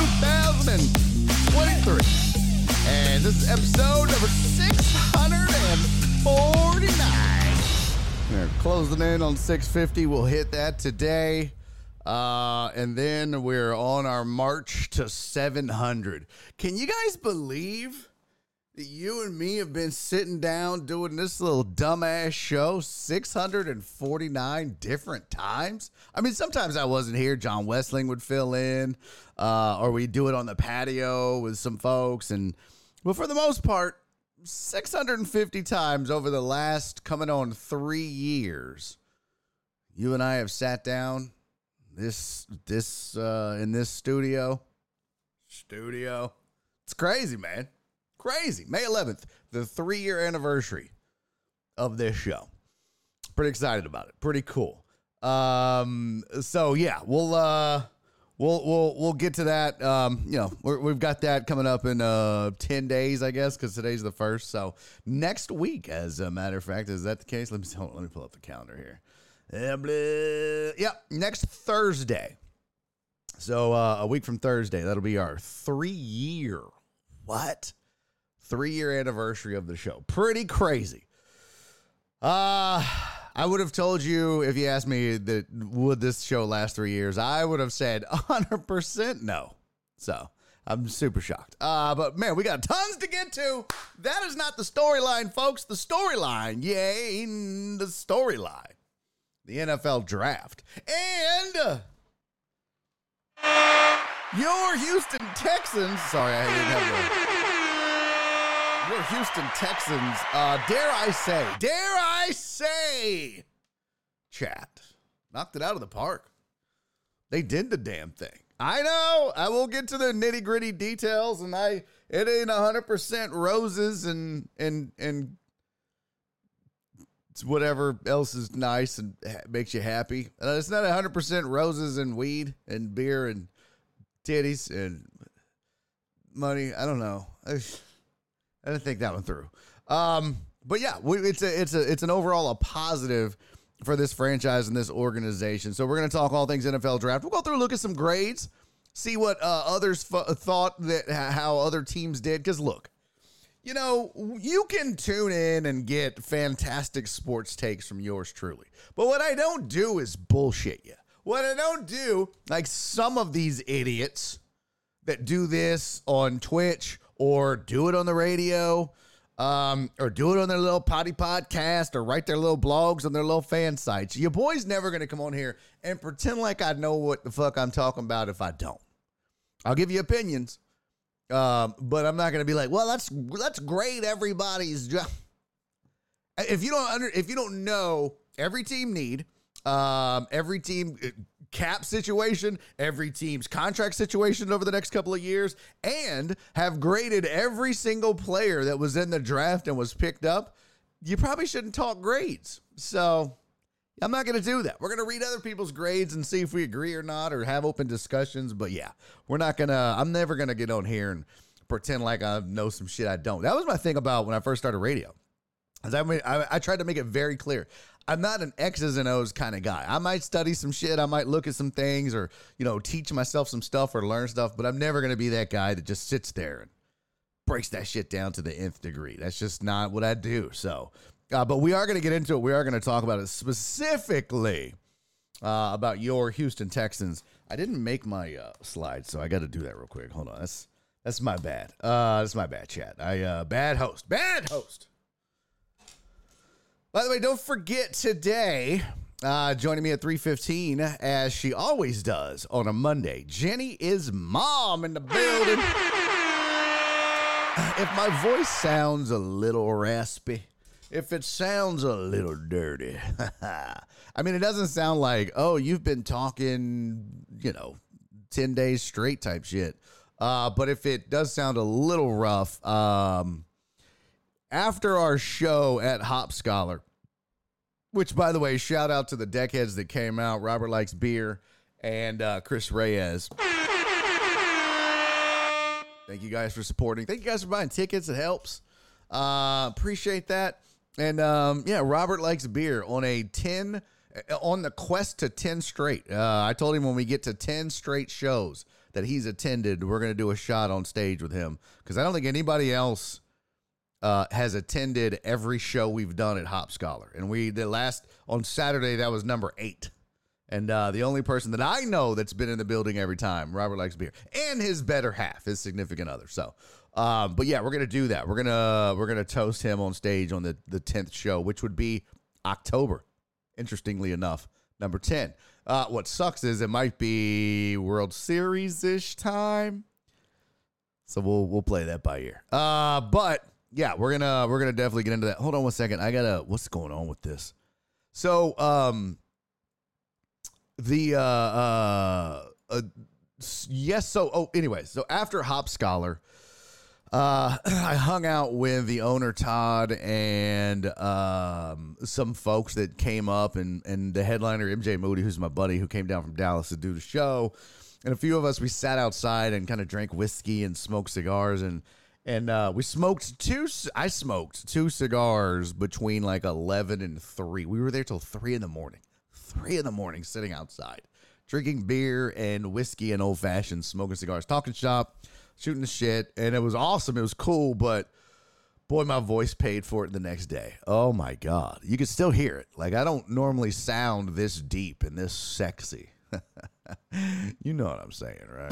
2023. And this is episode number 649. We're closing in on 650. We'll hit that today. Uh, and then we're on our march to 700. Can you guys believe you and me have been sitting down doing this little dumbass show 649 different times? I mean, sometimes I wasn't here. John Westling would fill in, uh, or we'd do it on the patio with some folks. And, but for the most part, 650 times over the last coming on three years, you and I have sat down this this uh in this studio studio it's crazy man crazy. May 11th the three year anniversary of this show. Pretty excited about it. Pretty cool. Um so yeah we'll uh we'll we'll we'll get to that. Um you know we're, we've got that coming up in uh 10 days i guess because today's the first. So next week as a matter of fact is that the case? Let me let me pull up the calendar here. Yeah, blah. Next Thursday. So uh, a week from Thursday, that'll be our three year what? Three year anniversary of the show. Pretty crazy. Uh I would have told you if you asked me that would this show last three years, I would have said 100% no. So I'm super shocked. Uh, but man, we got tons to get to. That is not the storyline, folks. The storyline, yay, the storyline the NFL draft. And uh, your Houston Texans, sorry, I didn't have. Your Houston Texans, uh, dare I say, dare I say, chat, knocked it out of the park. They did the damn thing. I know. I will get to the nitty gritty details, and I it ain't hundred percent roses and and and whatever else is nice and ha- makes you happy. Uh, it's not 100% roses and weed and beer and titties and money. I don't know. I, didn't think that one through. Um, but yeah, it's a it's a it's an overall a positive for this franchise and this organization. So we're going to talk all things NFL draft. We'll go through look at some grades, see what uh, others f- thought that how other teams did. Because look, you know, you can tune in and get fantastic sports takes from yours truly. But what I don't do is bullshit you. What I don't do, like some of these idiots that do this on Twitch or do it on the radio, um, or do it on their little potty podcast or write their little blogs on their little fan sites. Your boy's never going to come on here and pretend like I know what the fuck I'm talking about if I don't. I'll give you opinions. Um, but I'm not going to be like, well, let's let's everybody's job. If you don't under, if you don't know every team need, um, every team cap situation, every team's contract situation over the next couple of years, and have graded every single player that was in the draft and was picked up, you probably shouldn't talk grades. So I'm not going to do that. We're going to read other people's grades and see if we agree or not or have open discussions. But yeah, we're not going to, I'm never going to get on here and pretend like I know some shit I don't. That was my thing about when I first started radio. As I, made, I, I tried to make it very clear. I'm not an X's and O's kind of guy. I might study some shit. I might look at some things or, you know, teach myself some stuff or learn stuff, but I'm never going to be that guy that just sits there and breaks that shit down to the nth degree. That's just not what I do. So, uh, but we are going to get into it. We are going to talk about it specifically uh, about your Houston Texans. I didn't make my uh, slide, so I got to do that real quick. Hold on. That's That's my bad. Uh, that's my bad, chat. I uh, bad host. Bad host. By the way, don't forget today. Uh, joining me at 3:15 as she always does on a Monday. Jenny is mom in the building. If my voice sounds a little raspy, if it sounds a little dirty, I mean, it doesn't sound like, oh, you've been talking, you know, 10 days straight type shit. Uh, but if it does sound a little rough, um, after our show at Hop Scholar, which, by the way, shout out to the deckheads that came out Robert Likes Beer and uh, Chris Reyes. Thank you guys for supporting. Thank you guys for buying tickets. It helps. Uh, appreciate that. And um, yeah, Robert likes beer on a 10 on the quest to 10 straight. Uh, I told him when we get to 10 straight shows that he's attended, we're going to do a shot on stage with him because I don't think anybody else uh, has attended every show we've done at Hop Scholar. And we, the last on Saturday, that was number eight. And uh, the only person that I know that's been in the building every time, Robert likes beer, and his better half, his significant other. So, um, but yeah, we're gonna do that. We're gonna we're gonna toast him on stage on the the tenth show, which would be October. Interestingly enough, number ten. Uh, what sucks is it might be World Series ish time, so we'll we'll play that by ear. Uh, but yeah, we're gonna we're gonna definitely get into that. Hold on one second. I gotta. What's going on with this? So, um, the uh, uh, uh yes. So, oh, anyway. So after Hop Scholar, uh, I hung out with the owner Todd and um, some folks that came up, and and the headliner MJ Moody, who's my buddy, who came down from Dallas to do the show, and a few of us we sat outside and kind of drank whiskey and smoked cigars and and uh, we smoked two. I smoked two cigars between like eleven and three. We were there till three in the morning. Three in the morning, sitting outside, drinking beer and whiskey and old fashioned, smoking cigars, talking shop, shooting the shit, and it was awesome. It was cool, but boy, my voice paid for it the next day. Oh my god, you can still hear it. Like I don't normally sound this deep and this sexy. you know what I'm saying, right?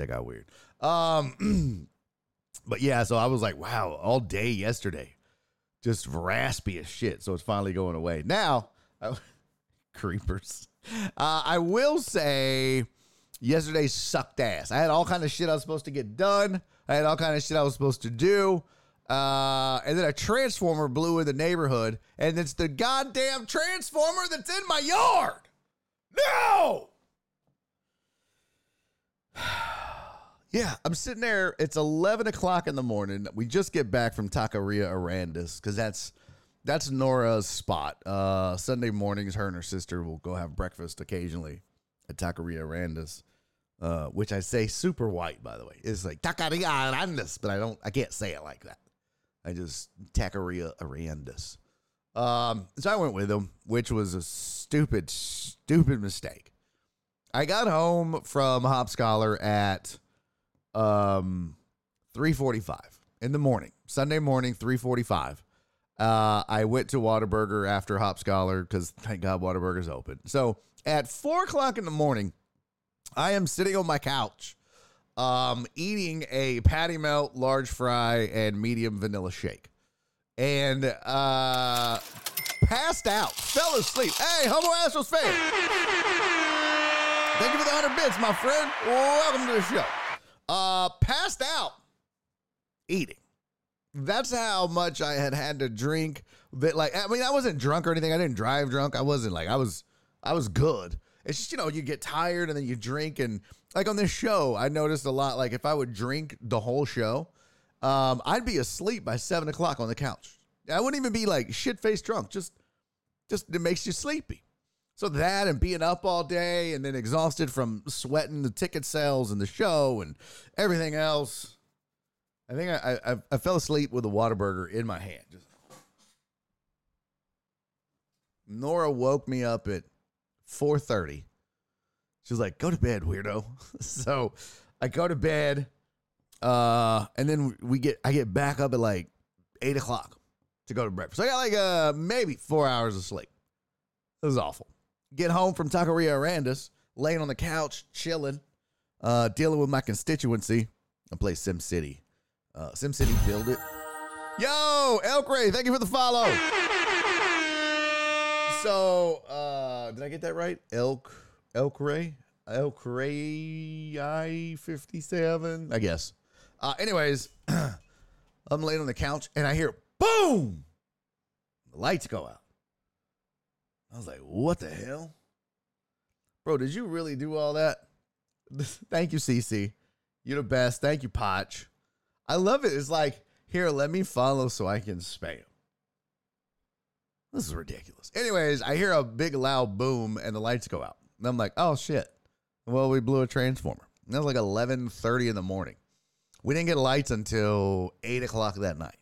That got weird. Um, but yeah, so I was like, wow, all day yesterday, just raspy as shit. So it's finally going away. Now, I, creepers. Uh, I will say yesterday sucked ass. I had all kind of shit I was supposed to get done. I had all kind of shit I was supposed to do. Uh, and then a transformer blew in the neighborhood, and it's the goddamn transformer that's in my yard. No. yeah, I'm sitting there. It's 11 o'clock in the morning. We just get back from Taqueria Arandis because that's that's Nora's spot. Uh, Sunday mornings, her and her sister will go have breakfast occasionally at Taqueria Arandis uh, which I say super white, by the way. It's like Taqueria Arandis, but I don't, I can't say it like that. I just Taqueria Arandis. Um, so I went with him, which was a stupid, stupid mistake. I got home from Hop Scholar at um 3:45 in the morning, Sunday morning, 3:45. Uh, I went to Whataburger after Hop Scholar because thank God Whataburger's open. So at four o'clock in the morning, I am sitting on my couch, um, eating a patty melt, large fry, and medium vanilla shake, and uh, passed out, fell asleep. Hey, Homo Astros fan, thank you for the hundred bits, my friend. Welcome to the show. Uh, passed out, eating. That's how much I had had to drink. That like, I mean, I wasn't drunk or anything. I didn't drive drunk. I wasn't like, I was, I was good it's just, you know, you get tired and then you drink. And like on this show, I noticed a lot. Like if I would drink the whole show, um, I'd be asleep by seven o'clock on the couch. I wouldn't even be like shit faced drunk. Just, just it makes you sleepy. So that and being up all day and then exhausted from sweating the ticket sales and the show and everything else. I think I, I, I fell asleep with a Whataburger in my hand. Just. Nora woke me up at 4:30. She was like, "Go to bed, weirdo." so I go to bed, uh, and then we get I get back up at like eight o'clock to go to breakfast. So I got like uh maybe four hours of sleep. It was awful. Get home from Taqueria Arandas, laying on the couch, chilling, uh, dealing with my constituency. I play Sim City. Uh, Sim City build it. Yo, Elk Ray, thank you for the follow. So, uh, did I get that right? Elk, Elk Ray, Elk Ray I fifty seven, I guess. Uh, anyways, I'm laying on the couch and I hear boom, the lights go out. I was like, what the hell, bro? Did you really do all that? Thank you, CC. You're the best. Thank you, Potch. I love it. It's like, here, let me follow so I can spam. This is ridiculous. Anyways, I hear a big loud boom and the lights go out. And I'm like, oh shit. Well, we blew a transformer. And that was like 11:30 in the morning. We didn't get lights until eight o'clock that night.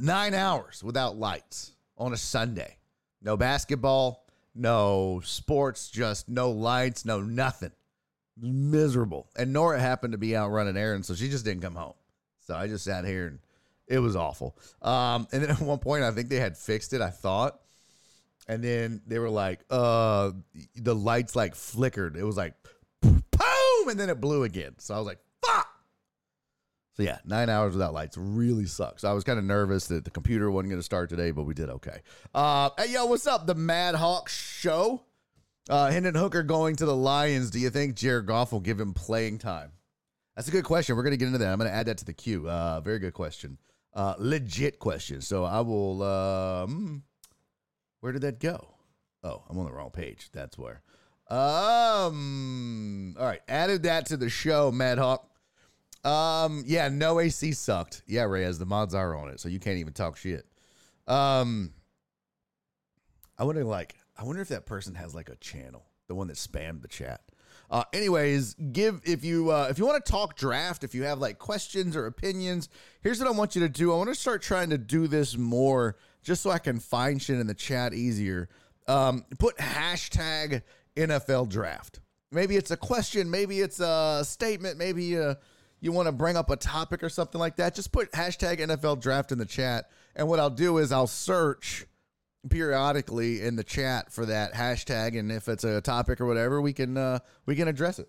Nine hours without lights on a Sunday. No basketball, no sports, just no lights, no nothing. Miserable. And Nora happened to be out running errands, so she just didn't come home. So I just sat here and it was awful. Um, and then at one point, I think they had fixed it, I thought. And then they were like, uh, the lights like flickered. It was like, boom, and then it blew again. So I was like, fuck. So yeah, nine hours without lights really sucks. I was kind of nervous that the computer wasn't going to start today, but we did okay. Uh, hey, yo, what's up? The Mad Hawk Show. Uh, Hendon Hooker going to the Lions. Do you think Jared Goff will give him playing time? That's a good question. We're going to get into that. I'm going to add that to the queue. Uh, very good question. Uh, legit question. So I will. Um, where did that go? Oh, I'm on the wrong page. That's where. Um. All right. Added that to the show, Mad Hawk. Um. Yeah. No AC sucked. Yeah, Reyes. The mods are on it, so you can't even talk shit. Um. I wonder, like, I wonder if that person has like a channel, the one that spammed the chat. Uh, anyways, give if you uh, if you want to talk draft, if you have like questions or opinions, here's what I want you to do. I want to start trying to do this more, just so I can find shit in the chat easier. Um, put hashtag NFL draft. Maybe it's a question, maybe it's a statement, maybe uh, you want to bring up a topic or something like that. Just put hashtag NFL draft in the chat, and what I'll do is I'll search periodically in the chat for that hashtag and if it's a topic or whatever we can uh we can address it.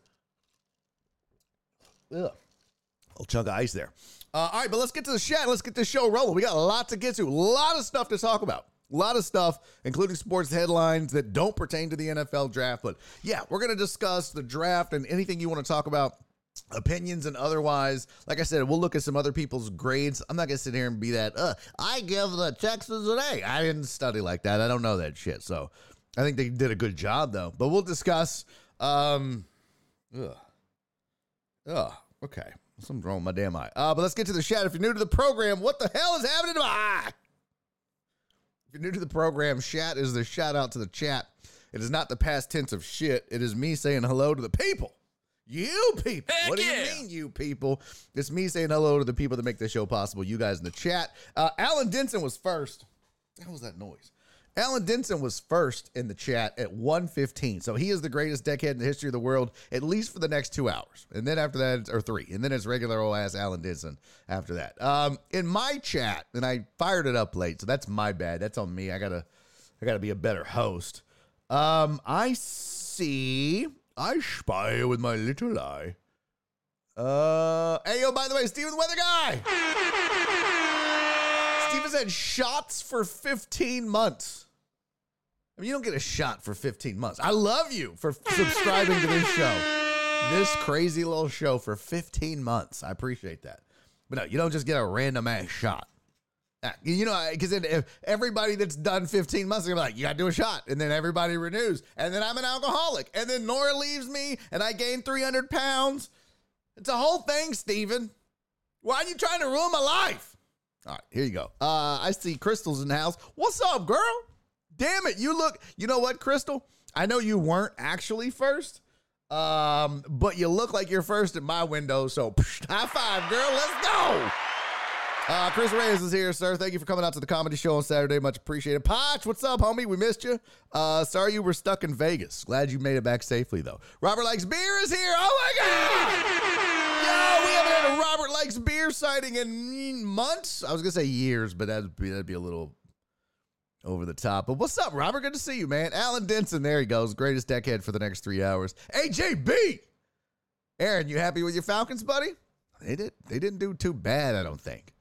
Ugh. little chunk of ice there. Uh, all right but let's get to the chat. Let's get this show rolling. We got a lot to get to. A lot of stuff to talk about. A lot of stuff including sports headlines that don't pertain to the nfl draft. But yeah we're going to discuss the draft and anything you want to talk about opinions and otherwise. Like I said, we'll look at some other people's grades. I'm not gonna sit here and be that. Uh, I give the Texans an A. I didn't study like that. I don't know that shit. So I think they did a good job though. But we'll discuss. Um, ugh, ugh. Okay, something's wrong with my damn eye. Uh, but let's get to the chat. If you're new to the program, what the hell is happening to my eye? If you're new to the program, chat is the shout out to the chat. It is not the past tense of shit. It is me saying hello to the people. You people. Heck what do yeah. you mean, you people? It's me saying hello to the people that make this show possible. You guys in the chat. Uh, Alan Denson was first. What was that noise? Alan Denson was first in the chat at 115. So he is the greatest deckhead in the history of the world, at least for the next two hours. And then after that, or three. And then it's regular old ass Alan Denson after that. Um, in my chat, and I fired it up late, so that's my bad. That's on me. I gotta I gotta be a better host. Um, I see I spy with my little eye. Uh, hey, yo, by the way, Steven the Weather Guy. Steven's had shots for 15 months. I mean, you don't get a shot for 15 months. I love you for subscribing to this show. This crazy little show for 15 months. I appreciate that. But no, you don't just get a random ass shot. Uh, You know, because if everybody that's done 15 months, they're like, you got to do a shot. And then everybody renews. And then I'm an alcoholic. And then Nora leaves me and I gain 300 pounds. It's a whole thing, Steven. Why are you trying to ruin my life? All right, here you go. Uh, I see Crystal's in the house. What's up, girl? Damn it. You look, you know what, Crystal? I know you weren't actually first, um, but you look like you're first at my window. So psh, high five, girl. Let's go. Uh, Chris Reyes is here, sir. Thank you for coming out to the comedy show on Saturday. Much appreciated. Potch, what's up, homie? We missed you. Uh, sorry you were stuck in Vegas. Glad you made it back safely, though. Robert Likes Beer is here. Oh, my God. Yo, we haven't had a Robert Likes Beer sighting in months. I was going to say years, but that'd be, that'd be a little over the top. But what's up, Robert? Good to see you, man. Alan Denson, there he goes. Greatest deckhead for the next three hours. AJB. Aaron, you happy with your Falcons, buddy? They did. They didn't do too bad, I don't think.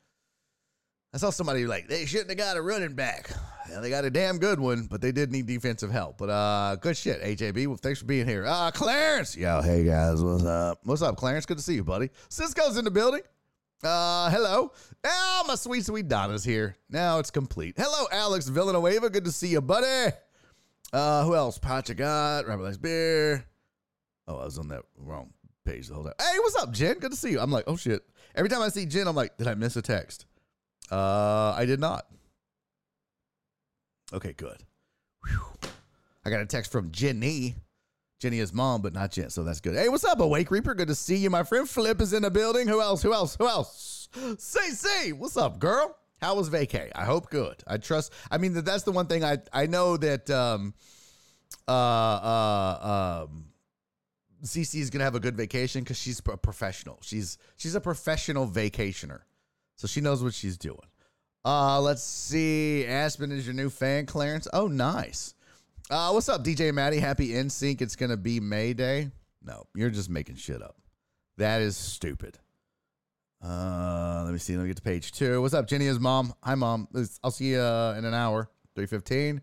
I saw somebody like they shouldn't have got a running back. Yeah, they got a damn good one, but they did need defensive help. But uh, good shit, AJB. Well, thanks for being here. Uh, Clarence. Yo, hey guys, what's up? What's up, Clarence? Good to see you, buddy. Cisco's in the building. Uh, hello. Oh, my sweet, sweet Donna's here. Now it's complete. Hello, Alex Villanueva. Good to see you, buddy. Uh, who else? Pacha got Robert Likes Beer. Oh, I was on that wrong page the whole time. Hey, what's up, Jen? Good to see you. I'm like, oh shit. Every time I see Jen, I'm like, did I miss a text? Uh, I did not. Okay, good. Whew. I got a text from Jenny. Jenny is mom, but not Jen, so that's good. Hey, what's up, Awake Reaper? Good to see you, my friend. Flip is in the building. Who else? Who else? Who else? CC, what's up, girl? How was vacay? I hope good. I trust. I mean, that's the one thing I I know that um uh uh um CC is gonna have a good vacation because she's a professional. She's she's a professional vacationer. So she knows what she's doing. Uh, let's see. Aspen is your new fan, Clarence. Oh, nice. Uh, what's up, DJ Maddie? Happy NSYNC. It's gonna be May Day. No, you're just making shit up. That is stupid. Uh, let me see. Let me get to page two. What's up, Jenny's mom? Hi, mom. I'll see you uh, in an hour. Three fifteen.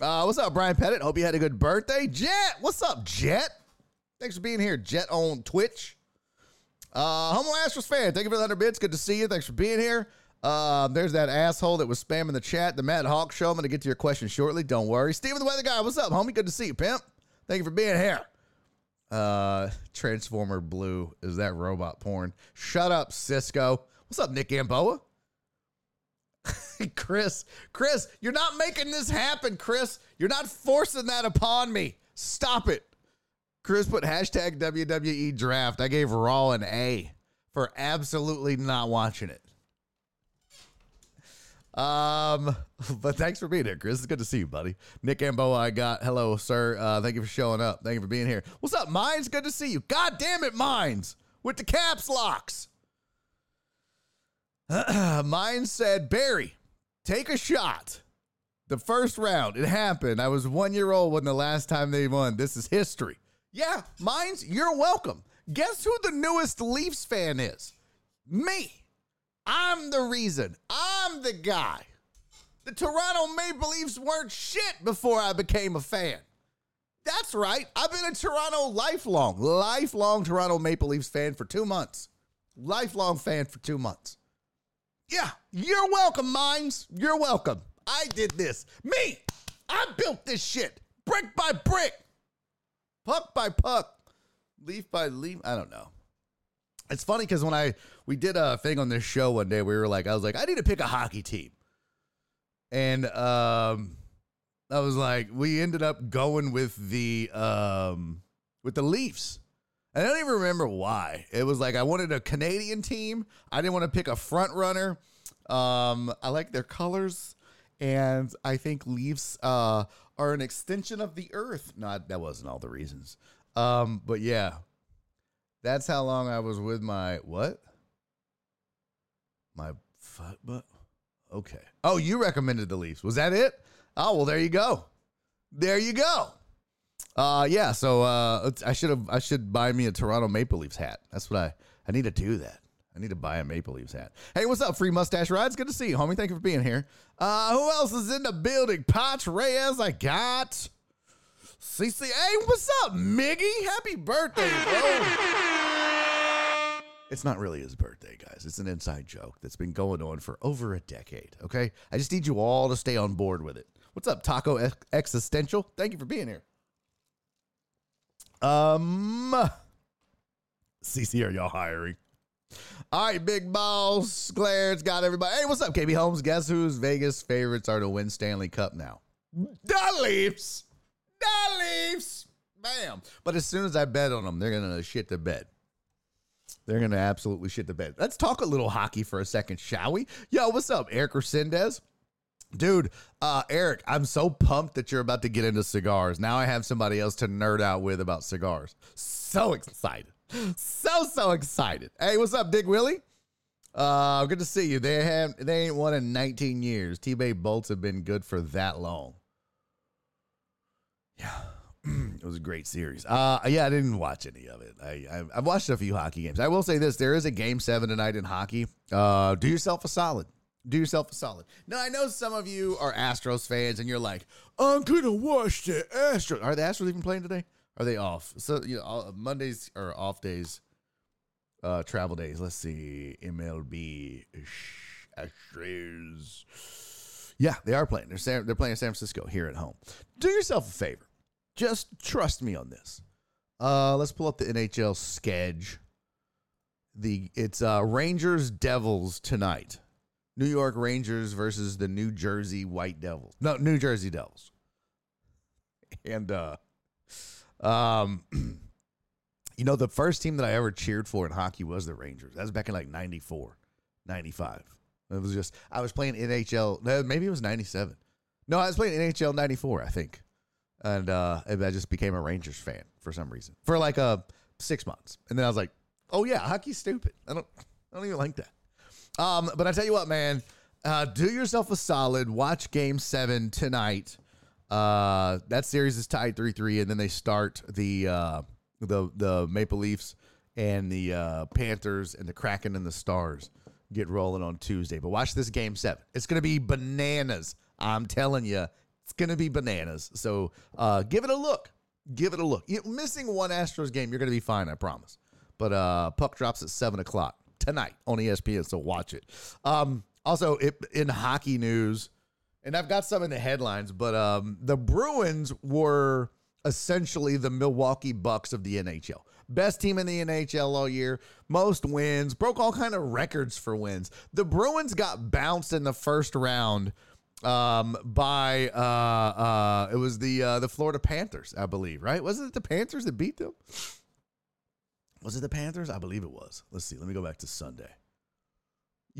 Uh, what's up, Brian Pettit? Hope you had a good birthday, Jet. What's up, Jet? Thanks for being here, Jet on Twitch. Uh, Homo Astros fan, thank you for the 100 bits. Good to see you. Thanks for being here. Uh, there's that asshole that was spamming the chat, the Mad Hawk show. I'm going to get to your question shortly. Don't worry. Steven the Weather Guy, what's up, homie? Good to see you, pimp. Thank you for being here. Uh, Transformer Blue, is that robot porn? Shut up, Cisco. What's up, Nick Gamboa? Chris, Chris, you're not making this happen, Chris. You're not forcing that upon me. Stop it. Chris put hashtag WWE draft. I gave Raw an A for absolutely not watching it. Um, but thanks for being here, Chris. It's good to see you, buddy. Nick Gamboa, I got hello, sir. Uh, thank you for showing up. Thank you for being here. What's up, Mines? Good to see you. God damn it, Mines, with the caps locks. Mines said, Barry, take a shot. The first round, it happened. I was one year old when the last time they won. This is history. Yeah, Mines, you're welcome. Guess who the newest Leafs fan is? Me. I'm the reason. I'm the guy. The Toronto Maple Leafs weren't shit before I became a fan. That's right. I've been a Toronto lifelong, lifelong Toronto Maple Leafs fan for two months. Lifelong fan for two months. Yeah, you're welcome, Mines. You're welcome. I did this. Me. I built this shit brick by brick, puck by puck, leaf by leaf. I don't know. It's funny because when I we did a thing on this show one day, we were like, I was like, I need to pick a hockey team, and um, I was like, we ended up going with the um with the Leafs. And I don't even remember why. It was like I wanted a Canadian team. I didn't want to pick a front runner. Um, I like their colors, and I think Leafs uh, are an extension of the Earth. Not that wasn't all the reasons. Um, but yeah, that's how long I was with my what? My fuck, but okay. Oh, you recommended the Leafs. Was that it? Oh well, there you go. There you go. Uh, yeah. So uh, I should have. I should buy me a Toronto Maple Leafs hat. That's what I. I need to do that. I need to buy a Maple Leafs hat. Hey, what's up, Free Mustache Rides? Good to see you, homie. Thank you for being here. Uh, who else is in the building? Potch Reyes, I got. CC, hey, what's up, Miggy? Happy birthday, bro. It's not really his birthday, guys. It's an inside joke that's been going on for over a decade, okay? I just need you all to stay on board with it. What's up, Taco Ex- Existential? Thank you for being here. Um, CC, are y'all hiring? All right, big balls. Claire's got everybody. Hey, what's up, KB Holmes? Guess whose Vegas favorites are to win Stanley Cup now? The Leafs. The Leafs. Bam. But as soon as I bet on them, they're going to shit the bed. They're going to absolutely shit the bed. Let's talk a little hockey for a second, shall we? Yo, what's up, Eric Resendez? Dude, uh, Eric, I'm so pumped that you're about to get into cigars. Now I have somebody else to nerd out with about cigars. So excited. So, so excited. Hey, what's up, Dick Willie? Uh, good to see you. They have they ain't won in 19 years. T-Bay Bolts have been good for that long. Yeah. it was a great series. Uh, yeah, I didn't watch any of it. I, I have watched a few hockey games. I will say this: there is a game seven tonight in hockey. Uh, do yourself a solid. Do yourself a solid. Now I know some of you are Astros fans, and you're like, I'm gonna watch the Astros. Are the Astros even playing today? Are they off? So you know, Mondays are off days. Uh, travel days. Let's see, MLB Astros. Yeah, they are playing. They're San, they're playing San Francisco here at home. Do yourself a favor just trust me on this. Uh, let's pull up the NHL sketch. The it's uh, Rangers Devils tonight. New York Rangers versus the New Jersey White Devils. No, New Jersey Devils. And uh um you know the first team that I ever cheered for in hockey was the Rangers. That was back in like 94, 95. It was just I was playing NHL, maybe it was 97. No, I was playing NHL 94, I think and uh, I just became a Rangers fan for some reason for like uh six months, and then I was like, oh yeah, hockey's stupid. I don't, I don't even like that. Um, but I tell you what, man, uh, do yourself a solid. Watch Game Seven tonight. Uh, that series is tied three three, and then they start the uh, the the Maple Leafs and the uh, Panthers and the Kraken and the Stars get rolling on Tuesday. But watch this Game Seven. It's gonna be bananas. I'm telling you, it's going to be bananas. So uh, give it a look. Give it a look. You, missing one Astros game, you're going to be fine, I promise. But uh, puck drops at 7 o'clock tonight on ESPN, so watch it. Um, also, it, in hockey news, and I've got some in the headlines, but um, the Bruins were essentially the Milwaukee Bucks of the NHL. Best team in the NHL all year, most wins, broke all kind of records for wins. The Bruins got bounced in the first round um, by uh, uh, it was the uh, the Florida Panthers, I believe, right? Wasn't it the Panthers that beat them? Was it the Panthers? I believe it was. Let's see. Let me go back to Sunday.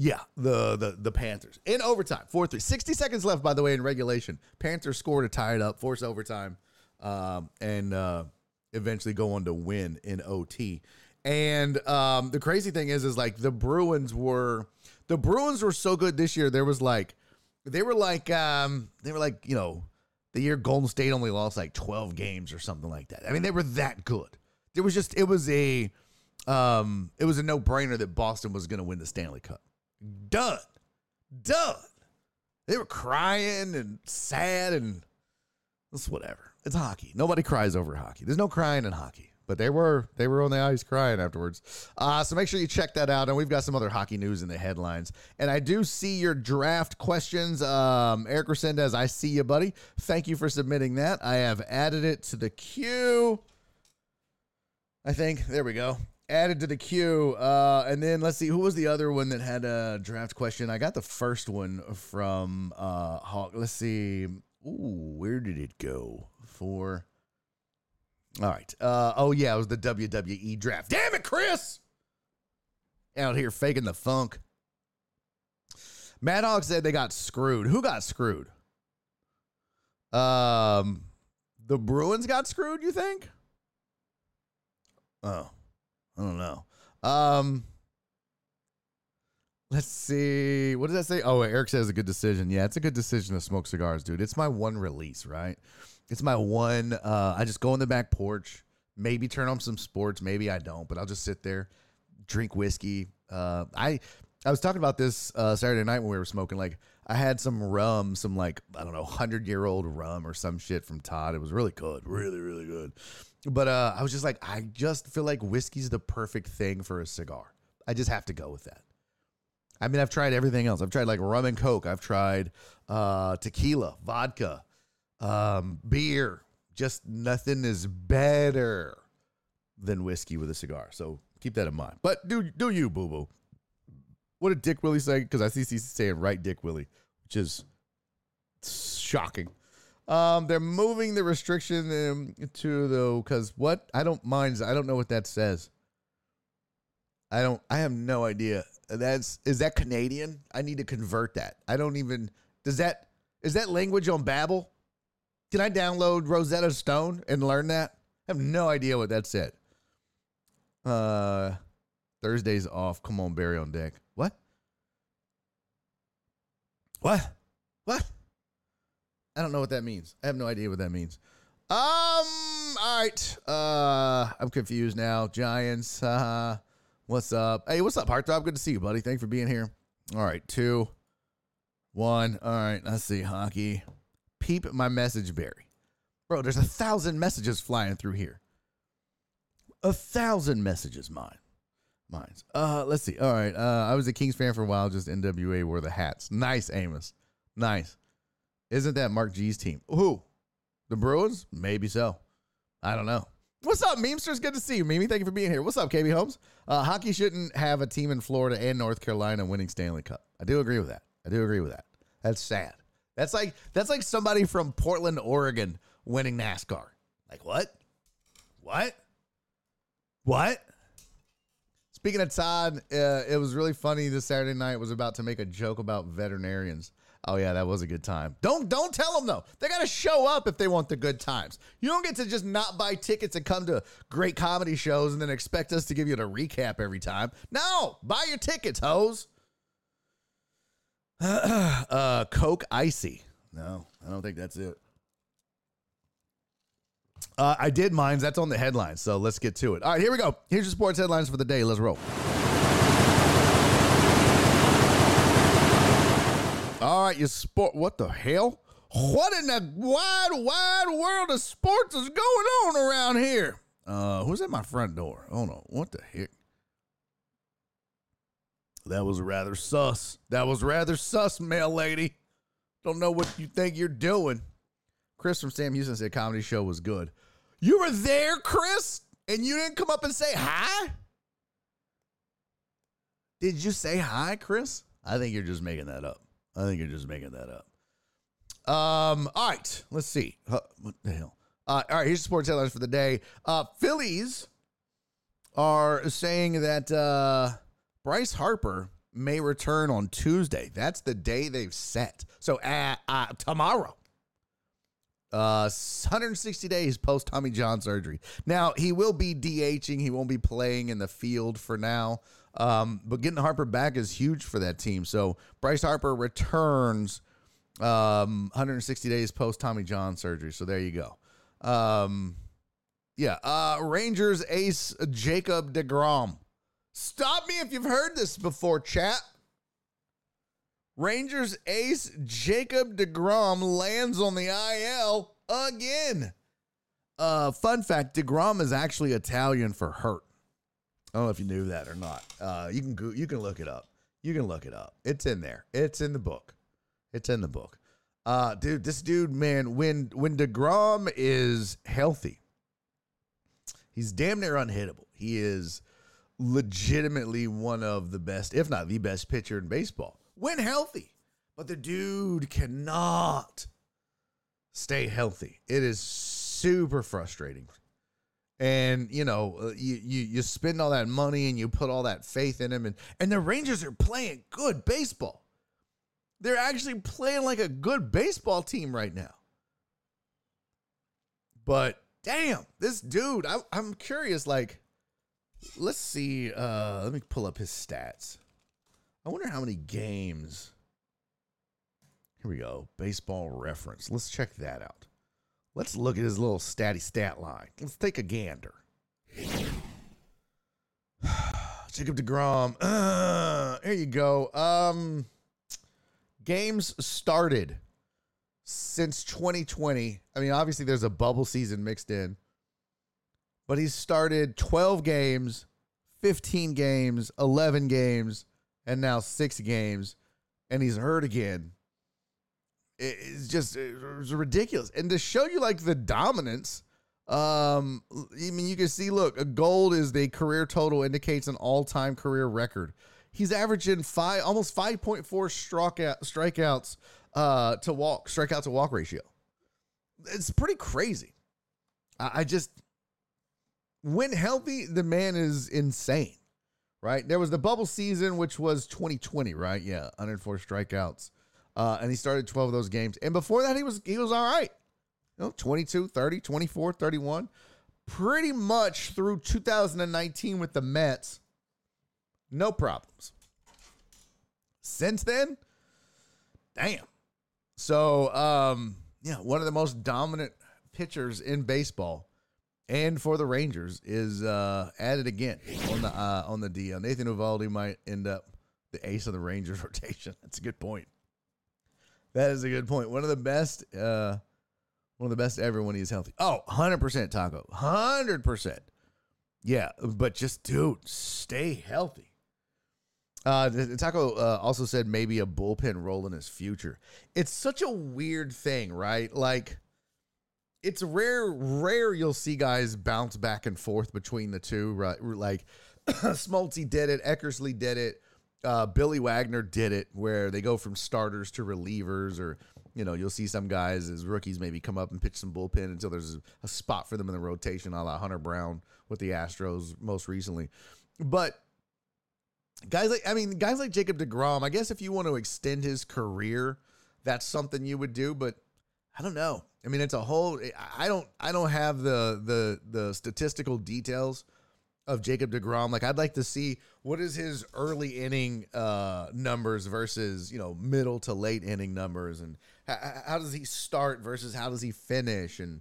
Yeah, the the the Panthers in overtime, four three. Sixty seconds left, by the way, in regulation. Panthers score to tie it up, force overtime, um, and uh, eventually go on to win in OT. And um, the crazy thing is, is like the Bruins were the Bruins were so good this year. There was like they were like, um, they were like, you know, the year Golden State only lost like 12 games or something like that. I mean, they were that good. It was just, it was a, um, it was a no brainer that Boston was going to win the Stanley Cup. Done. Done. They were crying and sad and it's whatever. It's hockey. Nobody cries over hockey. There's no crying in hockey but they were they were on the ice crying afterwards. Uh, so make sure you check that out. And we've got some other hockey news in the headlines. And I do see your draft questions. Um, Eric Resendez, I see you, buddy. Thank you for submitting that. I have added it to the queue. I think there we go. Added to the queue. Uh, and then let's see who was the other one that had a draft question. I got the first one from uh, Hawk. Let's see. Ooh, where did it go? For all right. Uh, oh, yeah, it was the WWE draft. Damn it, Chris! Out here faking the funk. Mad Hawk said they got screwed. Who got screwed? Um, the Bruins got screwed, you think? Oh, I don't know. Um, let's see. What does that say? Oh, Eric says a good decision. Yeah, it's a good decision to smoke cigars, dude. It's my one release, right? It's my one. Uh, I just go on the back porch, maybe turn on some sports, maybe I don't, but I'll just sit there, drink whiskey. Uh, I I was talking about this uh, Saturday night when we were smoking. Like I had some rum, some like I don't know, hundred year old rum or some shit from Todd. It was really good, really really good. But uh, I was just like, I just feel like whiskey's the perfect thing for a cigar. I just have to go with that. I mean, I've tried everything else. I've tried like rum and coke. I've tried uh, tequila, vodka, um, beer. Just nothing is better than whiskey with a cigar. So keep that in mind. But do do you, boo boo? What did Dick Willie say? Because I see he's saying right, Dick Willie, which is shocking. Um, they're moving the restriction to the because what I don't mind. I don't know what that says. I don't. I have no idea. That's is that Canadian? I need to convert that. I don't even. Does that is that language on Babel? Can I download Rosetta Stone and learn that? I have no idea what that said. Uh, Thursday's off. Come on, Barry on deck. What? What? What? I don't know what that means. I have no idea what that means. Um. All right. Uh, I'm confused now. Giants. Uh, what's up? Hey, what's up, Heartthrob? Good to see you, buddy. Thanks for being here. All right. Two. One. All right. Let's see. Hockey. Peep my message, Barry. Bro, there's a thousand messages flying through here. A thousand messages, mine. Mine's. Uh, let's see. All right. Uh, I was a Kings fan for a while. Just NWA wore the hats. Nice, Amos. Nice. Isn't that Mark G's team? Who? The Bruins? Maybe so. I don't know. What's up, Memesters? Good to see you, Mimi. Thank you for being here. What's up, KB Holmes? Uh, hockey shouldn't have a team in Florida and North Carolina winning Stanley Cup. I do agree with that. I do agree with that. That's sad. That's like that's like somebody from Portland, Oregon, winning NASCAR. Like what? What? What? Speaking of Todd, uh, it was really funny this Saturday night. Was about to make a joke about veterinarians. Oh yeah, that was a good time. Don't don't tell them though. They got to show up if they want the good times. You don't get to just not buy tickets and come to great comedy shows and then expect us to give you the recap every time. No, buy your tickets, hoes. uh, Coke Icy. No, I don't think that's it. Uh, I did mines. That's on the headlines. So let's get to it. All right, here we go. Here's your sports headlines for the day. Let's roll. All right, you sport. What the hell? What in the wide, wide world of sports is going on around here? Uh, who's at my front door? Oh no, what the heck? That was rather sus. That was rather sus, mail lady. Don't know what you think you're doing. Chris from Sam Houston said comedy show was good. You were there, Chris, and you didn't come up and say hi? Did you say hi, Chris? I think you're just making that up. I think you're just making that up. Um, all right, let's see. What the hell? Uh, all right, here's the sports headlines for the day. Uh, Phillies are saying that uh, Bryce Harper may return on Tuesday. That's the day they've set. So uh, uh, tomorrow. Uh, 160 days post Tommy John surgery. Now he will be DHing. He won't be playing in the field for now. Um, but getting Harper back is huge for that team. So Bryce Harper returns um 160 days post Tommy John surgery. So there you go. Um, yeah. Uh, Rangers ace Jacob DeGrom. Stop me if you've heard this before, chat. Rangers ace Jacob DeGrom lands on the IL again. Uh, fun fact DeGrom is actually Italian for hurt. I don't know if you knew that or not. Uh, you can go, you can look it up. You can look it up. It's in there. It's in the book. It's in the book. Uh, dude, this dude, man, when when DeGrom is healthy, he's damn near unhittable. He is legitimately one of the best, if not the best pitcher in baseball when healthy. But the dude cannot stay healthy. It is super frustrating. And you know, uh, you, you you spend all that money and you put all that faith in him, and and the Rangers are playing good baseball. They're actually playing like a good baseball team right now. But damn, this dude, I, I'm curious. Like, let's see. Uh, let me pull up his stats. I wonder how many games. Here we go. Baseball reference. Let's check that out. Let's look at his little statty stat line. Let's take a gander. Jacob DeGrom. Uh, here you go. Um, games started since 2020. I mean, obviously there's a bubble season mixed in, but he's started 12 games, 15 games, 11 games, and now six games, and he's hurt again. It's just it's ridiculous. And to show you like the dominance, um, I mean, you can see, look, a gold is the career total indicates an all-time career record. He's averaging five, almost five point four strikeout strikeouts uh, to walk, strikeout to walk ratio. It's pretty crazy. I, I just, when healthy, the man is insane. right? There was the bubble season, which was 2020, right? Yeah, 104 strikeouts. Uh, and he started 12 of those games. And before that, he was he was all right. You know, 22, 30, 24, 31. Pretty much through 2019 with the Mets, no problems. Since then, damn. So, um, yeah, one of the most dominant pitchers in baseball and for the Rangers is uh, added again on the uh, on the DL. Nathan Eovaldi might end up the ace of the Rangers rotation. That's a good point. That is a good point. One of the best, uh, one of the best ever when he's healthy. Oh, 100% Taco. 100%. Yeah, but just, dude, stay healthy. Uh, Taco uh, also said maybe a bullpen role in his future. It's such a weird thing, right? Like, it's rare, rare you'll see guys bounce back and forth between the two, right? Like, Smoltz did it, Eckersley did it, uh, Billy Wagner did it, where they go from starters to relievers, or you know, you'll see some guys as rookies maybe come up and pitch some bullpen until there's a spot for them in the rotation, a la Hunter Brown with the Astros most recently. But guys like I mean, guys like Jacob DeGrom, I guess if you want to extend his career, that's something you would do, but I don't know. I mean, it's a whole I don't I don't have the the the statistical details of Jacob DeGrom. Like I'd like to see what is his early inning uh, numbers versus, you know, middle to late inning numbers and how, how does he start versus how does he finish and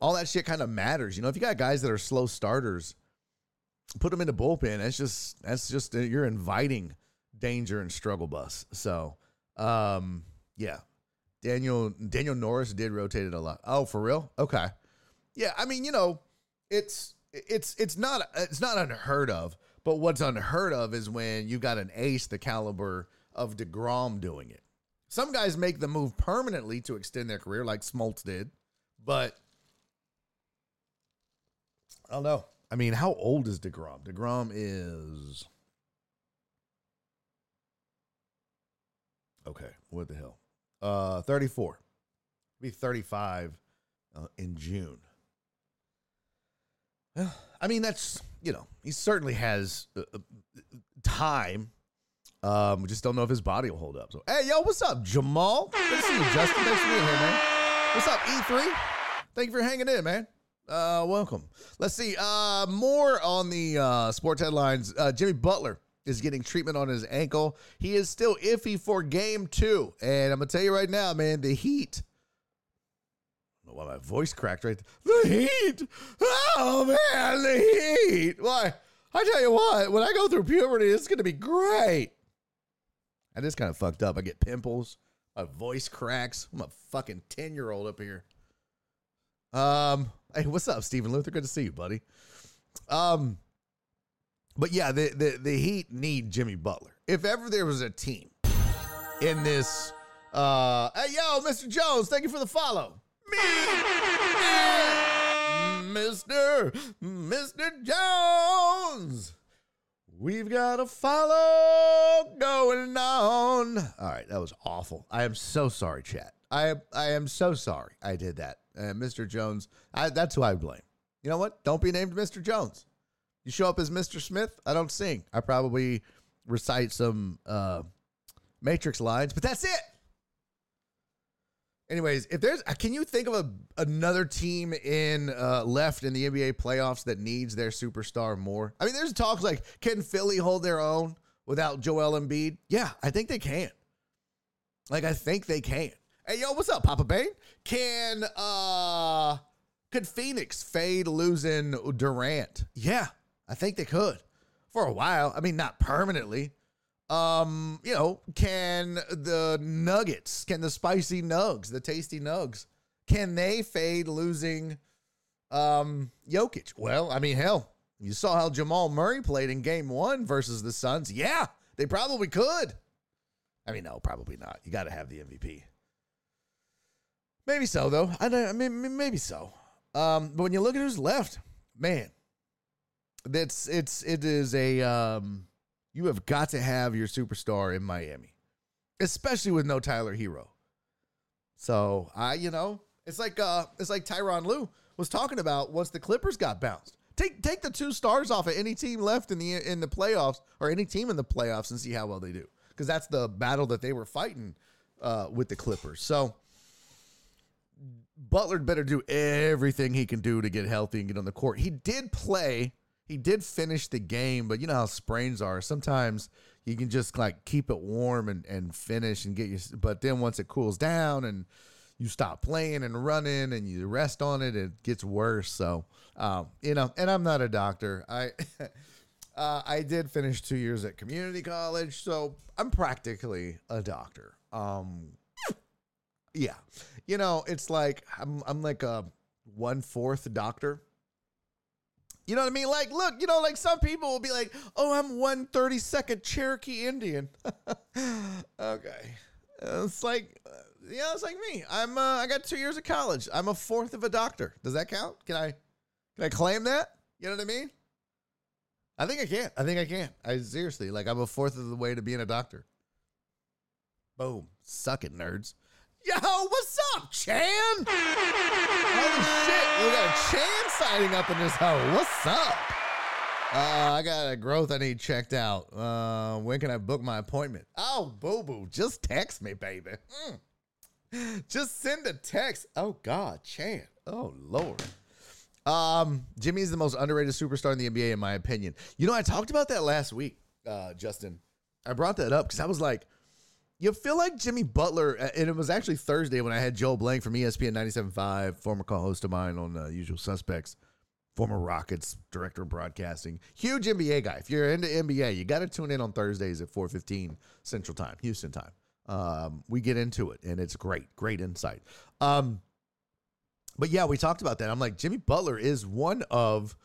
all that shit kind of matters. You know, if you got guys that are slow starters, put them in the bullpen. That's just that's just uh, you're inviting danger and struggle bus. So, um, yeah. Daniel Daniel Norris did rotate it a lot. Oh, for real? Okay. Yeah, I mean, you know, it's it's it's not it's not unheard of. But what's unheard of is when you got an ace the caliber of Degrom doing it. Some guys make the move permanently to extend their career, like Smoltz did. But I don't know. I mean, how old is Degrom? Degrom is okay. What the hell? Uh, thirty-four. Be thirty-five uh, in June. I mean, that's you know, he certainly has uh, uh, time. Um, we just don't know if his body will hold up. So, hey, yo, what's up, Jamal? Good to see you, Justin. Thanks for being here, man. What's up, E3? Thank you for hanging in, man. Uh, welcome. Let's see. Uh, more on the uh, sports headlines. Uh, Jimmy Butler is getting treatment on his ankle. He is still iffy for game two. And I'm to tell you right now, man, the Heat why my voice cracked right. The heat. Oh man, the heat. Why? I tell you what, when I go through puberty, it's gonna be great. I just kind of fucked up. I get pimples, my voice cracks. I'm a fucking 10 year old up here. Um, hey, what's up, Stephen Luther? Good to see you, buddy. Um, but yeah, the the, the Heat need Jimmy Butler. If ever there was a team in this uh hey yo, Mr. Jones, thank you for the follow Mr. Mr. Jones. We've got a follow going on. All right, that was awful. I am so sorry, chat. I I am so sorry I did that. Uh, Mr. Jones, I, that's who I blame. You know what? Don't be named Mr. Jones. You show up as Mr. Smith, I don't sing. I probably recite some uh, Matrix lines, but that's it. Anyways, if there's, can you think of a another team in uh, left in the NBA playoffs that needs their superstar more? I mean, there's talks like, can Philly hold their own without Joel Embiid? Yeah, I think they can. Like, I think they can. Hey, yo, what's up, Papa Bane? Can uh, could Phoenix fade losing Durant? Yeah, I think they could for a while. I mean, not permanently. Um, you know, can the Nuggets, can the spicy nugs, the tasty nugs, can they fade losing um Jokic? Well, I mean, hell, you saw how Jamal Murray played in game one versus the Suns. Yeah, they probably could. I mean, no, probably not. You got to have the MVP. Maybe so, though. I, I mean, maybe so. Um, but when you look at who's left, man, that's it's it is a um you have got to have your superstar in Miami, especially with no Tyler Herro. So I, you know, it's like uh, it's like Tyronn Lue was talking about once the Clippers got bounced. Take take the two stars off of any team left in the in the playoffs or any team in the playoffs and see how well they do. Because that's the battle that they were fighting uh, with the Clippers. So Butler better do everything he can do to get healthy and get on the court. He did play. He did finish the game, but you know how sprains are. Sometimes you can just like keep it warm and, and finish and get your. But then once it cools down and you stop playing and running and you rest on it, it gets worse. So, um, you know, and I'm not a doctor. I. Uh, I did finish two years at community college, so I'm practically a doctor. Um, yeah, you know, it's like I'm I'm like a one fourth doctor. You know what I mean? Like, look, you know, like some people will be like, "Oh, I'm one thirty second Cherokee Indian." okay, it's like, uh, yeah, it's like me. I'm uh, I got two years of college. I'm a fourth of a doctor. Does that count? Can I can I claim that? You know what I mean? I think I can. I think I can. I seriously like I'm a fourth of the way to being a doctor. Boom. Suck it, nerds. Yo, what's up, Chan? Holy shit, we got a Chan sighting up in this hoe. What's up? Uh, I got a growth I need checked out. Uh, when can I book my appointment? Oh, boo boo, just text me, baby. Mm. Just send a text. Oh God, Chan. Oh Lord. Um, Jimmy's the most underrated superstar in the NBA, in my opinion. You know, I talked about that last week, uh, Justin. I brought that up because I was like, you feel like Jimmy Butler, uh, and it was actually Thursday when I had Joe Blank from ESPN 97.5, former co-host of mine on uh, Usual Suspects, former Rockets director of broadcasting, huge NBA guy. If you're into NBA, you got to tune in on Thursdays at 4:15 Central Time, Houston time. Um, we get into it, and it's great, great insight. Um, but yeah, we talked about that. I'm like, Jimmy Butler is one of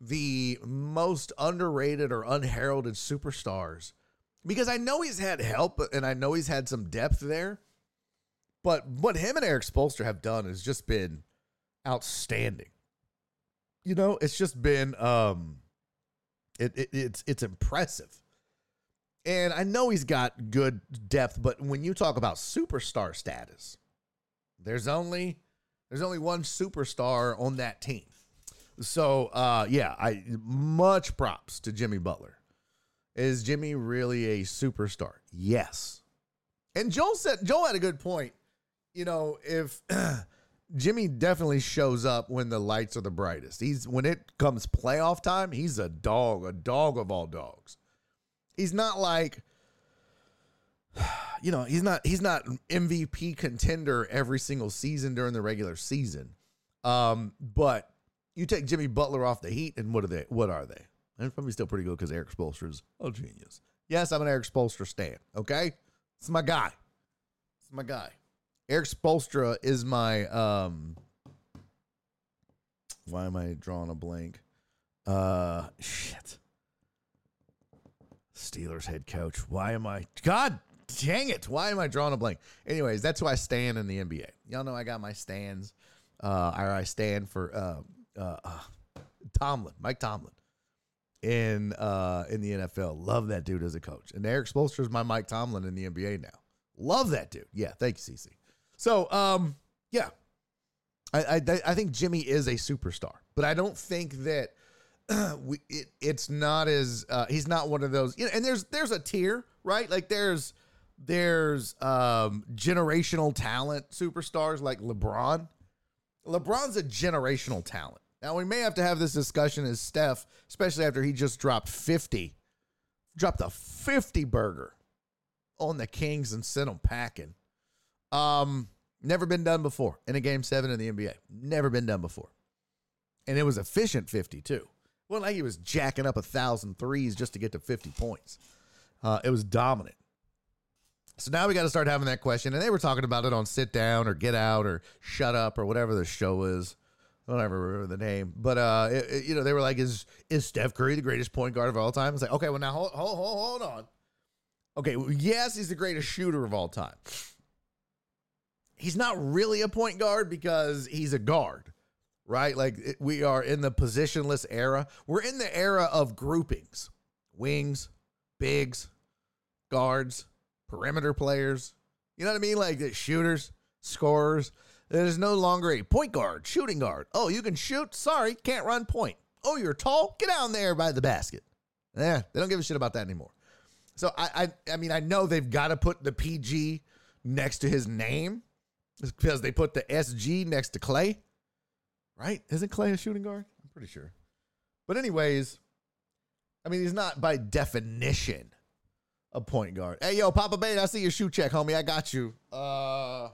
the most underrated or unheralded superstars because I know he's had help and I know he's had some depth there. But what him and Eric Spoelstra have done has just been outstanding. You know, it's just been um it, it it's it's impressive. And I know he's got good depth, but when you talk about superstar status, there's only there's only one superstar on that team. So uh yeah, I much props to Jimmy Butler. Is Jimmy really a superstar? Yes. And Joel said Joel had a good point. You know, if Jimmy definitely shows up when the lights are the brightest. He's when it comes playoff time, he's a dog, a dog of all dogs. He's not like you know, he's not he's not MVP contender every single season during the regular season. Um, but you take Jimmy Butler off the Heat, and what are they? What are they? And probably still pretty good because Eric Spoelstra is a genius. Yes, I'm an Eric Spoelstra stan. Okay, it's my guy. It's my guy. Eric Spoelstra is my um. Why am I drawing a blank? Uh, shit. Steelers head coach. Why am I? God dang it! Why am I drawing a blank? Anyways, that's who I stand in the NBA. Y'all know I got my stands. Uh, I stand for uh, uh, uh, Tomlin, Mike Tomlin in uh in the NFL. Love that dude as a coach. And Eric Spoelstra is my Mike Tomlin in the NBA now. Love that dude. Yeah, thank you, CC. So um yeah. I I, I think Jimmy is a superstar, but I don't think that we it, it's not as uh, he's not one of those you know and there's there's a tier right like there's there's um generational talent superstars like lebron lebron's a generational talent now we may have to have this discussion as Steph, especially after he just dropped 50, dropped a 50 burger on the Kings and sent them packing. Um, never been done before in a game seven in the NBA. Never been done before. And it was efficient 50 too. Well, like he was jacking up a thousand threes just to get to 50 points. Uh, it was dominant. So now we got to start having that question. And they were talking about it on sit down or get out or shut up or whatever the show is. I don't ever remember the name, but uh, it, it, you know, they were like, "Is is Steph Curry the greatest point guard of all time?" It's like, okay, well now hold hold hold, hold on. Okay, well, yes, he's the greatest shooter of all time. He's not really a point guard because he's a guard, right? Like it, we are in the positionless era. We're in the era of groupings: wings, bigs, guards, perimeter players. You know what I mean? Like the shooters, scorers. There's no longer a point guard, shooting guard. Oh, you can shoot? Sorry, can't run point. Oh, you're tall? Get down there by the basket. Yeah, they don't give a shit about that anymore. So I, I, I mean, I know they've got to put the PG next to his name because they put the SG next to Clay, right? Isn't Clay a shooting guard? I'm pretty sure. But anyways, I mean, he's not by definition a point guard. Hey, yo, Papa Bane, I see your shoe check, homie. I got you. Uh,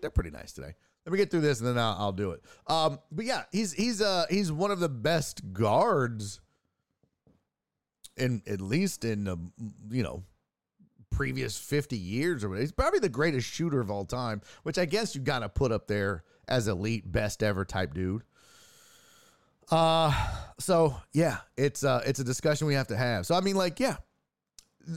they're pretty nice today. Let me get through this and then I'll, I'll do it. Um, but yeah, he's he's uh he's one of the best guards in at least in the you know previous 50 years or whatever. He's probably the greatest shooter of all time, which I guess you got to put up there as elite best ever type dude. Uh so yeah, it's uh it's a discussion we have to have. So I mean like yeah,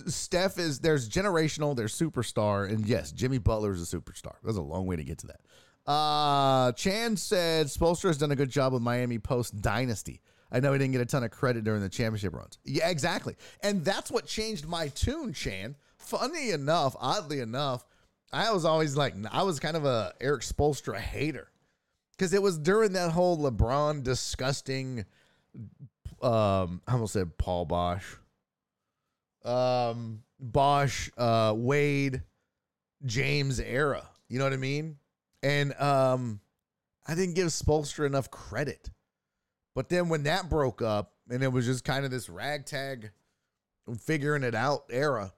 Steph is there's generational, there's superstar, and yes, Jimmy Butler is a superstar. That's a long way to get to that. Uh, Chan said Spoelstra has done a good job with Miami post dynasty. I know he didn't get a ton of credit during the championship runs. Yeah, exactly. And that's what changed my tune, Chan. Funny enough, oddly enough, I was always like, I was kind of a Eric Spoelstra hater because it was during that whole LeBron disgusting, um, I almost said Paul Bosh, um, Bosh, uh, Wade, James era. You know what I mean? And um, I didn't give Spoelstra enough credit. But then when that broke up and it was just kind of this ragtag figuring it out era,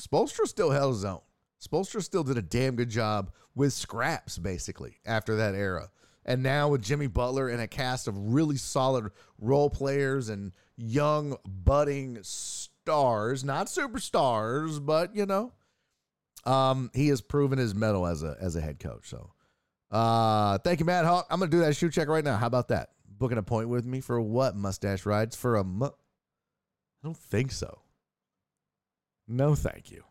Spoelstra still held his own. Spoelstra still did a damn good job with scraps, basically, after that era. And now with Jimmy Butler and a cast of really solid role players and young, budding stars, not superstars, but you know, um, he has proven his mettle as a as a head coach. So uh, thank you, Mad Hawk. I'm gonna do that shoe check right now. How about that? Booking a point with me for what? Mustache rides for a mu- I don't think so. No, thank you.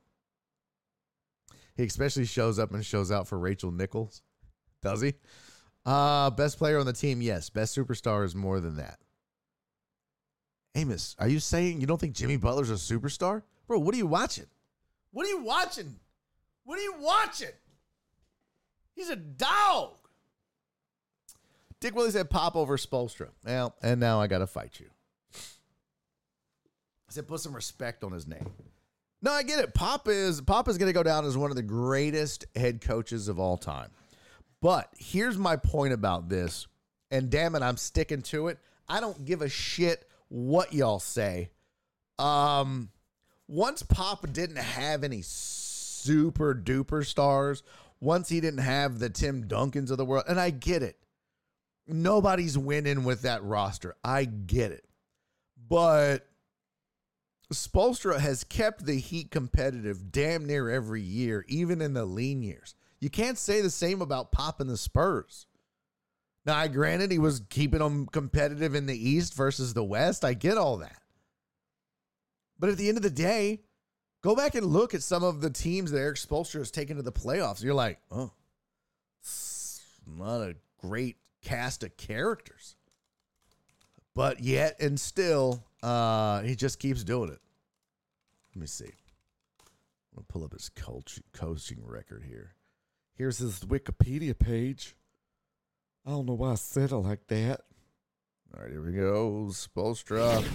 He especially shows up and shows out for Rachel Nichols. Does he? Uh, best player on the team, yes. Best superstar is more than that. Amos, are you saying you don't think Jimmy Butler's a superstar? Bro, what are you watching? What are you watching? What are you watching? He's a dog. Dick Willie said pop over Spoelstra. Well, and now I got to fight you. I said put some respect on his name. No, I get it. Pop is Pop is going to go down as one of the greatest head coaches of all time. But here's my point about this, and damn it, I'm sticking to it. I don't give a shit what y'all say. Um, once Pop didn't have any super duper stars, once he didn't have the Tim Duncans of the world, and I get it. Nobody's winning with that roster. I get it. But Spoelstra has kept the Heat competitive damn near every year, even in the lean years. You can't say the same about Pop and the Spurs. Now, I granted he was keeping them competitive in the East versus the West. I get all that. But at the end of the day, go back and look at some of the teams that Eric Spoelstra has taken to the playoffs. You're like, oh, not a great cast of characters. But yet and still, uh, he just keeps doing it. Let me see. I'm gonna pull up his coach, coaching record here. Here's his Wikipedia page. I don't know why I said it like that. All right, here we go. Spoelstra.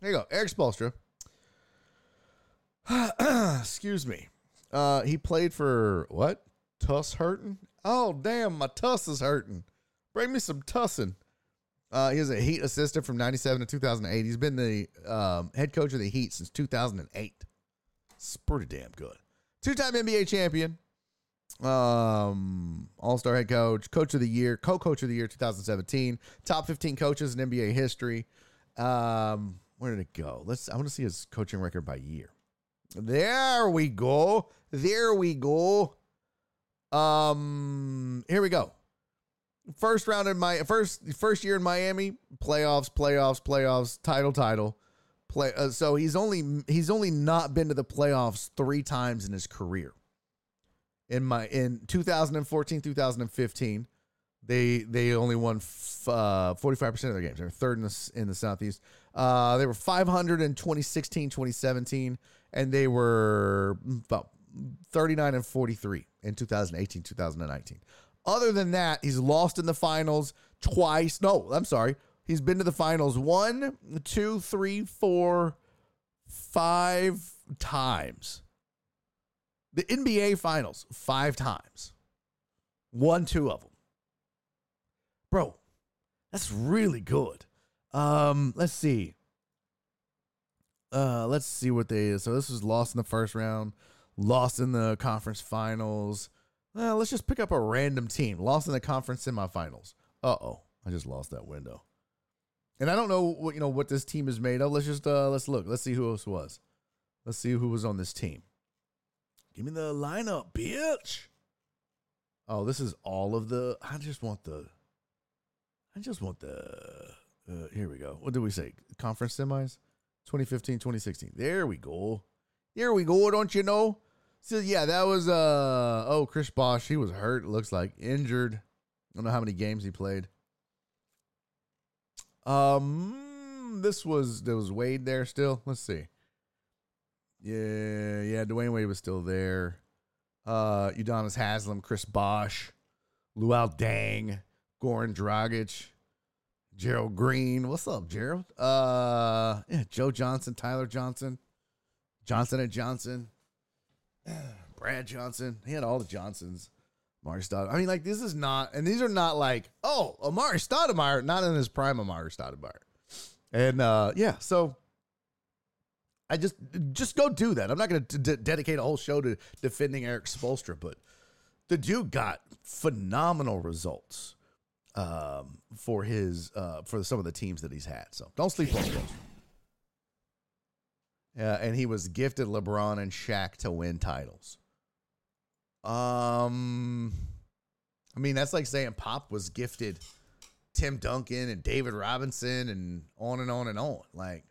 There you go. Eric Spoelstra. Excuse me. Uh, he played for what? Tuss hurting? Oh, damn, my tuss is hurting. Bring me some tussin. Uh, he was a Heat assistant from 97 to 2008. He's been the um, head coach of the Heat since 2008. It's pretty damn good. Two time NBA champion, um, All Star head coach, coach of the year, co coach of the year 2017, top 15 coaches in NBA history. Um, where did it go? Let's. I want to see his coaching record by year. There we go. There we go. Um, here we go. First round in my first first year in Miami, playoffs, playoffs, playoffs, title, title. Play. Uh, so he's only he's only not been to the playoffs three times in his career. In my in 2014, 2015, they they only won f- uh, 45% of their games. They were third in the, in the Southeast. Uh, they were 500 in 2016, 2017, and they were about 39 and 43 in 2018, 2019. Other than that, he's lost in the finals twice. No, I'm sorry. He's been to the finals one, two, three, four, five times. The NBA finals, five times. Won two of them. Bro, that's really good. Um, let's see. Uh, let's see what they is. so this was lost in the first round, lost in the conference finals. Uh, let's just pick up a random team. Lost in the conference semifinals. Uh oh, I just lost that window. And I don't know what you know what this team is made of. Let's just uh let's look. Let's see who else was. Let's see who was on this team. Give me the lineup, bitch. Oh, this is all of the. I just want the. I just want the. Uh, here we go. What did we say? Conference semis, 2015, 2016. There we go. There we go. Don't you know? So yeah, that was uh oh Chris Bosh. He was hurt. Looks like injured. I don't know how many games he played. Um, this was there was Wade there still. Let's see. Yeah, yeah, Dwyane Wade was still there. Uh, Udonis Haslem, Chris Bosh, Luol Deng, Goran Dragic, Gerald Green. What's up, Gerald? Uh, yeah, Joe Johnson, Tyler Johnson, Johnson and Johnson, Brad Johnson. He had all the Johnsons. Amar'e Stoudemire. I mean, like this is not, and these are not like, oh, Amar'e Stoudemire, not in his prime, Amar'e Stoudemire. And uh, yeah, so I just just go do that. I'm not going to d- dedicate a whole show to defending Eric Spoelstra, but the dude got phenomenal results um, for his uh, for some of the teams that he's had. So don't sleep on Spoelstra. Yeah, and he was gifted LeBron and Shaq to win titles. Um, I mean that's like saying Pop was gifted Tim Duncan and David Robinson and on and on and on. Like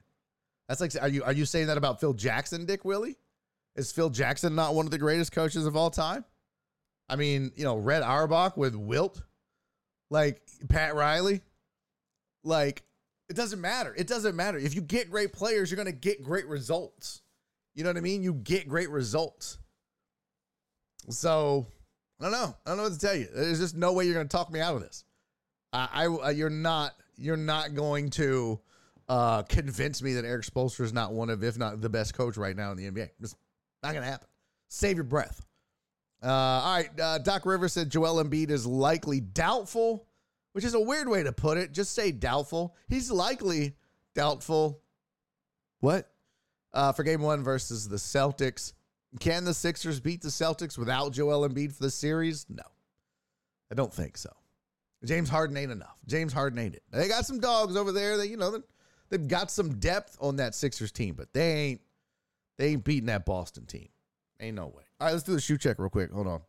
that's like are you are you saying that about Phil Jackson, Dick Willie? Is Phil Jackson not one of the greatest coaches of all time? I mean, you know, Red Auerbach with Wilt, like Pat Riley, like it doesn't matter. It doesn't matter. If you get great players, you're going to get great results. You know what I mean? You get great results. So I don't know. I don't know what to tell you. There's just no way you're going to talk me out of this. I, I you're not you're not going to uh, convince me that Eric Spoelstra is not one of, if not the best coach right now in the NBA. It's not going to happen. Save your breath. Uh, all right. Uh, Doc Rivers said Joel Embiid is likely doubtful, which is a weird way to put it. Just say doubtful. He's likely doubtful. What? Uh, for game one versus the Celtics. Can the Sixers beat the Celtics without Joel Embiid for the series? No. I don't think so. James Harden ain't enough. James Harden ain't it. They got some dogs over there that, you know, they've got some depth on that Sixers team, but they ain't they ain't beating that Boston team. Ain't no way. All right, let's do the shoe check real quick. Hold on.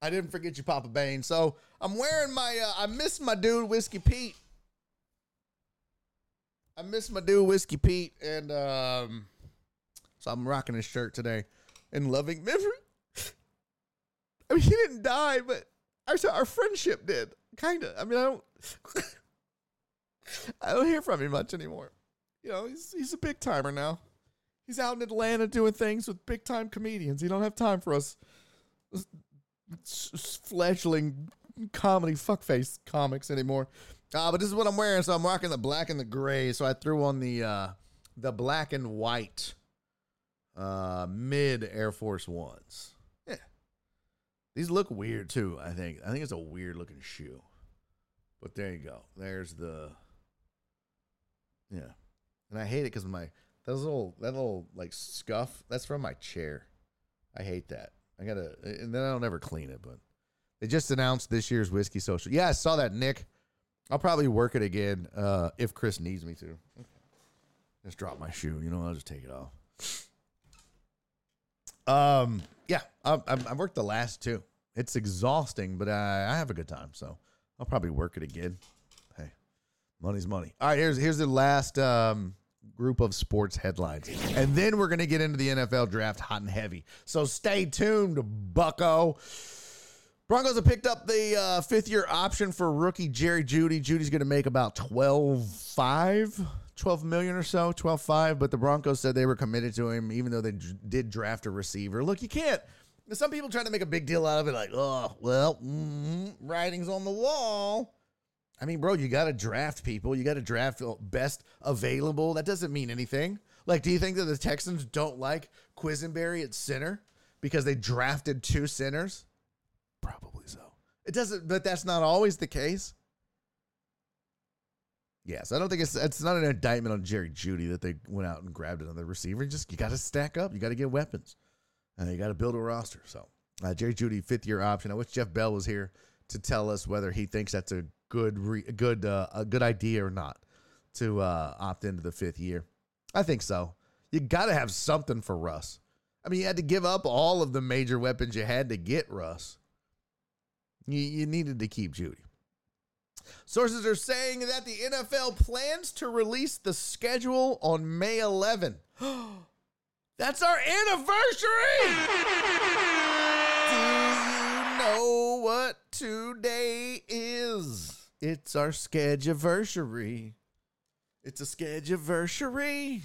I didn't forget you, Papa Bain. So I'm wearing my uh, I miss my dude Whiskey Pete. I miss my dude Whiskey Pete, and um, so I'm rocking his shirt today in loving memory. I mean, he didn't die, but our our friendship did kind of. I mean, I don't. I don't hear from him much anymore. You know, he's he's a big timer now. He's out in Atlanta doing things with big time comedians. He don't have time for us fledgling comedy fuckface comics anymore. Uh, but this is what I'm wearing, so I'm rocking the black and the gray. So I threw on the uh, the black and white uh, mid Air Force Ones. Yeah, these look weird too. I think I think it's a weird looking shoe, but there you go. There's the yeah, and I hate it because my that little that little like scuff that's from my chair. I hate that. I gotta and then I don't ever clean it. But they just announced this year's whiskey social. Yeah, I saw that, Nick. I'll probably work it again uh, if Chris needs me to. Just drop my shoe. You know, I'll just take it off. Um, yeah, I, I, worked the last two. It's exhausting, but I, I have a good time, so I'll probably work it again. Money's money. All right, here's here's the last um, group of sports headlines, and then we're gonna get into the NFL draft hot and heavy. So stay tuned, Bucko. Broncos have picked up the uh, fifth year option for rookie Jerry Jeudy. Jeudy's going to make about 12 5, 12 million or so, 12 5. But the Broncos said they were committed to him, even though they d- did draft a receiver. Look, you can't. Some people try to make a big deal out of it, like, oh, well, mm, writing's on the wall. I mean, bro, you got to draft people. You got to draft best available. That doesn't mean anything. Like, do you think that the Texans don't like Quessenberry at center because they drafted two centers? Probably so. It doesn't, but that's not always the case. Yes, I don't think it's it's not an indictment on Jerry Jeudy that they went out and grabbed another receiver. Just you got to stack up. You got to get weapons. And you got to build a roster. So uh, Jerry Jeudy, fifth year option. I wish Jeff Bell was here to tell us whether he thinks that's a good re- good uh, a good idea or not to uh, opt into the fifth year. I think so. You got to have something for Russ. I mean, you had to give up all of the major weapons you had to get Russ. You, you needed to keep Jeudy. Sources are saying that the NFL plans to release the schedule on May 11. That's our anniversary! Do you know what today is? It's our scheduleversary. It's a scheduleversary.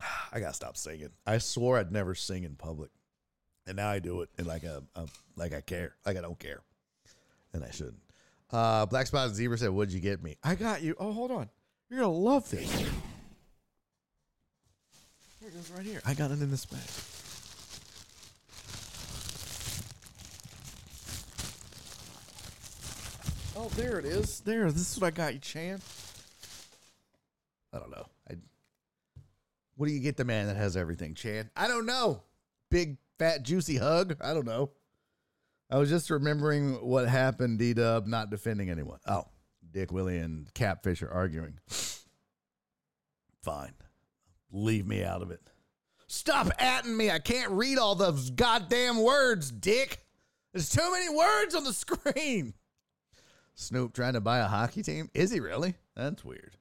I gotta stop singing. I swore I'd never sing in public, and now I do it, and like a, a like I care, like I don't care, and I shouldn't. Uh, Black Spot Zebra said, "What'd you get me? I got you. Oh, hold on, you're gonna love this. Here it is, right here. I got it in this bag. Oh, there it is. There, this is what I got you, Chan. I don't know. I what do you get the man that has everything, Chan? I don't know. Big, fat, juicy hug? I don't know. I was just remembering what happened, D Dub, not defending anyone. Oh, Dick Willie and Cap Fisher arguing. Fine. Leave me out of it. Stop atting me. I can't read all those goddamn words, Dick. There's too many words on the screen. Snoop trying to buy a hockey team? Is he really? That's weird.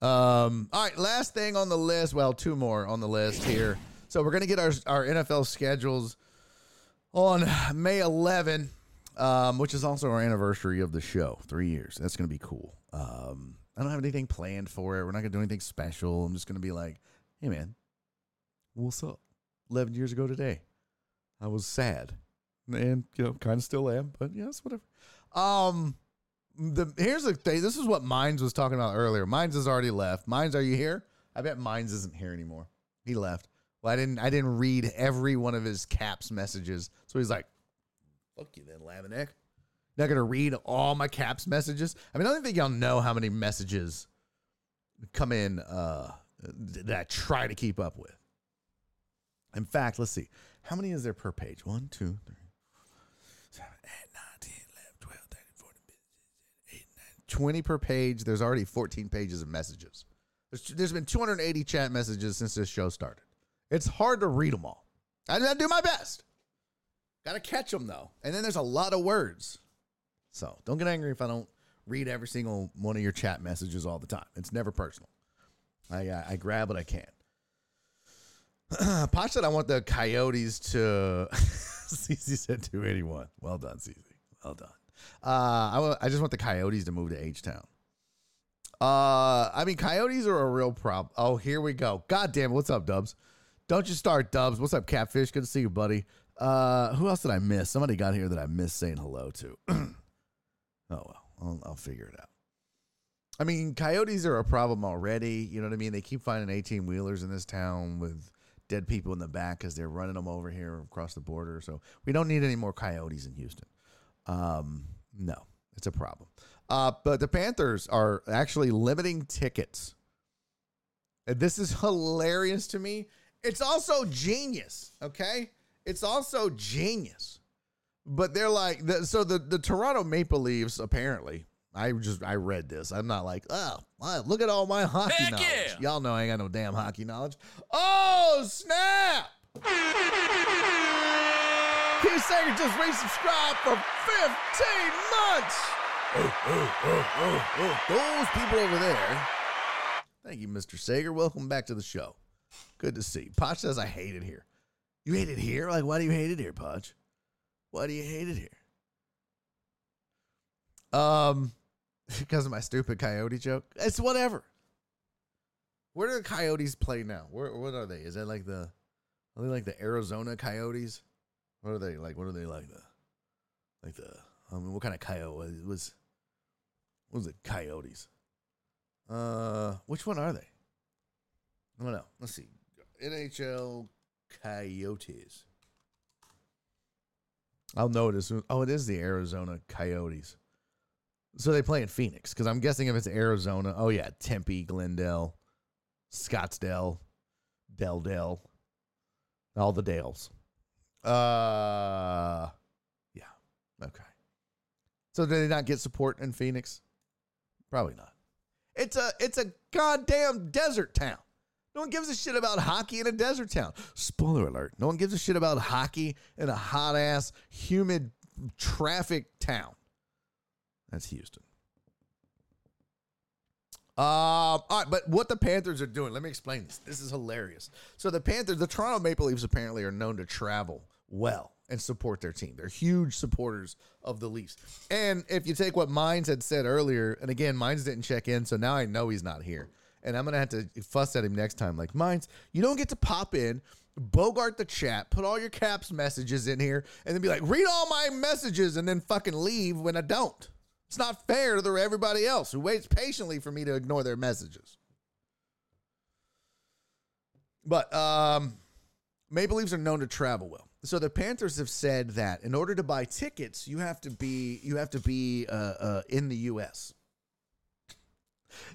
Um, all right, last thing on the list. Well, two more on the list here. So we're gonna get our our NFL schedules on May 11, um, which is also our anniversary of the show. Three years. That's gonna be cool. Um, I don't have anything planned for it. We're not gonna do anything special. I'm just gonna be like, hey man, what's up? 11 years ago today, I was sad, and you know, kind of still am, but yes, whatever. Um, the here's the thing. This is what Mines was talking about earlier. Mines has already left. Mines, are you here? I bet Mines isn't here anymore. He left. Well, I didn't. I didn't read every one of his caps messages. So he's like, "Fuck you, then, Laminack." Not gonna read all my caps messages. I mean, I don't think y'all know how many messages come in uh, that I try to keep up with. In fact, let's see. How many is there per page? One, two, three, 20 per page. There's already 14 pages of messages. There's, there's been 280 chat messages since this show started. It's hard to read them all. I, I do my best. Got to catch them though. And then there's a lot of words. So don't get angry if I don't read every single one of your chat messages all the time. It's never personal. I, I, I grab what I can. Posh said I want the Coyotes to. CC said 281. Well done, CC. Well done. Uh, I, w- I just want the Coyotes to move to H Town. Uh, I mean, Coyotes are a real problem. Oh, here we go. God damn it. What's up, Dubs? Don't you start, Dubs. What's up, Catfish? Good to see you, buddy. Uh, who else did I miss? Somebody got here that I missed saying hello to. oh, well, I'll, I'll figure it out. I mean, coyotes are a problem already. You know what I mean? They keep finding 18 wheelers in this town with dead people in the back because they're running them over here across the border. So we don't need any more coyotes in Houston. Um, no, it's a problem. Uh, but the Panthers are actually limiting tickets. And this is hilarious to me. It's also genius, okay? It's also genius. But they're like, the, so the, the Toronto Maple Leafs, apparently, I just, I read this. I'm not like, oh, look at all my hockey Heck knowledge. yeah. Y'all know I ain't got no damn hockey knowledge. Oh, snap! Keith Sager just resubscribed for 15 months. Oh, oh, oh. Those people over there. Thank you, Mr. Sager. Welcome back to the show. Good to see you. Poch says, I hate it here. You hate it here? Like, why do you hate it here, Poch? Why do you hate it here? Um, because of my stupid coyote joke. It's whatever. Where do the coyotes play now? Where what are they? Is that like the are they like the Arizona Coyotes? What are they like? What are they like the like the I mean, what kind of coyote it was? What was it? Coyotes. Uh, which one are they? I don't know. Let's see. NHL Coyotes. I'll know it as soon. Oh, it is the Arizona Coyotes. So they play in Phoenix because I'm guessing if it's Arizona. Oh yeah, Tempe, Glendale, Scottsdale, Del Del, all the Dales. Uh, yeah, okay. So did they not get support in Phoenix? Probably not. It's a it's a goddamn desert town. No one gives a shit about hockey in a desert town. Spoiler alert. No one gives a shit about hockey in a hot ass, humid, traffic town. That's Houston. Um, all right, but what the Panthers are doing, let me explain this. This is hilarious. So the Panthers, the Toronto Maple Leafs apparently are known to travel well and support their team. They're huge supporters of the Leafs. And if you take what Mines had said earlier, and again, Mines didn't check in, so now I know he's not here. And I'm gonna have to fuss at him next time. Like, Mines, you don't get to pop in, bogart the chat, put all your caps messages in here, and then be like, read all my messages, and then fucking leave when I don't. It's not fair to everybody else who waits patiently for me to ignore their messages. But um, Maple Leafs are known to travel well. So the Panthers have said that in order to buy tickets, you have to be you have to be uh, uh, in the U.S.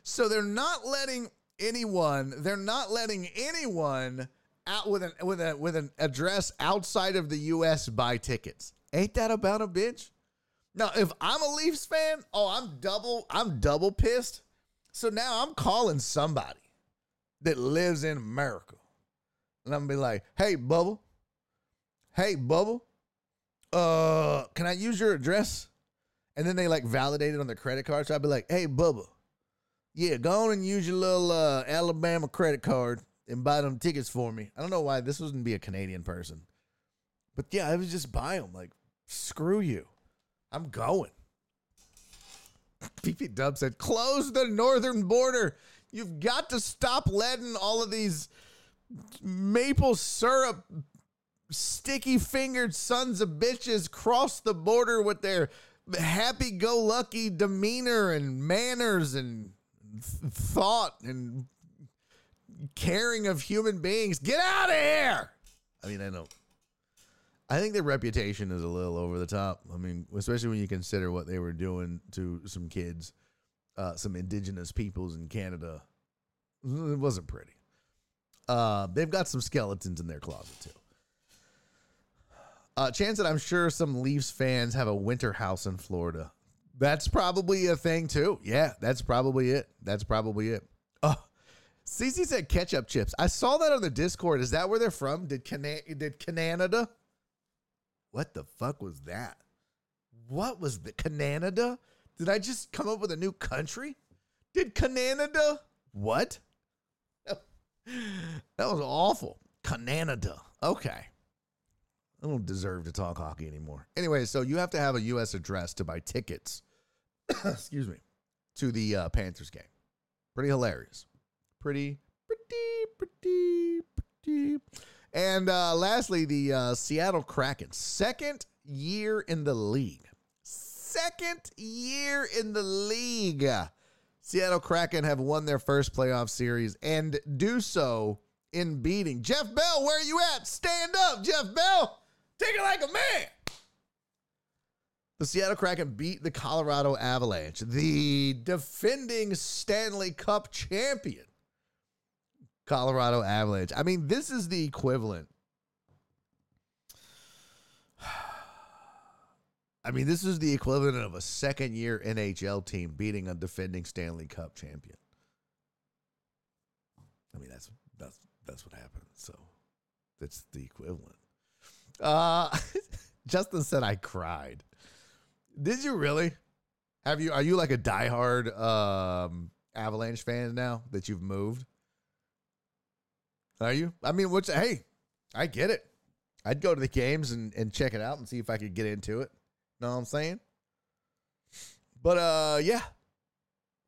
So they're not letting anyone. They're not letting anyone out with an with a with an address outside of the U.S. buy tickets. Ain't that about a bitch? Now, if I'm a Leafs fan, oh, I'm double, I'm double pissed. So now I'm calling somebody that lives in America. And I'm gonna be like, hey, Bubble. Hey, Bubble. Uh, can I use your address? And then they like validate it on their credit card. So I'd be like, hey, Bubba. Yeah, go on and use your little uh, Alabama credit card and buy them tickets for me. I don't know why this wouldn't be a Canadian person. But yeah, I was just buy them. Like, screw you. I'm going. PP Dub said, close the northern border. You've got to stop letting all of these maple syrup, sticky fingered sons of bitches cross the border with their happy go lucky demeanor and manners and th- thought and caring of human beings. Get out of here. I mean, I know. I think their reputation is a little over the top. I mean, especially when you consider what they were doing to some kids, uh, some indigenous peoples in Canada. It wasn't pretty. Uh, they've got some skeletons in their closet too. Uh, chance that I'm sure some Leafs fans have a winter house in Florida. That's probably a thing too. Yeah, that's probably it. That's probably it. Oh, CC said ketchup chips. I saw that on the Discord. Is that where they're from? Did Cana- did Canada? What the fuck was that? What was the Canada? Did I just come up with a new country? Did Canada? What? That was awful. Canada. Okay. I don't deserve to talk hockey anymore. Anyway, so you have to have a U.S. address to buy tickets. excuse me, to the uh, Panthers game. Pretty hilarious. Pretty, pretty, pretty, pretty. And uh, lastly, the uh, Seattle Kraken, second year in the league. Second year in the league. Seattle Kraken have won their first playoff series and do so in beating Jeff Bell. Where are you at? Stand up, Jeff Bell. Take it like a man. The Seattle Kraken beat the Colorado Avalanche, the defending Stanley Cup champion. Colorado Avalanche. I mean, this is the equivalent. I mean, this is the equivalent of a second year NHL team beating a defending Stanley Cup champion. I mean, that's that's that's what happened. So that's the equivalent. Uh Justin said I cried. Did you really? Have you are you like a diehard um Avalanche fan now that you've moved? Are you? I mean, what's hey, I get it. I'd go to the games and, and check it out and see if I could get into it. Know what I'm saying? But uh yeah.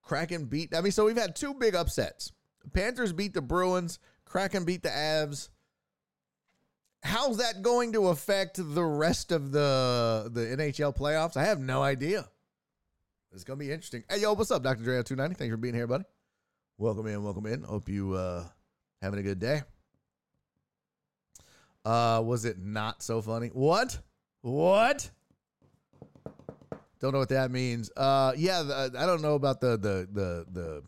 Kraken beat I mean, so we've had two big upsets. Panthers beat the Bruins, Kraken beat the Avs. How's that going to affect the rest of the the NHL playoffs? I have no idea. It's gonna be interesting. Hey, yo, what's up, Dr. Dre 290? Thanks for being here, buddy. Welcome in, welcome in. Hope you uh having a good day. Uh, was it not so funny? What? What? Don't know what that means. Uh, yeah, the, I don't know about the the the the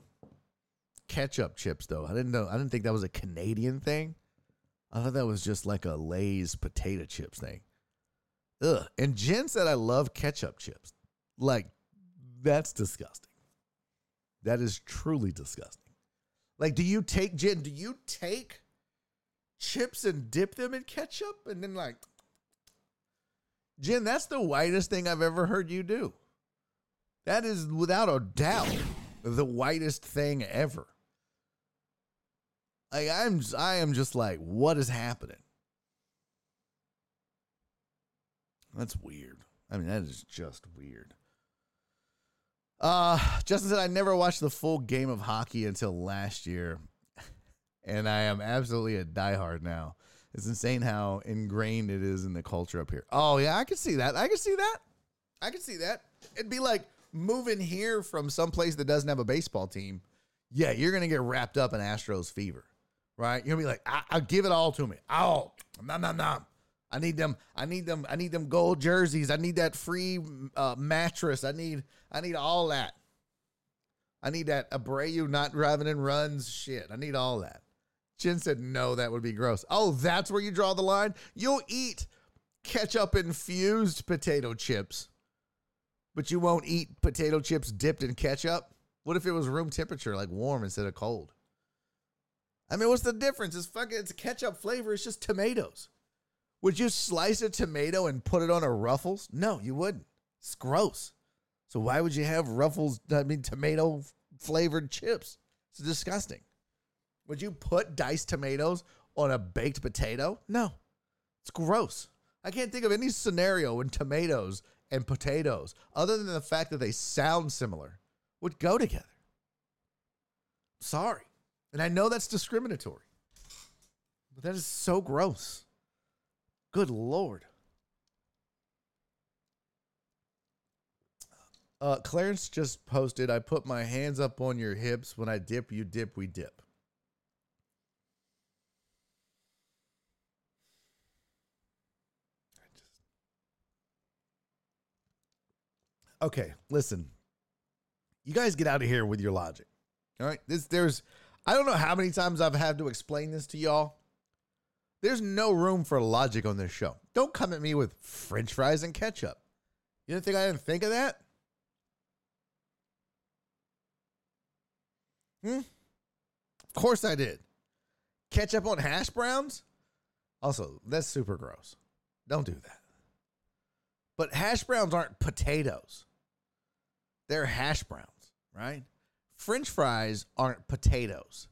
ketchup chips though. I didn't know. I didn't think that was a Canadian thing. I thought that was just like a Lay's potato chips thing. Ugh. And Jen said I love ketchup chips. Like, that's disgusting. That is truly disgusting. Like, do you take Jen? Do you take chips and dip them in ketchup and then like Jen, that's the whitest thing I've ever heard you do. That is without a doubt the whitest thing ever. Like I'm I am just like, what is happening? That's weird. I mean, that is just weird. Uh Justin said I never watched the full game of hockey until last year. And I am absolutely a diehard now. It's insane how ingrained it is in the culture up here. Oh yeah, I can see that. I can see that. I can see that. It'd be like moving here from some place that doesn't have a baseball team. Yeah, you're gonna get wrapped up in Astros fever, right? You're gonna be like, I- I'll give it all to me. Oh, nom nom nom. I need them. I need them. I need them gold jerseys. I need that free uh, mattress. I need. I need all that. I need that Abreu not driving in runs shit. I need all that. Jen said, no, that would be gross. Oh, that's where you draw the line? You'll eat ketchup infused potato chips, but you won't eat potato chips dipped in ketchup? What if it was room temperature, like warm instead of cold? I mean, what's the difference? It's fucking it's ketchup flavor, it's just tomatoes. Would you slice a tomato and put it on a ruffles? No, you wouldn't. It's gross. So why would you have ruffles, I mean tomato flavored chips? It's disgusting. Would you put diced tomatoes on a baked potato? No. It's gross. I can't think of any scenario when tomatoes and potatoes, other than the fact that they sound similar, would go together. Sorry. And I know that's discriminatory, but that is so gross. Good Lord. Uh, Clarence just posted, I put my hands up on your hips. When I dip, you dip, we dip. Okay, listen. You guys get out of here with your logic. All right? This there's I don't know how many times I've had to explain this to y'all. There's no room for logic on this show. Don't come at me with french fries and ketchup. You didn't think I didn't think of that? Hmm? Of course I did. Ketchup on hash browns? Also, that's super gross. Don't do that. But hash browns aren't potatoes. They're hash browns, right? French fries aren't potatoes.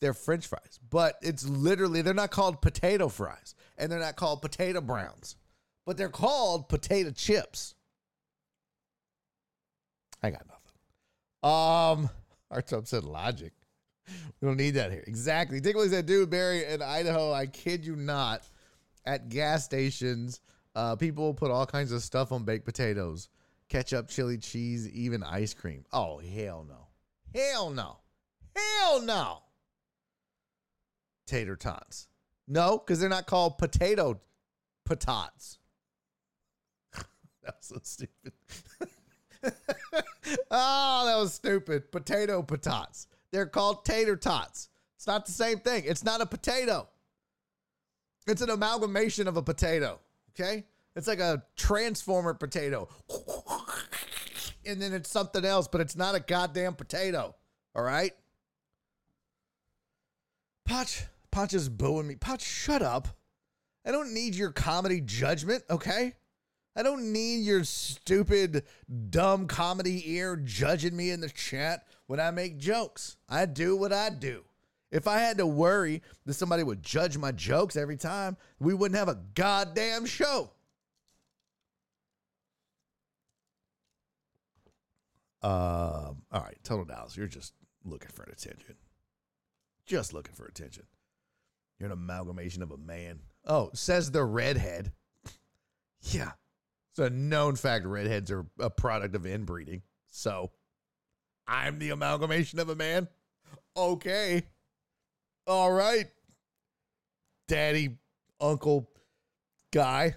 They're French fries, but it's literally, they're not called potato fries and they're not called potato browns, but they're called potato chips. I got nothing. Um, our tub said logic. We don't need that here. Exactly. Dickley said, dude, Barry in Idaho, I kid you not, at gas stations, uh, people put all kinds of stuff on baked potatoes ketchup, chili cheese, even ice cream. Oh, hell no. Hell no. Hell no. Tater tots. No, because they're not called potato patots. that was so stupid. oh, that was stupid. Potato patots. They're called tater tots. It's not the same thing. It's not a potato. It's an amalgamation of a potato. Okay? It's like a transformer potato. And then it's something else, but it's not a goddamn potato. All right? Potch, Potch is booing me. Potch, shut up. I don't need your comedy judgment, okay? I don't need your stupid, dumb comedy ear judging me in the chat when I make jokes. I do what I do. If I had to worry that somebody would judge my jokes every time, we wouldn't have a goddamn show. Um, all right, Total Dallas, you're just looking for attention. Just looking for attention. You're an amalgamation of a man. Oh, says the redhead. Yeah. It's a known fact redheads are a product of inbreeding. So I'm the amalgamation of a man. Okay. All right. Daddy, uncle, guy.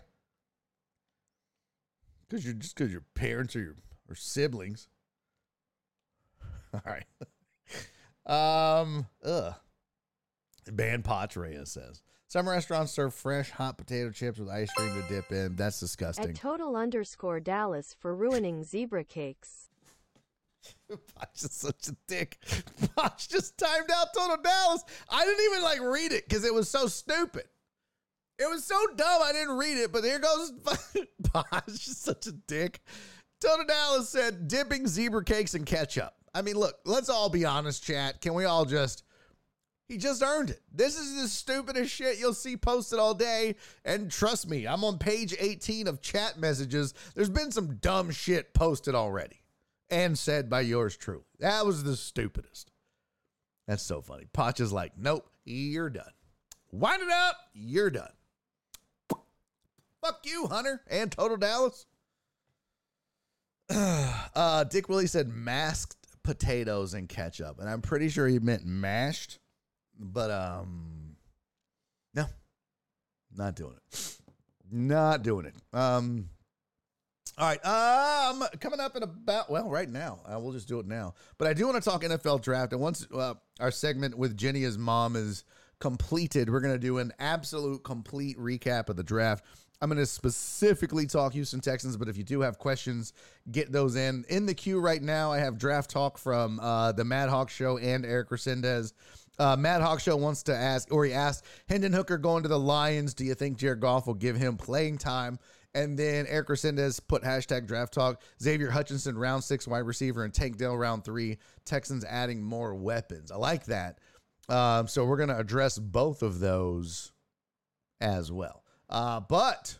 Because you're just because your parents are your or siblings. All right. Um, ugh. Ban Patria says some restaurants serve fresh hot potato chips with ice cream to dip in. That's disgusting. At total underscore Dallas for ruining zebra cakes. Potch is such a dick. Potch just timed out Total Dallas. I didn't even like read it because it was so stupid. It was so dumb. I didn't read it, but there goes Potch is such a dick. Total Dallas said dipping zebra cakes in ketchup. I mean, look, let's all be honest, chat. Can we all just he just earned it. This is the stupidest shit you'll see posted all day. And trust me, I'm on page 18 of chat messages. There's been some dumb shit posted already and said by yours truly. That was the stupidest. That's so funny. Potch is like, nope, you're done. Wind it up, you're done. Fuck you, Hunter and Total Dallas. uh, Dick Willie said masked potatoes and ketchup, and I'm pretty sure he meant mashed, but um, no, not doing it. Not doing it. Um, all right. Um, coming up in about well, right now. Uh, we'll just do it now. But I do want to talk NFL draft. And once uh, our segment with Jenny's mom is completed, we're gonna do an absolute complete recap of the draft. I'm to specifically talk Houston Texans, but if you do have questions, get those in. In the queue right now, I have draft talk from uh, the Mad Hawk Show and Eric Resendez. Uh, Mad Hawk Show wants to ask, or he asked, Hendon Hooker going to the Lions. Do you think Jared Goff will give him playing time? And then Eric Resendez put hashtag draft talk. Xavier Hutchinson, round six wide receiver, and Tank Dell, round three. Texans adding more weapons. I like that. Um, so we're going to address both of those as well. Uh, but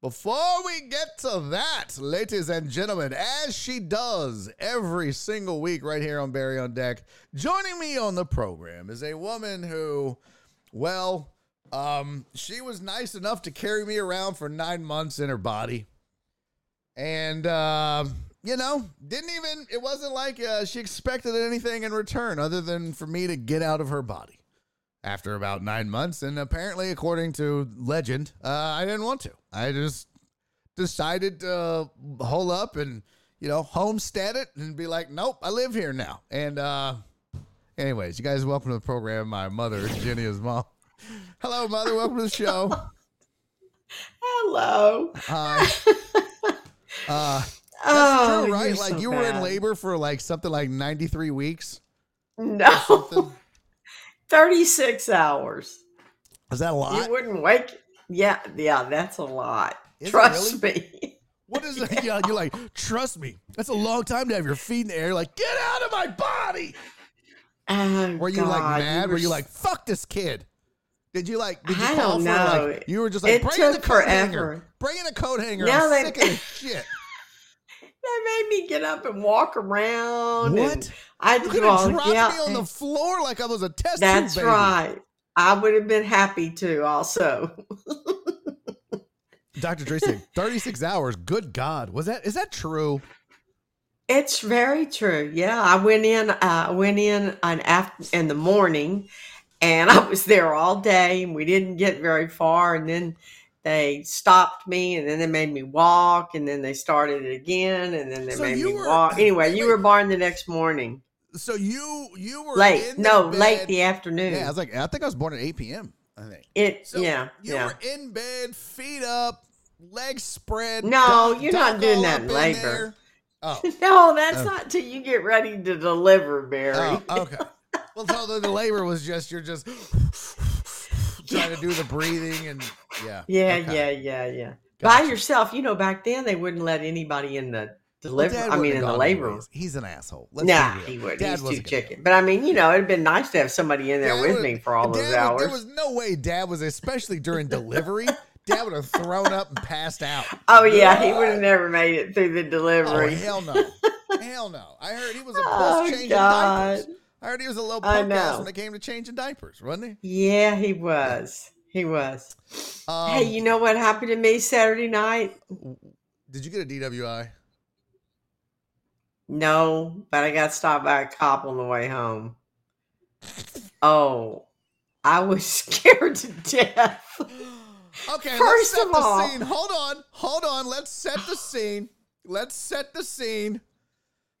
before we get to that, ladies and gentlemen, as she does every single week right here on Barry on Deck, joining me on the program is a woman who, well, um, she was nice enough to carry me around for nine months in her body. And, uh, you know, didn't even, it wasn't like uh, she expected anything in return other than for me to get out of her body after about nine months. And apparently, according to legend, uh, I didn't want to. I just decided to hole up and, you know, homestead it and be like, nope, I live here now. And, uh, anyways, you guys, welcome to the program. My mother, Jenny, is mom. Hello, mother. Welcome to the show. Hello. Hi. Uh, that's oh, true, right? Like so you were in labor for like something like 93 weeks. No, Something. 36 hours. Is that a lot? You wouldn't wake. Yeah, yeah, that's a lot. Is Trust me. What is it? Yeah, you're like, trust me, that's a long time to have your feet in the air. Like, get out of my body. Oh, Were you like God, mad? were were you like, fuck this kid? Did you like? Did you I don't know. like? You were just like, It bring in the coat hanger. forever. Bring in a coat hanger. Now I'm they- sick of this shit. They made me get up and walk around. What? and I You just could have well, dropped yeah, me on the floor like I was a test tube That's baby. right. I would have been happy to also. Dr. Said 36 hours. Good God. Was that, is that true? It's very true. Yeah, I went in. Uh, I went in on after in the morning, and I was there all day, and we didn't get very far. And then they stopped me, and then they made me walk, and then they started it again, and then they So made me were- walk. Anyway, you were born the next morning, So you, you were late. in No, bed- late the afternoon. Yeah, I was like, I think I was born at 8 p.m. I think. it. So yeah, you yeah. were in bed, feet up, legs spread. No, doc- you're not doing that in in labor. there. Oh, No, that's Oh. not till you get ready to deliver, Barry. oh, okay. Well, so the, the labor was just you're just trying to do the breathing and yeah, Yeah, okay. yeah, yeah, yeah. Gotcha. By yourself, you know, back then they wouldn't let anybody in the Well, deliver. I mean, in the labor. anyways. He's an asshole. Let's Nah, he wouldn't. Dad He's too chicken. But I mean, you know, it'd been nice to have somebody in there Dad with would- me for all those was- hours. there was no way Dad was, especially during delivery. Dad would have thrown up and passed out. oh yeah, he would have never made it through the Oh delivery. hell no, hell no! I heard he was a Oh, changing God. diapers. I heard he was a little punk ass when it came to changing diapers, wasn't he? Yeah, he was. He was. Um, hey, you know what happened to me Saturday night? did you get a DWI? No, but I got stopped by a cop on the way home. Oh, I was scared to death. Okay, let's First set of the all- scene. Hold on, hold on. Let's set the scene. Let's set the scene.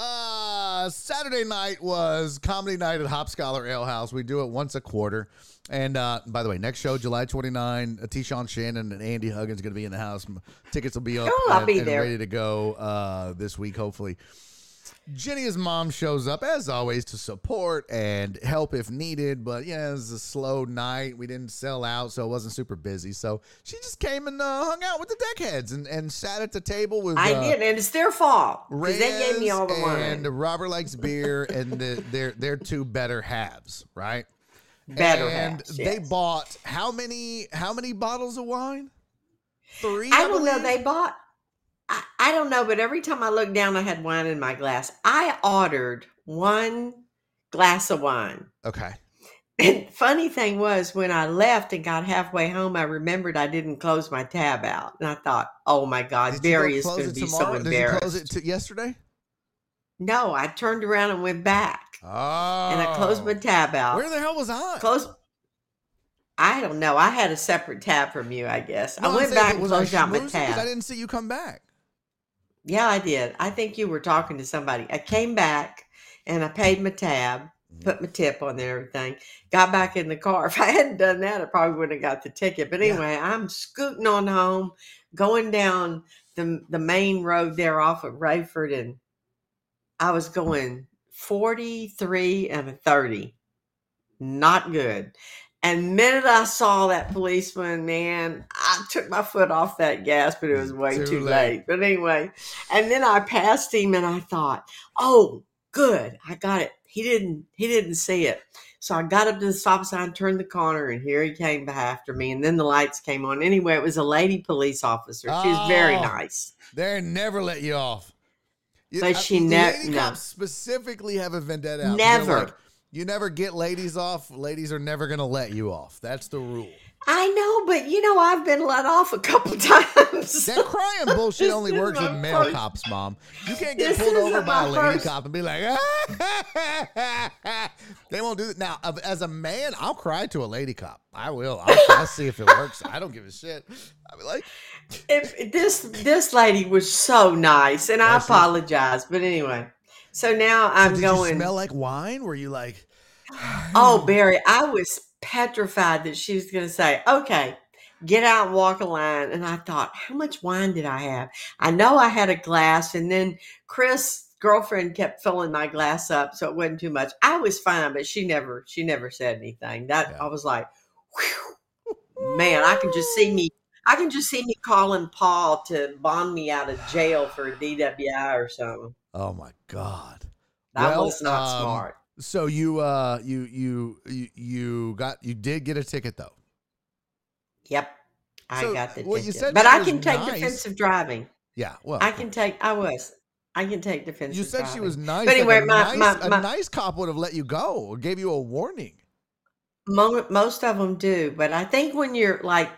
uh, Saturday night was comedy night at Hop Scholar Ale House. We do it once a quarter. And uh, by the way, next show, July 29, uh, T-Shawn Shannon and Andy Huggins going to be in the house. Tickets will be up Oh, I'll and, be there. ready to go uh, this week, hopefully. Jenny's mom shows up as always to support and help if needed, but yeah, it was a slow night. We didn't sell out, so it wasn't super busy. So she just came and uh, hung out with the deckheads and, and sat at the table with I uh, did, and it's their fault because they gave me all the wine. and. Robert likes beer and the, their their two better halves, right? Better and halves, they yes. bought how many how many bottles of wine? Three. I don't know. They bought. I, I don't know, but every time I looked down, I had wine in my glass. I ordered one glass of wine. Okay. And funny thing was, when I left and got halfway home, I remembered I didn't close my tab out, and I thought, "Oh my God, Did Barry is going to be so embarrassed." Did you close it yesterday? no, I turned around and went back, Oh. and I closed my oh. tab out. Where the hell was I? Close. I don't know. I had a separate tab from you, I guess. No, I went saying, back and closed out my? 'Cause I didn't see you come back. Yeah, I did. I think you were talking to somebody. I came back and I paid my tab, Mm-hmm. put my tip on there, everything. Got back in the car. If I hadn't done that, I probably wouldn't have got the ticket. But Yeah. anyway, I'm scooting on home, going down the the main road there off of Rayford, and I was going 43 and a 30. Not good. And the minute I saw that policeman, man, I took my foot off that gas, but it was way Too too, late. late. But anyway, and then I passed him and I thought, oh, good. I got it. He didn't he didn't see it. So I got up to the stop sign, turned the corner, and here he came after me. And then the lights came on. Anyway, it was a lady police officer. She was very Oh. nice. They never let you off. You- But I- she ne- lady no. cops specifically have a vendetta. Never. You never get ladies off. Ladies are never gonna let you off. That's the rule. I know, but you know, I've been let off a couple times. That crying bullshit only works with male first- cops, mom. You can't get This pulled over by a lady first- cop and be like, they won't do that. Now, as a man, I'll cry to a lady cop. I will. I'll, I'll see if it works. I don't give a shit. I'll be like, if this this lady was so nice, and I she? apologize, but anyway. So now I'm did going. you smell like wine? Were you like, oh, Barry, I was petrified that she was going to say, "Okay, get out and walk a line." And I thought, how much wine did I have? I know I had a glass, and then Chris. Girlfriend kept filling my glass up, so it wasn't too much. I was fine, but she never, she never said anything. That Yeah. I was like, Whew. man, I can just see me I can just see me calling Paul to bond me out of jail for a DWI or something. Oh my God. That Well, was not um, smart. So you uh you you you you got you did get a ticket though. Yep. I so, got the well, ticket. but I can take nice. defensive driving. Yeah. Well, I can take I was. I can take defensive You said she was nice. But anyway, like a, my- nice my- a my- nice cop would have let you go or gave you a warning. Mo- most of them do, but I think when you're like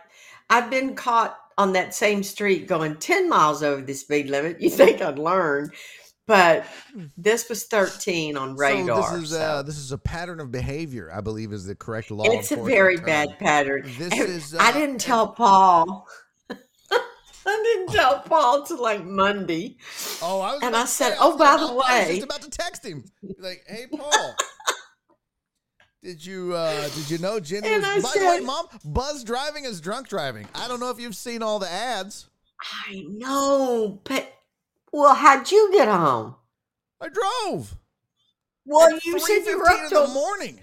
I've been caught on that same street going 10 miles over the speed limit, you think I'd learn. But this was 13 on radar. So this is so- uh, this is a pattern of behavior, I believe, is the correct law. it's a very term. bad pattern. This And is, I uh, didn't tell Paul. I didn't tell Paul till like Monday. Oh, I was And I said, say, "Oh, by the I was way." just about to text him, like, "Hey, Paul." Did you uh did you know Jenny And was I by the way, said- mom, buzz driving is drunk driving. I don't know if you've seen all the ads. I know, but well, how'd you get home? I drove. Well, you said you were up till the morning.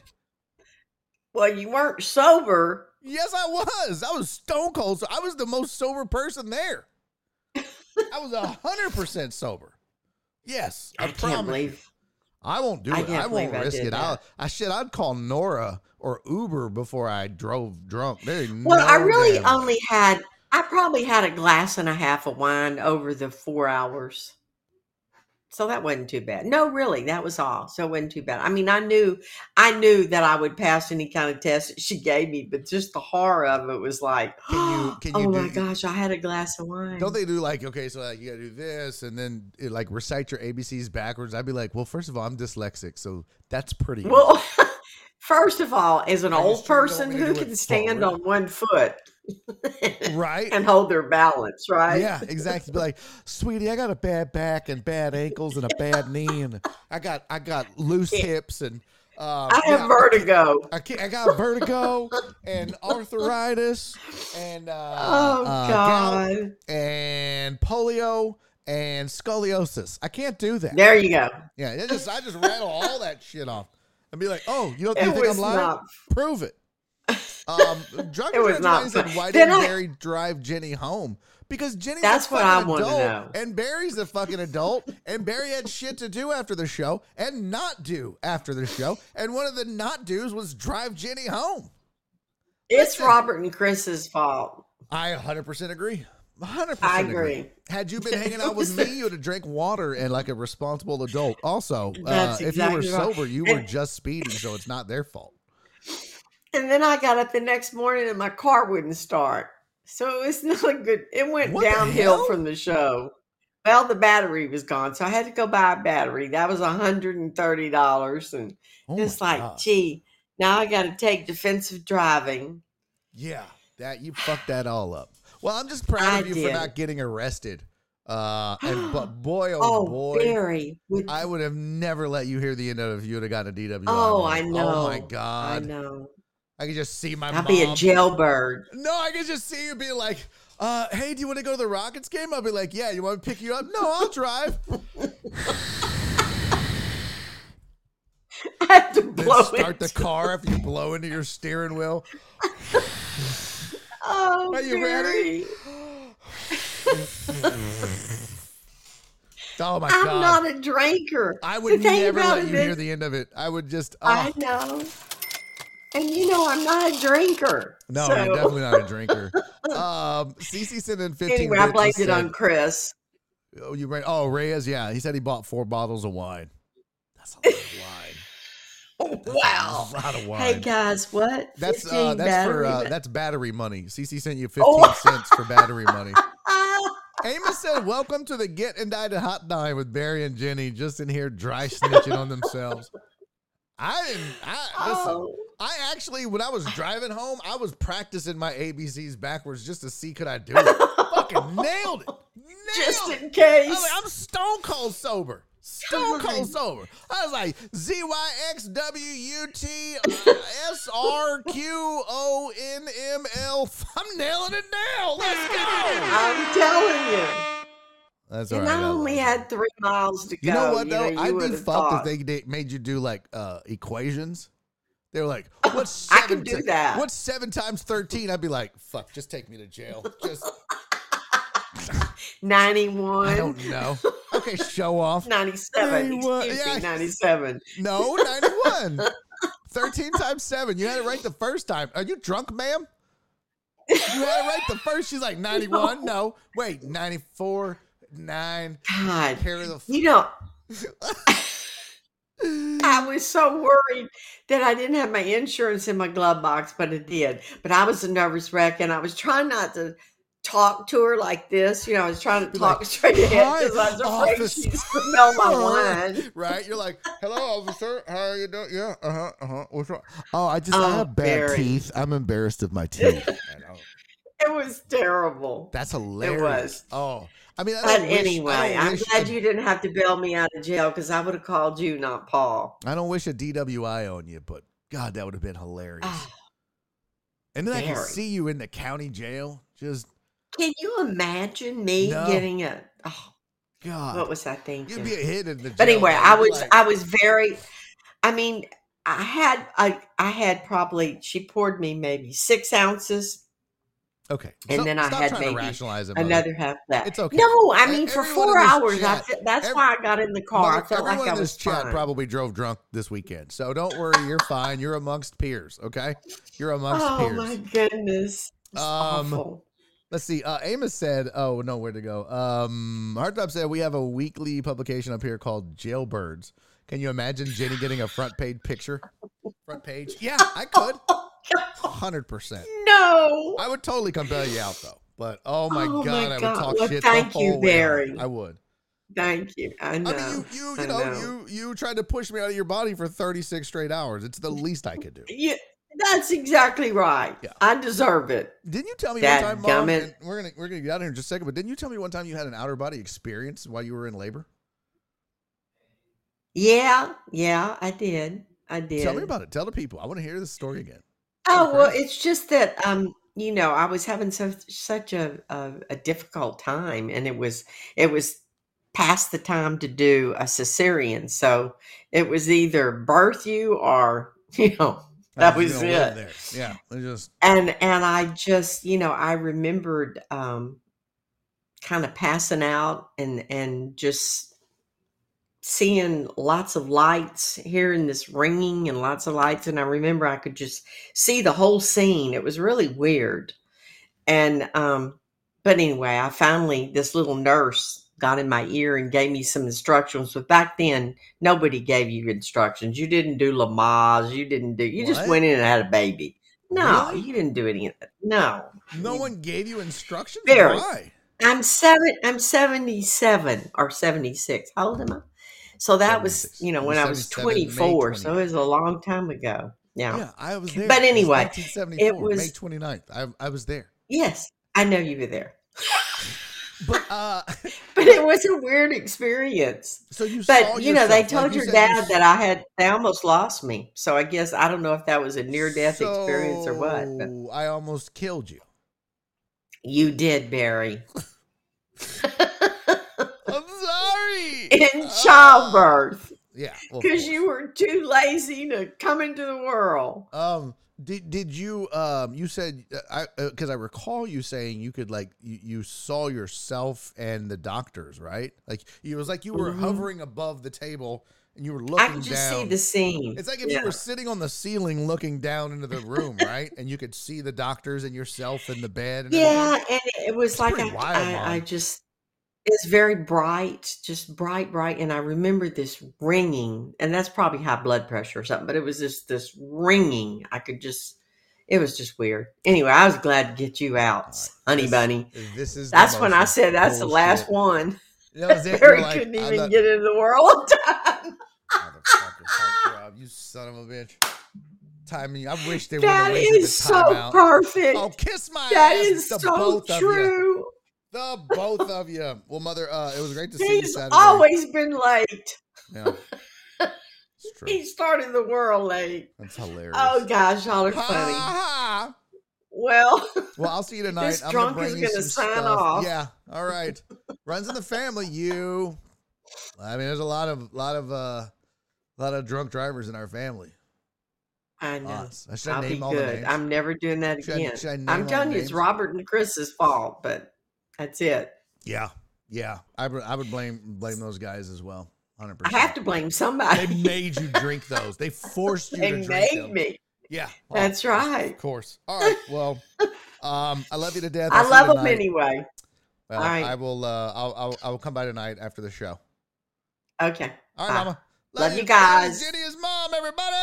well, you weren't sober. Yes, I was. I was stone cold. So I was the most sober person there. I was a hundred percent sober. Yes, I, I, can't promise. believe. I won't do I it. I won't I risk did it. I, that. I shit. I'd call Nora or Uber before I drove drunk. There. Well, I really only had. I probably had a glass and a half of wine over the four hours. So that wasn't too bad. No, really, that was all. So it wasn't too bad. I mean, I knew, I knew that I would pass any kind of test that she gave me, but just the horror of it was like, Can you- can you oh do- my gosh, I had a glass of wine. Don't they do like okay, so like you gotta do this and then it, like recite your ABCs backwards? I'd be like, well, first of all, I'm dyslexic, so that's pretty. Well, first of all, as an you old sure you don't person want me to who can stand forward? on one foot right? and hold their balance, right? Yeah, exactly. Be like, sweetie, I got a bad back and bad ankles and a bad knee, and I got I got loose hips and uh, I have yeah, vertigo. I, can't, I got vertigo and arthritis and uh, Oh uh, God! and polio and scoliosis. I can't do that. There you go. Yeah, just I just rattle all that shit off and be like, oh, you don't you think I'm lying? not. Prove it. Um, drunk It was not said, why didn't I- Barry drive Jenny home? Because Jenny's That's a what fucking adult, know. and Barry's a fucking adult, and Barry had shit to do after the show and not do after the show, and one of the not do's was drive Jenny home. It's Listen. Robert and Chris's fault. I 100% agree. 100% I agree. Had you been hanging out with me, you would have drank water and like a responsible adult. Also, uh, That's if you were right. sober, you were just speeding, so it's not their fault. And then I got up the next morning and my car wouldn't start. So it was not a good. It went What downhill hell? from the show. Well, the battery was gone, so I had to go buy a battery. That was hundred and thirty dollars, and Oh it's like, God. gee, now I got to take defensive driving. Yeah, that you fucked that all up. Well, I'm just proud I of you for not getting arrested. Uh, and but boy, oh, Oh, boy, Barry, I would have never let you hear the end of it if you would have gotten a DWI. oh. I know. Oh my God, I know. I could just see my I'll be a jailbird. No, I could just see you being like, uh, "Hey, do you want to go to the Rockets game?" I'll be like, "Yeah." You want me to pick you up? No, I'll drive. I have to blow start the car after you blow into your steering wheel. Oh, Are you ready? Oh my I'm god. not a drinker. I would never let you hear the end of it. I would just. I oh. know. And you know, I'm not a drinker. No, So- you're definitely not a drinker. um, CC sent in 15 Anyway, I blamed and it on Chris. Oh, you ran. Oh, Reyes. Yeah, he said he bought four bottles of wine. That's a lot of wine. That's Wow. a lot of wine. Hey guys, what? that's uh, 15 that's for battery uh, that's battery money. CC sent you 15 Oh. cents for battery money. Amos said, "Welcome to the Get Indicted Hotline with Barry and Jenny, just in here dry snitching on themselves." I didn't. I listen. oh, I actually, when I was driving home, I was practicing my ABCs backwards just to see could I do it. Fucking nailed it. Nailed just in case. I like, I'm stone cold sober. Stone cold sober. I was like Z Y X W U T S R Q O N M L. I'm nailing it now. Let's go. I'm telling you. That's all And right. I I only had three miles to go. You know what though? you I'd be fucked thought. if they did, made you do like uh equations. They were like, "What's I seven do ti- that. What's seven times 13? I'd be like, "Fuck, just take me to jail." Just 91. I don't know. Okay, show off. 97. 91, yeah. me, 97. No, 91. 13 times 7. You had it right the first time. Are you drunk, ma'am? You had it right the first. She's like 91. No. Wait, 94, 9. God. Carry the. You know, I was so worried that I didn't have my insurance in my glove box, but it did. But I was a nervous wreck, and I was trying not to talk to her like this. You know, I was trying to talk like, straight ahead "Hi, because I was afraid officer." she'd smell my wine. Right? You're like, hello, officer. How are you doing? Yeah, uh huh, uh huh. What's wrong? Oh, I just Oh, I have bad teeth. I'm embarrassed of my teeth. It was terrible. That's hilarious. It was. Oh, I mean, I But wish- anyway, I'm glad a- you didn't have to bail me out of jail because I would have called you, not Paul. I don't wish a DWI on you, but God, that would have been hilarious. Ah, and then I can see you in the county jail. Just can you imagine me No. getting a? Oh, God, what was I thinking? you'd be a hit in the. But anyway. I was like, I was very I mean, I had I I had probably she poured me maybe six ounces, okay, and So- then I had to maybe rationalize it. another half that. It's okay. No, I mean for four hours. Chat- fe- that's ev- why I got in the car. I felt like I was this chat fine. probably drove drunk this weekend, so don't worry, you're fine. You're amongst peers, okay? You're amongst oh peers. Oh, my goodness, it's Um, awful. Let's see. Uh, Amos said, "Oh no, where to go?" Um, Hardtop said we have a weekly publication up here called Jailbirds. Can you imagine Jenny getting a front page picture? Front page? Yeah, I could. Hundred percent. No. I would totally come bail you out though. But oh my Oh, my god, I would talk Well, shit. thank the you. Barry. I would. Thank you. I know. I mean, you, you, you know, know. you, you tried to push me out of your body for thirty six straight hours. It's the least I could do. Yeah, that's exactly right. Yeah. I deserve it. Didn't you tell me Dad one time, Mom? We're gonna we're gonna get out of here in just a second. But didn't you tell me one time you had an outer body experience while you were in labor? Yeah, yeah, I did. I did. Tell me about it. Tell the people. I want to hear this story again. Oh well, it's just that um, you know, I was having so such a, a a difficult time, and it was it was past the time to do a cesarean, so it was either birth you or you know that was it. There. Yeah. It just and and I just you know I remembered um, kind of passing out and and just seeing lots of lights, hearing this ringing and lots of lights, and I remember I could just see the whole scene. It was really weird, and um, but anyway, I finally this little nurse got in my ear and gave me some instructions. But back then, nobody gave you instructions. You didn't do Lamaze. You didn't do. You just went in and had a baby. No, Really? you didn't do any of that. No, no You- one gave you instructions. Barry. Why? I'm seven. I'm seventy seven or seventy six. How old am I? So that was you know when I was 24. twenty So it was a long time ago. Yeah. Yeah, I was there. But It anyway, 1974, it was- May 29th. I, I was there. Yes, I know you were there. But uh, But it was a weird experience. so you But you know, they yourself, like told you your said you dad that I had. They almost lost me. So I guess I don't know if that was a near death experience or what. But I almost killed you. you did, Barry. in Ah. childbirth Yeah, because course. you were too lazy to come into the world. Um, did did you um you said uh, I because I recall you saying you could like you, you saw yourself and the doctors right like it was like you were Mhm. hovering above the table and you were looking I could just down. see the scene. It's like if Yeah. you were sitting on the ceiling looking down into the room, right? And you could see the doctors and yourself in the bed. And Yeah, everything. and it was like I, wild, I, I just it's very bright, just bright, bright, and I remember this ringing, and that's probably high blood pressure or something. But it was just this ringing. I could just, it was just weird. Anyway, I was glad to get you out, right, honey this- bunny. This is that's when I said that's the last one. That was it. Barry like, couldn't even not- get into the world. Motherfucker, you son of a bitch. Timing. I wish they would have That the so perfect. Oh, kiss my that ass. is the so you. true. The both of you. Well, mother, uh, it was great to see you He's always been late. Yeah. He started the world late. That's hilarious. Oh gosh, y'all are Ha, funny. ha. Well, Well, I'll see you tonight. This I'm drunk gonna is you gonna sign stuff. off. Yeah. All right. Runs in the family. You. I mean, there's a lot of lot of uh, lot of drunk drivers in our family. I know. Us. I should I'll be name all the good. names. I'm never doing that Should I- again. I I'm the telling you, it's? Robert and Chris's fault, but that's it. Yeah, yeah. I would I would blame blame those guys as well. 100%. I have to blame somebody. They made you drink those. They forced you They to drink made them. me. Yeah, That's right. Of course. All right. Well, um, I love you to death. I I'll love them tonight. anyway. Well, All right. I will. Uh, I'll, I'll I'll come by tonight after the show. Okay. All right, Bye. Mama. Love you guys. Jenny is mom, everybody.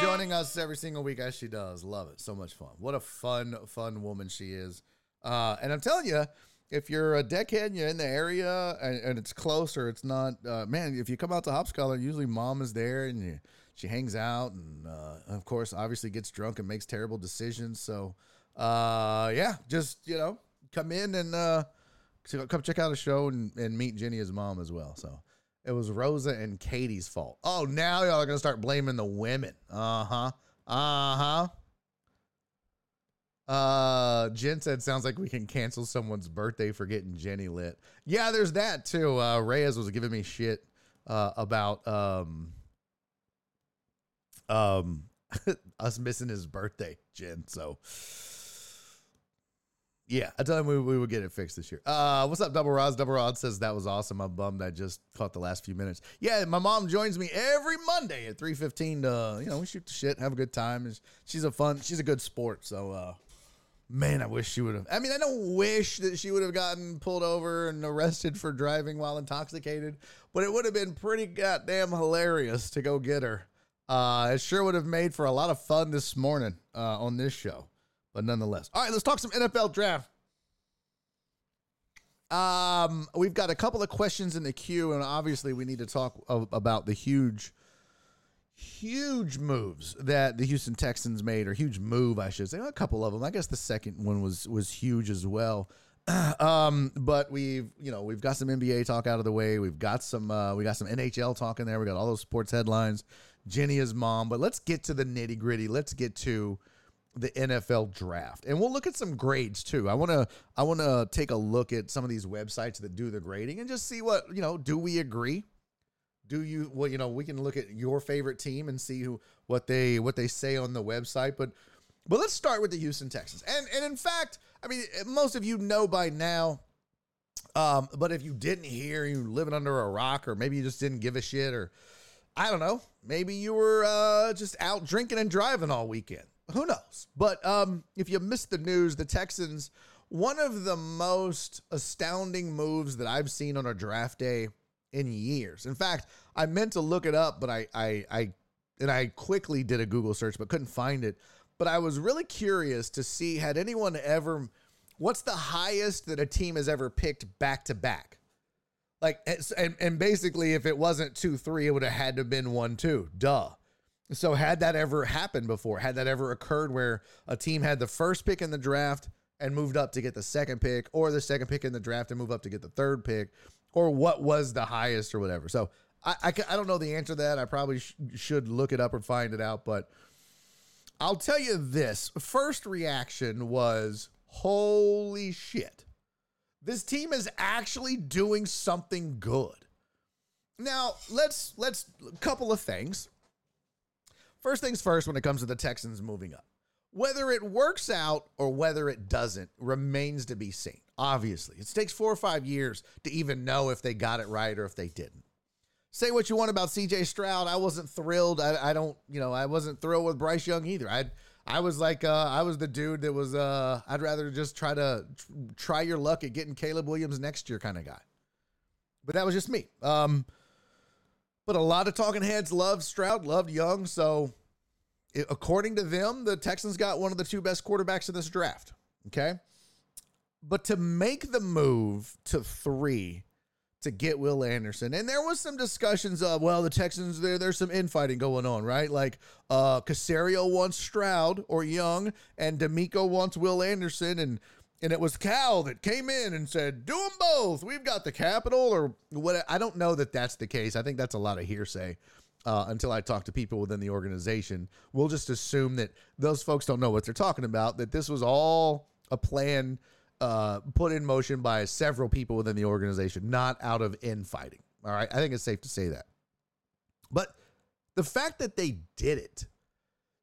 Joining us every single week as she does. Love it. So much fun. What a fun, fun woman she is. Uh, and I'm telling you, if you're a deckhead and you're in the area and, and it's close or it's not, uh, man, if you come out to Hopscholar, usually mom is there and you, she hangs out and, uh, of course, obviously gets drunk and makes terrible decisions. So, uh, yeah, just, you know, come in and, uh, come check out a show and, and meet Jenny's mom as well. So it was Rosa and Katie's fault. Oh, now y'all are gonna start blaming the women. Uh huh. Uh huh. Uh, Jen said, "Sounds like we can cancel someone's birthday for getting Jenny lit." Yeah, there's that too. Uh, Reyes was giving me shit uh, about um um us missing his birthday, Jen. So yeah, I told him we, we would get it fixed this year. Uh, what's up, Double Rods? Double Rod says that was awesome. I'm bummed I just caught the last few minutes. Yeah, my mom joins me every Monday at 3:15 to you know we shoot the shit, have a good time. She's a fun, she's a good sport. So uh, Man, I wish she would have. I mean, I don't wish that she would have gotten pulled over and arrested for driving while intoxicated, but it would have been pretty goddamn hilarious to go get her. Uh, it sure would have made for a lot of fun this morning uh, on this show, but nonetheless. All right, let's talk some NFL draft. Um, we've got a couple of questions in the queue, and obviously we need to talk about the huge, huge moves that the Houston Texans made, or huge move, I should say. A couple of them. I guess the second one was was huge as well. um, but we've you know we've got some NBA talk out of the way. We've got some uh, we got some NHL talk in there. We got all those sports headlines. Jenny is mom, but let's get to the nitty gritty. Let's get to the NFL draft. And we'll look at some grades too. I want to I want to take a look at some of these websites that do the grading and just see what, you know, do we agree? Do you well, you know, we can look at your favorite team and see who what they what they say on the website, but but let's start with the Houston Texans. And and in fact, I mean, most of you know by now um, but if you didn't hear, you living under a rock, or maybe you just didn't give a shit, or I don't know, maybe you were uh, just out drinking and driving all weekend who knows? But um, if you missed the news, the Texans, one of the most astounding moves that I've seen on a draft day in years. In fact, I meant to look it up, but I, I, I, and I quickly did a Google search, but couldn't find it. But I was really curious to see had anyone ever, what's the highest that a team has ever picked back to back? Like, and, and basically, if it wasn't two, three, it would have had to have been one, two. Duh. So, had that ever happened before? Had that ever occurred where a team had the first pick in the draft and moved up to get the second pick, or the second pick in the draft and move up to get the third pick, or what was the highest or whatever? So, I, I, I don't know the answer to that. I probably sh- should look it up or find it out, but I'll tell you this first reaction was holy shit. This team is actually doing something good. Now, let's let's a couple of things. First things first, when it comes to the Texans moving up, whether it works out or whether it doesn't remains to be seen. Obviously, it takes four or five years to even know if they got it right or if they didn't. Say what you want about CJ Stroud. I wasn't thrilled. I, I don't, you know, I wasn't thrilled with Bryce Young either. I I was like, uh, I was the dude that was, uh, I'd rather just try to try your luck at getting Caleb Williams next year kind of guy. But that was just me. Um, but a lot of talking heads loved Stroud, loved Young. So, according to them, the Texans got one of the two best quarterbacks in this draft. Okay. But to make the move to three to get Will Anderson, and there was some discussions of, well, the Texans, there, there's some infighting going on, right? Like uh Caserio wants Stroud or Young, and DeMeco wants Will Anderson, and and it was Cal that came in and said, "Do them both. We've got the capital." Or what? I don't know that that's the case. I think that's a lot of hearsay. Uh, until I talk to people within the organization, we'll just assume that those folks don't know what they're talking about. That this was all a plan uh, put in motion by several people within the organization, not out of infighting. All right, I think it's safe to say that. But the fact that they did it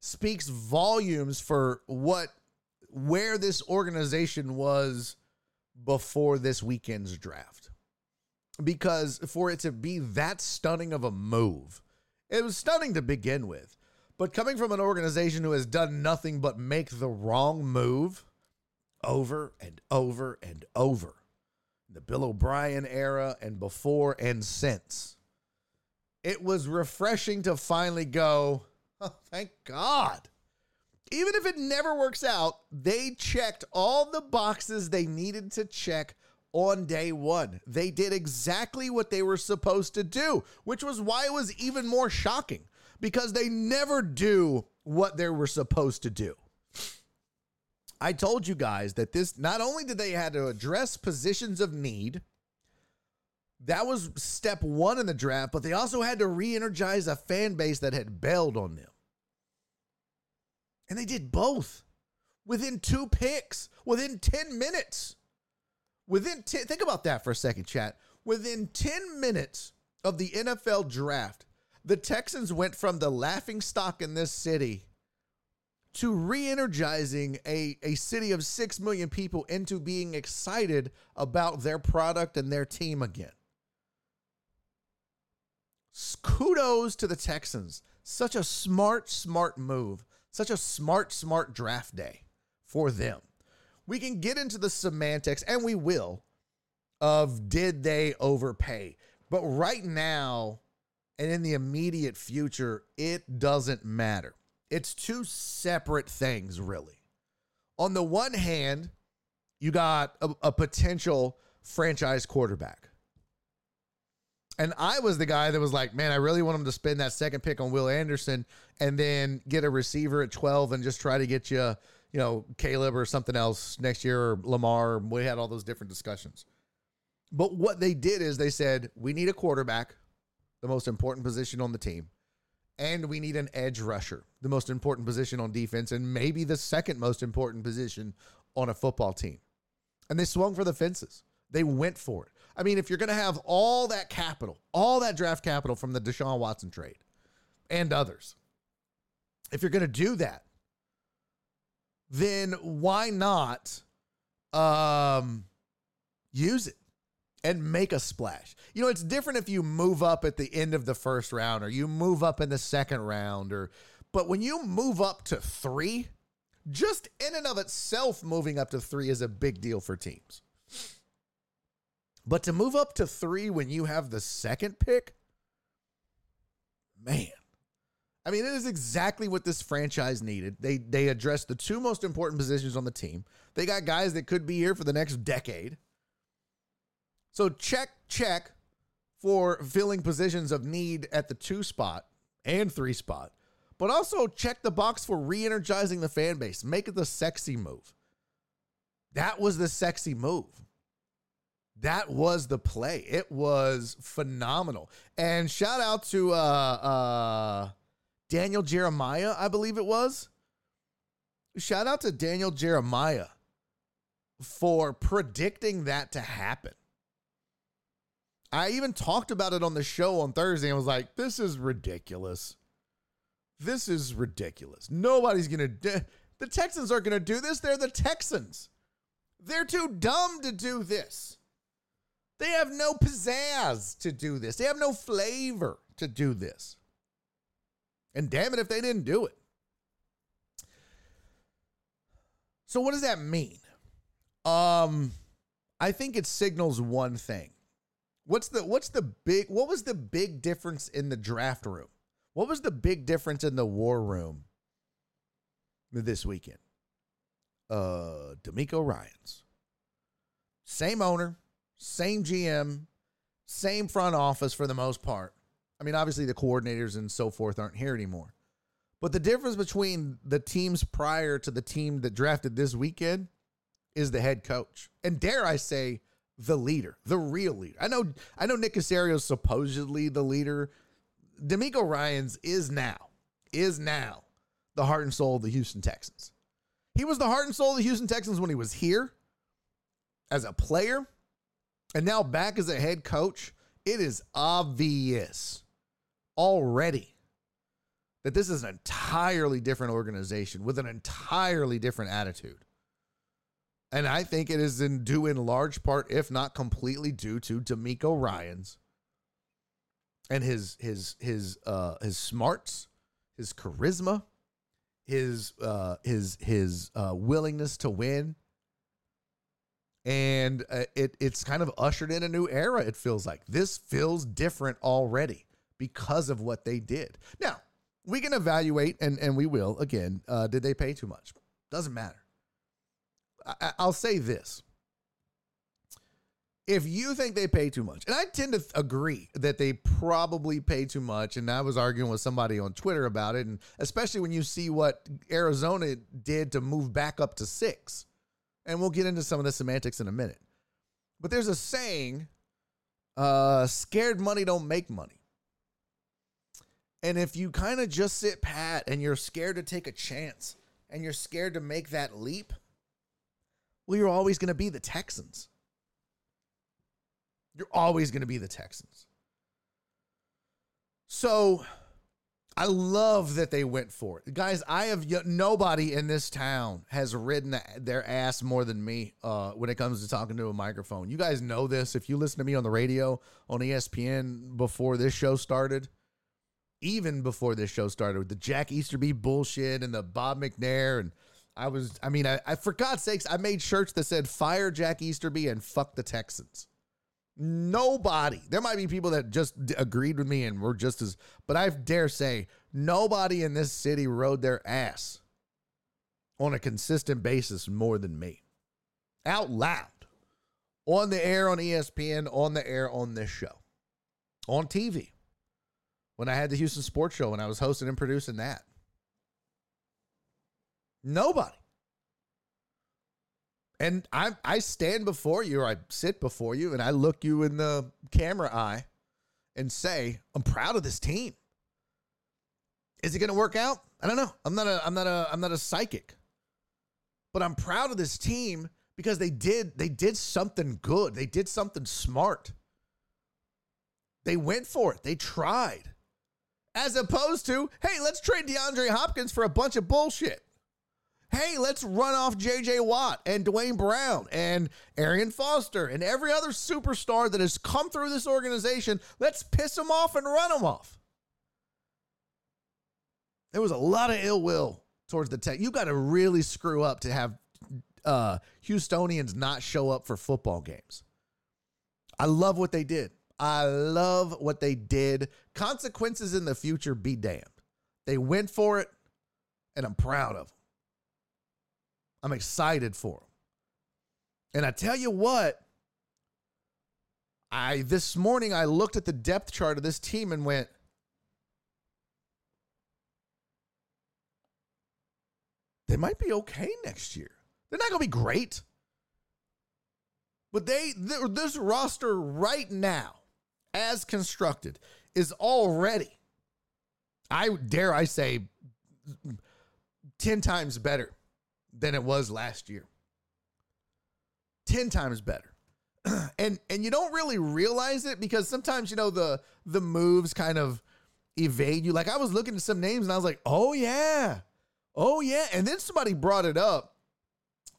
speaks volumes for what where this organization was before this weekend's draft. Because for it to be that stunning of a move, it was stunning to begin with. But coming from an organization who has done nothing but make the wrong move over and over and over, the Bill O'Brien era and before and since, it was refreshing to finally go, oh, thank God even if it never works out, they checked all the boxes they needed to check on day one. They did exactly what they were supposed to do, which was why it was even more shocking because they never do what they were supposed to do. I told you guys that this not only did they had to address positions of need, that was step one in the draft, but they also had to re energize a fan base that had bailed on them. And they did both within two picks, within 10 minutes. Within 10, think about that for a second, chat. Within 10 minutes of the NFL draft, the Texans went from the laughing stock in this city to re energizing a, a city of 6 million people into being excited about their product and their team again. Kudos to the Texans. Such a smart, smart move such a smart, smart draft day for them. we can get into the semantics, and we will, of did they overpay. But right now, and in the immediate future, it doesn't matter. It's two separate things, really. On the one hand, you got a, a potential franchise quarterback. And I was the guy that was like, man, I really want him to spend that second pick on Will Anderson and then get a receiver at 12 and just try to get you, you know, Caleb or something else next year or Lamar. We had all those different discussions. But what they did is they said, we need a quarterback, the most important position on the team, and we need an edge rusher, the most important position on defense, and maybe the second most important position on a football team. And they swung for the fences. They went for it. I mean, if you're going to have all that capital, all that draft capital from the Deshaun Watson trade and others, if you're going to do that, then why not um, use it and make a splash? You know, it's different if you move up at the end of the first round or you move up in the second round or but when you move up to 3, just in and of itself moving up to 3 is a big deal for teams. But to move up to three when you have the second pick, man. I mean, it is exactly what this franchise needed. They they addressed the two most important positions on the team. They got guys that could be here for the next decade. So check check for filling positions of need at the two spot and three spot, but also check the box for re-energizing the fan base. Make it the sexy move. That was the sexy move that was the play. It was phenomenal. And shout out to uh, uh, Daniel Jeremiah, I believe it was. Shout out to Daniel Jeremiah for predicting that to happen. I even talked about it on the show on Thursday and was like, this is ridiculous. This is ridiculous. Nobody's going to do the Texans aren't going to do this. They're the Texans. They're too dumb to do this. They have no pizzazz to do this. They have no flavor to do this. And damn it if they didn't do it. So what does that mean? Um I think it signals one thing. What's the what's the big what was the big difference in the draft room? What was the big difference in the war room this weekend? Uh DeMeco Ryans. Same owner, same GM, same front office for the most part. I mean, obviously the coordinators and so forth aren't here anymore. But the difference between the teams prior to the team that drafted this weekend is the head coach. And dare I say, the leader, the real leader. I know I know Nick Caserio is supposedly the leader. DeMeco Ryans is now, is now the heart and soul of the Houston Texans. He was the heart and soul of the Houston Texans when he was here as a player and now back as a head coach, it is obvious already that this is an entirely different organization with an entirely different attitude. And I think it is in due in large part, if not completely due to DeMeco Ryans and his his his uh his smarts, his charisma, his uh his his uh willingness to win and uh, it it's kind of ushered in a new era. It feels like this feels different already because of what they did. Now we can evaluate, and and we will again. Uh, did they pay too much? Doesn't matter. I, I'll say this: if you think they pay too much, and I tend to agree that they probably pay too much, and I was arguing with somebody on Twitter about it, and especially when you see what Arizona did to move back up to six and we'll get into some of the semantics in a minute. But there's a saying, uh, scared money don't make money. And if you kind of just sit pat and you're scared to take a chance and you're scared to make that leap, well, you're always going to be the Texans. You're always going to be the Texans. So I love that they went for it, guys. I have nobody in this town has ridden their ass more than me uh, when it comes to talking to a microphone. You guys know this. If you listen to me on the radio on ESPN before this show started, even before this show started with the Jack Easterby bullshit and the Bob McNair and I was, I mean, I, I for God's sakes, I made shirts that said "Fire Jack Easterby" and "Fuck the Texans." Nobody. There might be people that just agreed with me and were just as, but I dare say nobody in this city rode their ass on a consistent basis more than me. Out loud. On the air on ESPN, on the air on this show. On TV. When I had the Houston Sports Show and I was hosting and producing that. Nobody. And I I stand before you or I sit before you and I look you in the camera eye and say, I'm proud of this team. Is it to work out? I don't know. I'm not a I'm not a I'm not a psychic. But I'm proud of this team because they did they did something good. They did something smart. They went for it. They tried. As opposed to, hey, let's trade DeAndre Hopkins for a bunch of bullshit. Hey, let's run off JJ Watt and Duane Brown and Arian Foster and every other superstar that has come through this organization. Let's piss them off and run them off. There was a lot of ill will towards the tech. You got to really screw up to have uh, Houstonians not show up for football games. I love what they did. I love what they did. Consequences in the future be damned. They went for it, and I'm proud of them. I'm excited for them. And I tell you what, I this morning I looked at the depth chart of this team and went, they might be okay next year. They're not going to be great. But they this roster right now as constructed is already I dare I say 10 times better than it was last year. 10 times better. and and you don't really realize it because sometimes you know the the moves kind of evade you. Like I was looking at some names and I was like, "Oh yeah. Oh yeah." And then somebody brought it up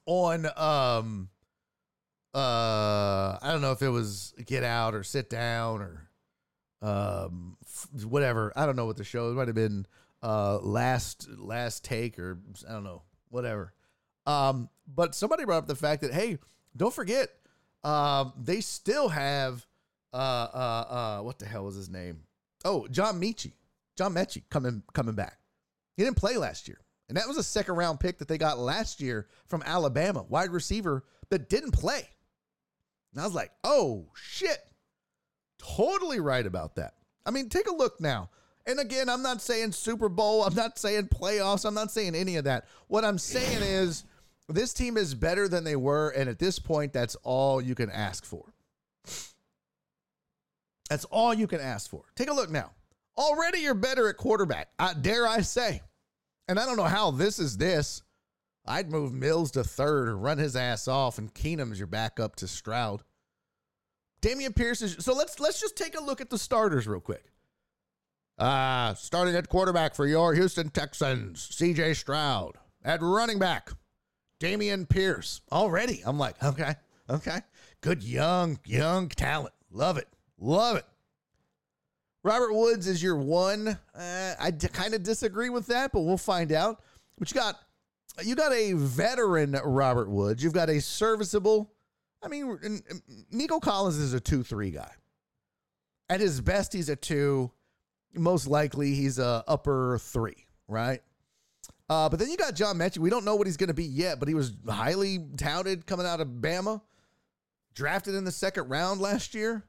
on um uh I don't know if it was Get Out or Sit Down or um whatever. I don't know what the show. It might have been uh last last take or I don't know, whatever. Um but somebody brought up the fact that hey, don't forget um they still have uh uh uh what the hell was his name? Oh, John Metchie. John Metchie coming coming back. He didn't play last year. And that was a second round pick that they got last year from Alabama, wide receiver that didn't play. And I was like, oh shit. Totally right about that. I mean, take a look now. And again, I'm not saying Super Bowl, I'm not saying playoffs, I'm not saying any of that. What I'm saying is this team is better than they were. And at this point, that's all you can ask for. That's all you can ask for. Take a look now. Already you're better at quarterback. I, dare I say. And I don't know how this is this. I'd move Mills to third or run his ass off, and Keenum's your backup to Stroud. Dameon Pierce is so let's let's just take a look at the starters real quick. Uh starting at quarterback for your Houston Texans, CJ Stroud. At running back, Dameon Pierce. Already, I'm like, okay, okay. Good young, young talent. Love it. Love it. Robert Woods is your one. Uh, I d- kind of disagree with that, but we'll find out. But you got you got a veteran Robert Woods. You've got a serviceable. I mean, Nico Collins is a two-three guy. At his best, he's a two. Most likely, he's a upper three, right? Uh, but then you got John Metchie. We don't know what he's going to be yet, but he was highly touted coming out of Bama, drafted in the second round last year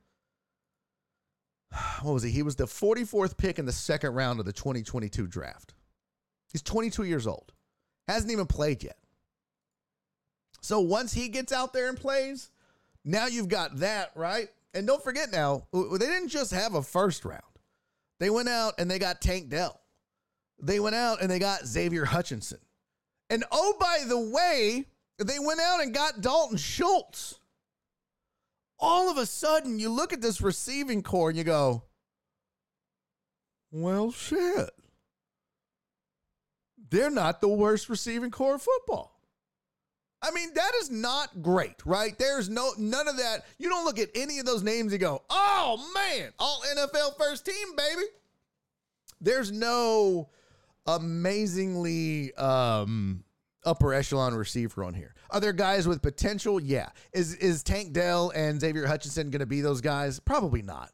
what was he? He was the 44th pick in the second round of the 2022 draft. He's 22 years old. Hasn't even played yet. So once he gets out there and plays, now you've got that, right? And don't forget now, they didn't just have a first round. They went out and they got Tank Dell. They went out and they got Xavier Hutchinson. And oh, by the way, they went out and got Dalton Schultz all of a sudden you look at this receiving corps and you go, well, shit. They're not the worst receiving corps of football. I mean, that is not great, right? There's no none of that. You don't look at any of those names and go, oh man, all NFL first team, baby. There's no amazingly um upper echelon receiver on here. Are there guys with potential? Yeah. Is is Tank Dell and Xavier Hutchinson going to be those guys? Probably not.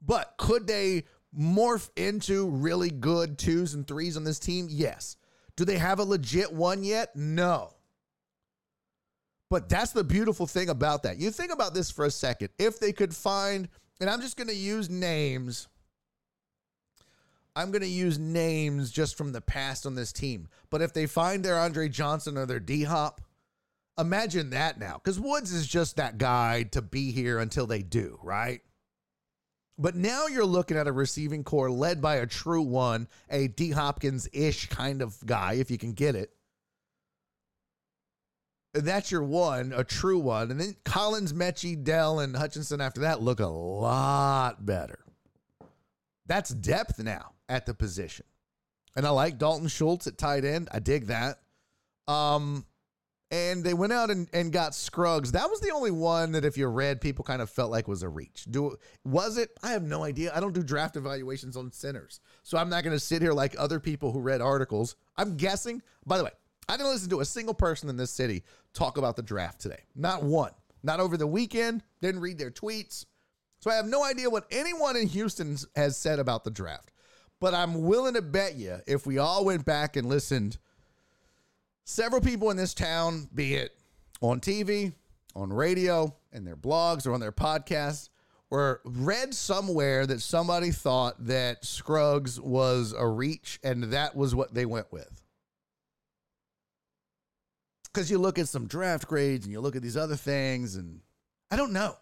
But could they morph into really good twos and threes on this team? Yes. Do they have a legit one yet? No. But that's the beautiful thing about that. You think about this for a second. If they could find, and I'm just going to use names. I'm going to use names just from the past on this team. But if they find their Andre Johnson or their D Hop, imagine that now. Because Woods is just that guy to be here until they do, right? But now you're looking at a receiving corps led by a true one, a D Hopkins ish kind of guy, if you can get it. And that's your one, a true one. And then Collins, Metchie, Dell, and Hutchinson after that look a lot better. That's depth now at the position. And I like Dalton Schultz at tight end. I dig that. Um, and they went out and, and got Scruggs. That was the only one that, if you read, people kind of felt like was a reach. Do was it? I have no idea. I don't do draft evaluations on centers, so I'm not going to sit here like other people who read articles. I'm guessing. By the way, I didn't listen to a single person in this city talk about the draft today. Not one. Not over the weekend. Didn't read their tweets. So I have no idea what anyone in Houston has said about the draft. But I'm willing to bet you if we all went back and listened several people in this town, be it on TV, on radio, in their blogs, or on their podcasts, or read somewhere that somebody thought that Scruggs was a reach and that was what they went with. Because you look at some draft grades and you look at these other things, and I don't know.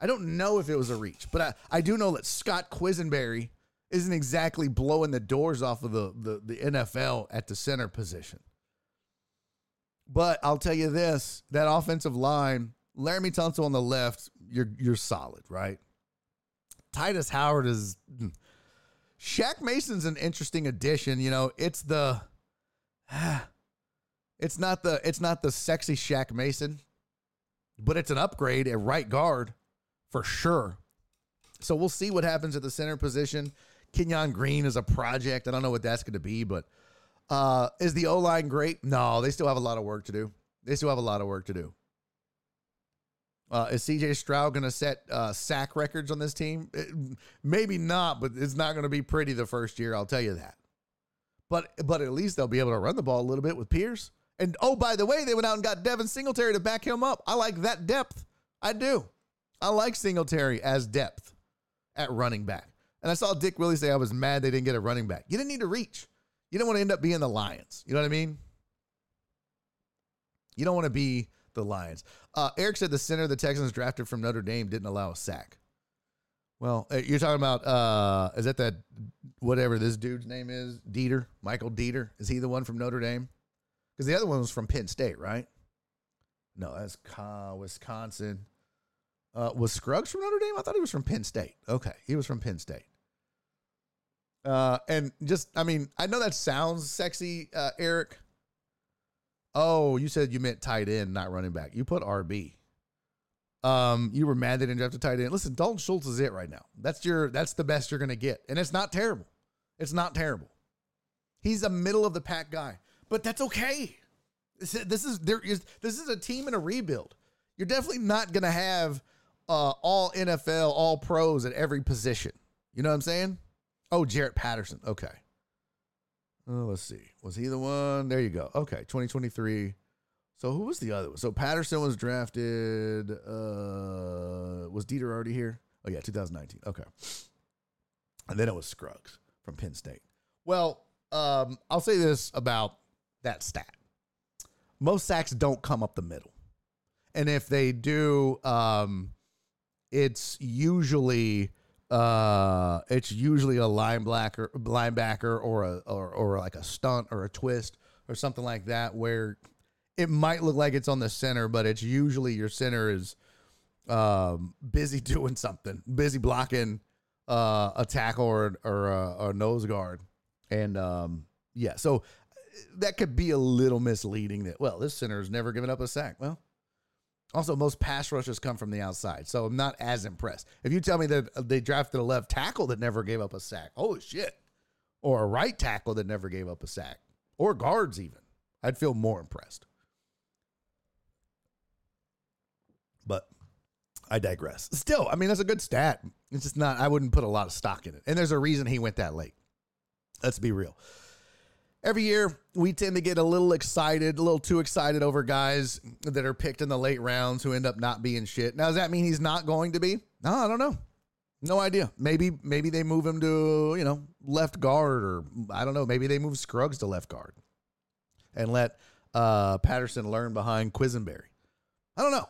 I don't know if it was a reach, but I, I do know that Scott Quessenberry isn't exactly blowing the doors off of the, the, the NFL at the center position. But I'll tell you this: that offensive line, Laremy Tunsil on the left, you're you're solid, right? Tytus Howard is. Hmm. Shaq Mason's an interesting addition. You know, it's the. It's not the it's not the sexy Shaq Mason, but it's an upgrade at right guard for sure. So we'll see what happens at the center position. Kenyon Green is a project. I don't know what that's going to be, but uh, is the O line great? No, they still have a lot of work to do. They still have a lot of work to do. Uh, is CJ Stroud going to set uh, sack records on this team? It, maybe not, but it's not going to be pretty the first year. I'll tell you that. But but at least they'll be able to run the ball a little bit with Pierce. And oh, by the way, they went out and got Devin Singletary to back him up. I like that depth. I do. I like Singletary as depth at running back. And I saw Dick Willie say I was mad they didn't get a running back. You didn't need to reach. You don't want to end up being the Lions. You know what I mean? You don't want to be the Lions. Uh, Eric said the center the Texans drafted from Notre Dame didn't allow a sack. Well, uh, you're talking about uh, is that that whatever this dude's name is Deiter, Michael Deiter? Is he the one from Notre Dame? Because the other one was from Penn State, right? No, that's Wisconsin. Uh, was Scruggs from Notre Dame? I thought he was from Penn State. Okay, he was from Penn State. Uh, and just, I mean, I know that sounds sexy, uh, Eric. Oh, you said you meant tight end, not running back. You put RB. Um, you were mad they didn't draft a tight end. Listen, Dalton Schultz is it right now. That's your, that's the best you're gonna get, and it's not terrible. It's not terrible. He's a middle of the pack guy, but that's okay. This is, this is there is this is a team in a rebuild. You're definitely not gonna have uh, all NFL, all pros at every position. You know what I'm saying? Oh, Jarrett Patterson. Okay. Oh, let's see. Was he the one? There you go. Okay, 2023. So who was the other one? So Patterson was drafted. Uh, was Deiter already here? Oh yeah, 2019. Okay. And then it was Scruggs from Penn State. Well, um, I'll say this about that stat. Most sacks don't come up the middle. And if they do, um, it's usually uh, it's usually a linebacker, linebacker, or a or or like a stunt or a twist or something like that, where it might look like it's on the center, but it's usually your center is um, busy doing something, busy blocking uh, a tackle or or a, a nose guard, and um, yeah, so that could be a little misleading. That well, this center has never given up a sack. Well, also, most pass rushers come from the outside, so I'm not as impressed. If you tell me that they drafted a left tackle that never gave up a sack, holy shit. Or a right tackle that never gave up a sack, or guards even. I'd feel more impressed. But I digress. Still, I mean, that's a good stat. It's just not, I wouldn't put a lot of stock in it. And there's a reason he went that late. Let's be real. Every year, we tend to get a little excited, a little too excited over guys that are picked in the late rounds who end up not being shit. Now, does that mean he's not going to be? No, I don't know. No idea. Maybe maybe they move him to, you know, left guard or I don't know, maybe they move Scruggs to left guard and let uh, Patterson learn behind Quessenberry. I don't know.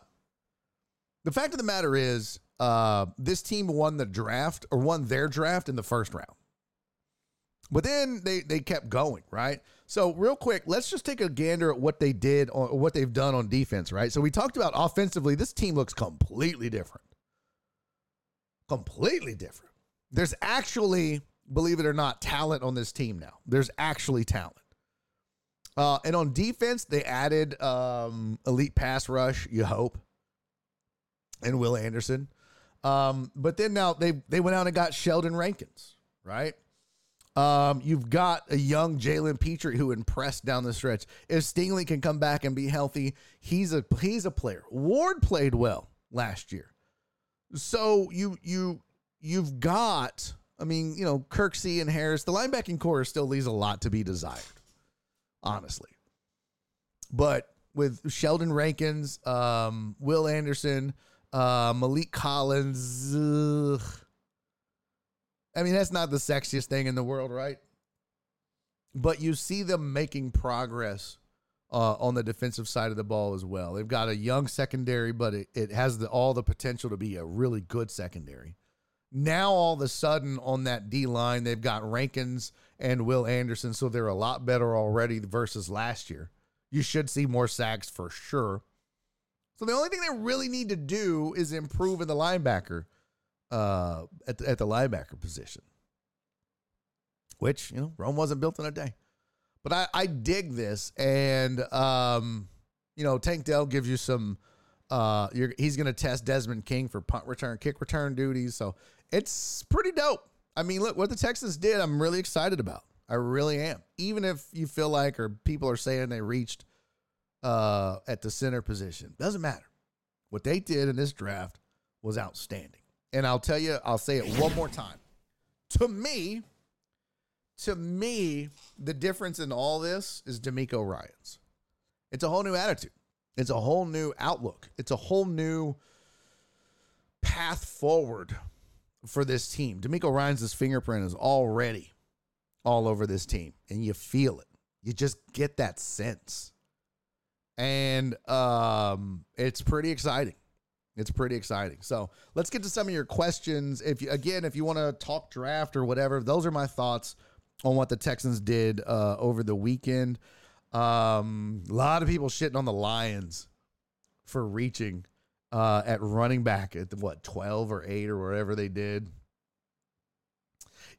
The fact of the matter is, uh, this team won the draft or won their draft in the first round. But then they they kept going, right? So real quick, let's just take a gander at what they did or what they've done on defense, right? So we talked about offensively, this team looks completely different. Completely different. There's actually, believe it or not, talent on this team now. There's actually talent. Uh, and on defense, they added um, elite pass rush, you hope, and Will Anderson. Um, but then now they they went out and got Sheldon Rankins, right? Um, you've got a young Jalen Pitre who impressed down the stretch. If Stingley can come back and be healthy, he's a he's a player. Ward played well last year, so you you you've got. I mean, you know, Kirksey and Harris. The linebacking corps still leaves a lot to be desired, honestly. But with Sheldon Rankins, um, Will Anderson, uh, Maliek Collins. ugh. I mean, that's not the sexiest thing in the world, right? But you see them making progress uh, on the defensive side of the ball as well. They've got a young secondary, but it, it has the, all the potential to be a really good secondary. Now, all of a sudden, on that D line, they've got Rankins and Will Anderson, so they're a lot better already versus last year. You should see more sacks for sure. So the only thing they really need to do is improve in the linebacker uh, at the, at the linebacker position, which you know Rome wasn't built in a day. But I, I dig this, and um, you know Tank Dell gives you some. Uh, he's going to test Desmond King for punt return, kick return duties, so it's pretty dope. I mean, look what the Texans did. I'm really excited about. I really am. Even if you feel like or people are saying they reached uh, at the center position, doesn't matter. What they did in this draft was outstanding. And I'll tell you, I'll say it one more time. To me, to me, the difference in all this is DeMeco Ryans. It's a whole new attitude. It's a whole new outlook. It's a whole new path forward for this team. DeMeco Ryans' fingerprint is already all over this team, and you feel it. You just get that sense. And um, it's pretty exciting. It's pretty exciting. So let's get to some of your questions. If you, again, if you want to talk draft or whatever, those are my thoughts on what the Texans did uh, over the weekend. Um, a lot of people shitting on the Lions for reaching uh, at running back at the, what twelve or eight or whatever they did.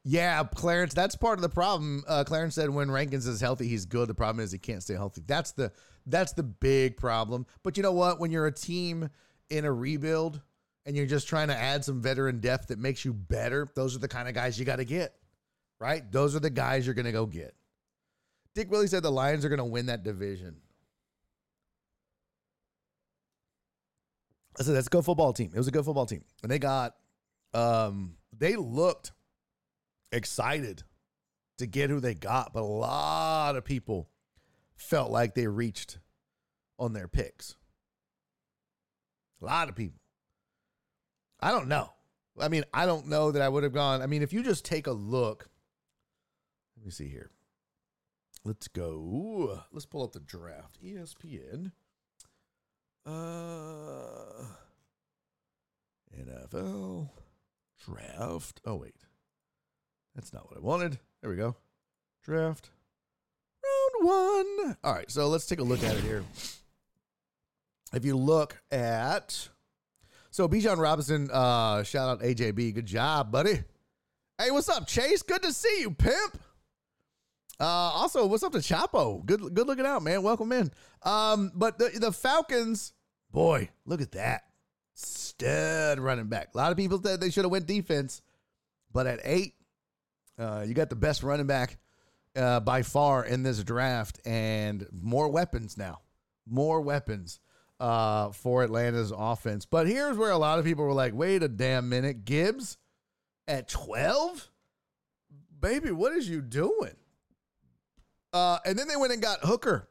Yeah, Clarence, that's part of the problem. Uh, Clarence said when Rankins is healthy, he's good. The problem is he can't stay healthy. That's the that's the big problem. But you know what? When you're a team in a rebuild and you're just trying to add some veteran depth that makes you better, those are the kind of guys you got to get. Right? Those are the guys you're going to go get. Dick Willie said the Lions are going to win that division. I said that's a good football team. It was a good football team. And they got um they looked excited to get who they got, but a lot of people felt like they reached on their picks. A lot of people. I don't know. I mean, I don't know that I would have gone. I mean, if you just take a look, let me see here. Let's go. Let's pull up the draft. ESPN. Uh NFL draft. Oh wait. That's not what I wanted. There we go. Draft. Round one. All right, so let's take a look at it here. If you look at so Bijan Robinson, uh, shout out AJB. Good job, buddy. Hey, what's up, Chase? Good to see you, pimp. Uh, also, what's up to Chapo? Good, good looking out, man. Welcome in. Um, but the the Falcons, boy, look at that stud running back. A lot of people said they should have went defense, but at eight, uh, you got the best running back uh, by far in this draft, and more weapons now, more weapons uh, for Atlanta's offense. But here's where a lot of people were like, "Wait a damn minute, Gibbs at 12, baby, what is you doing?" Uh, and then they went and got Hooker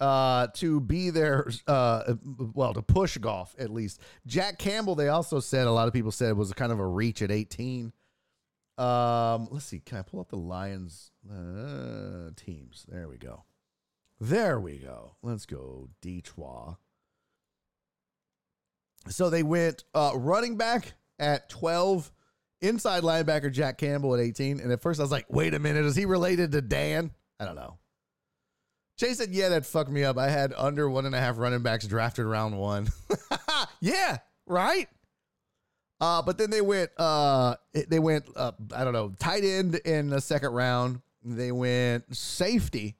uh, to be there, uh, well, to push Goff at least. Jack Campbell, they also said, a lot of people said was kind of a reach at 18. Um, let's see. Can I pull up the Lions uh, teams? There we go. There we go. Let's go, Detroit. So they went uh, running back at 12, inside linebacker Jack Campbell at 18. And at first I was like, wait a minute, is he related to Dan? I don't know. Jay said, yeah, that fucked me up. I had under one and a half running backs drafted round one. yeah, right? Uh, but then they went, uh, they went, uh, I don't know, tight end in the second round. They went safety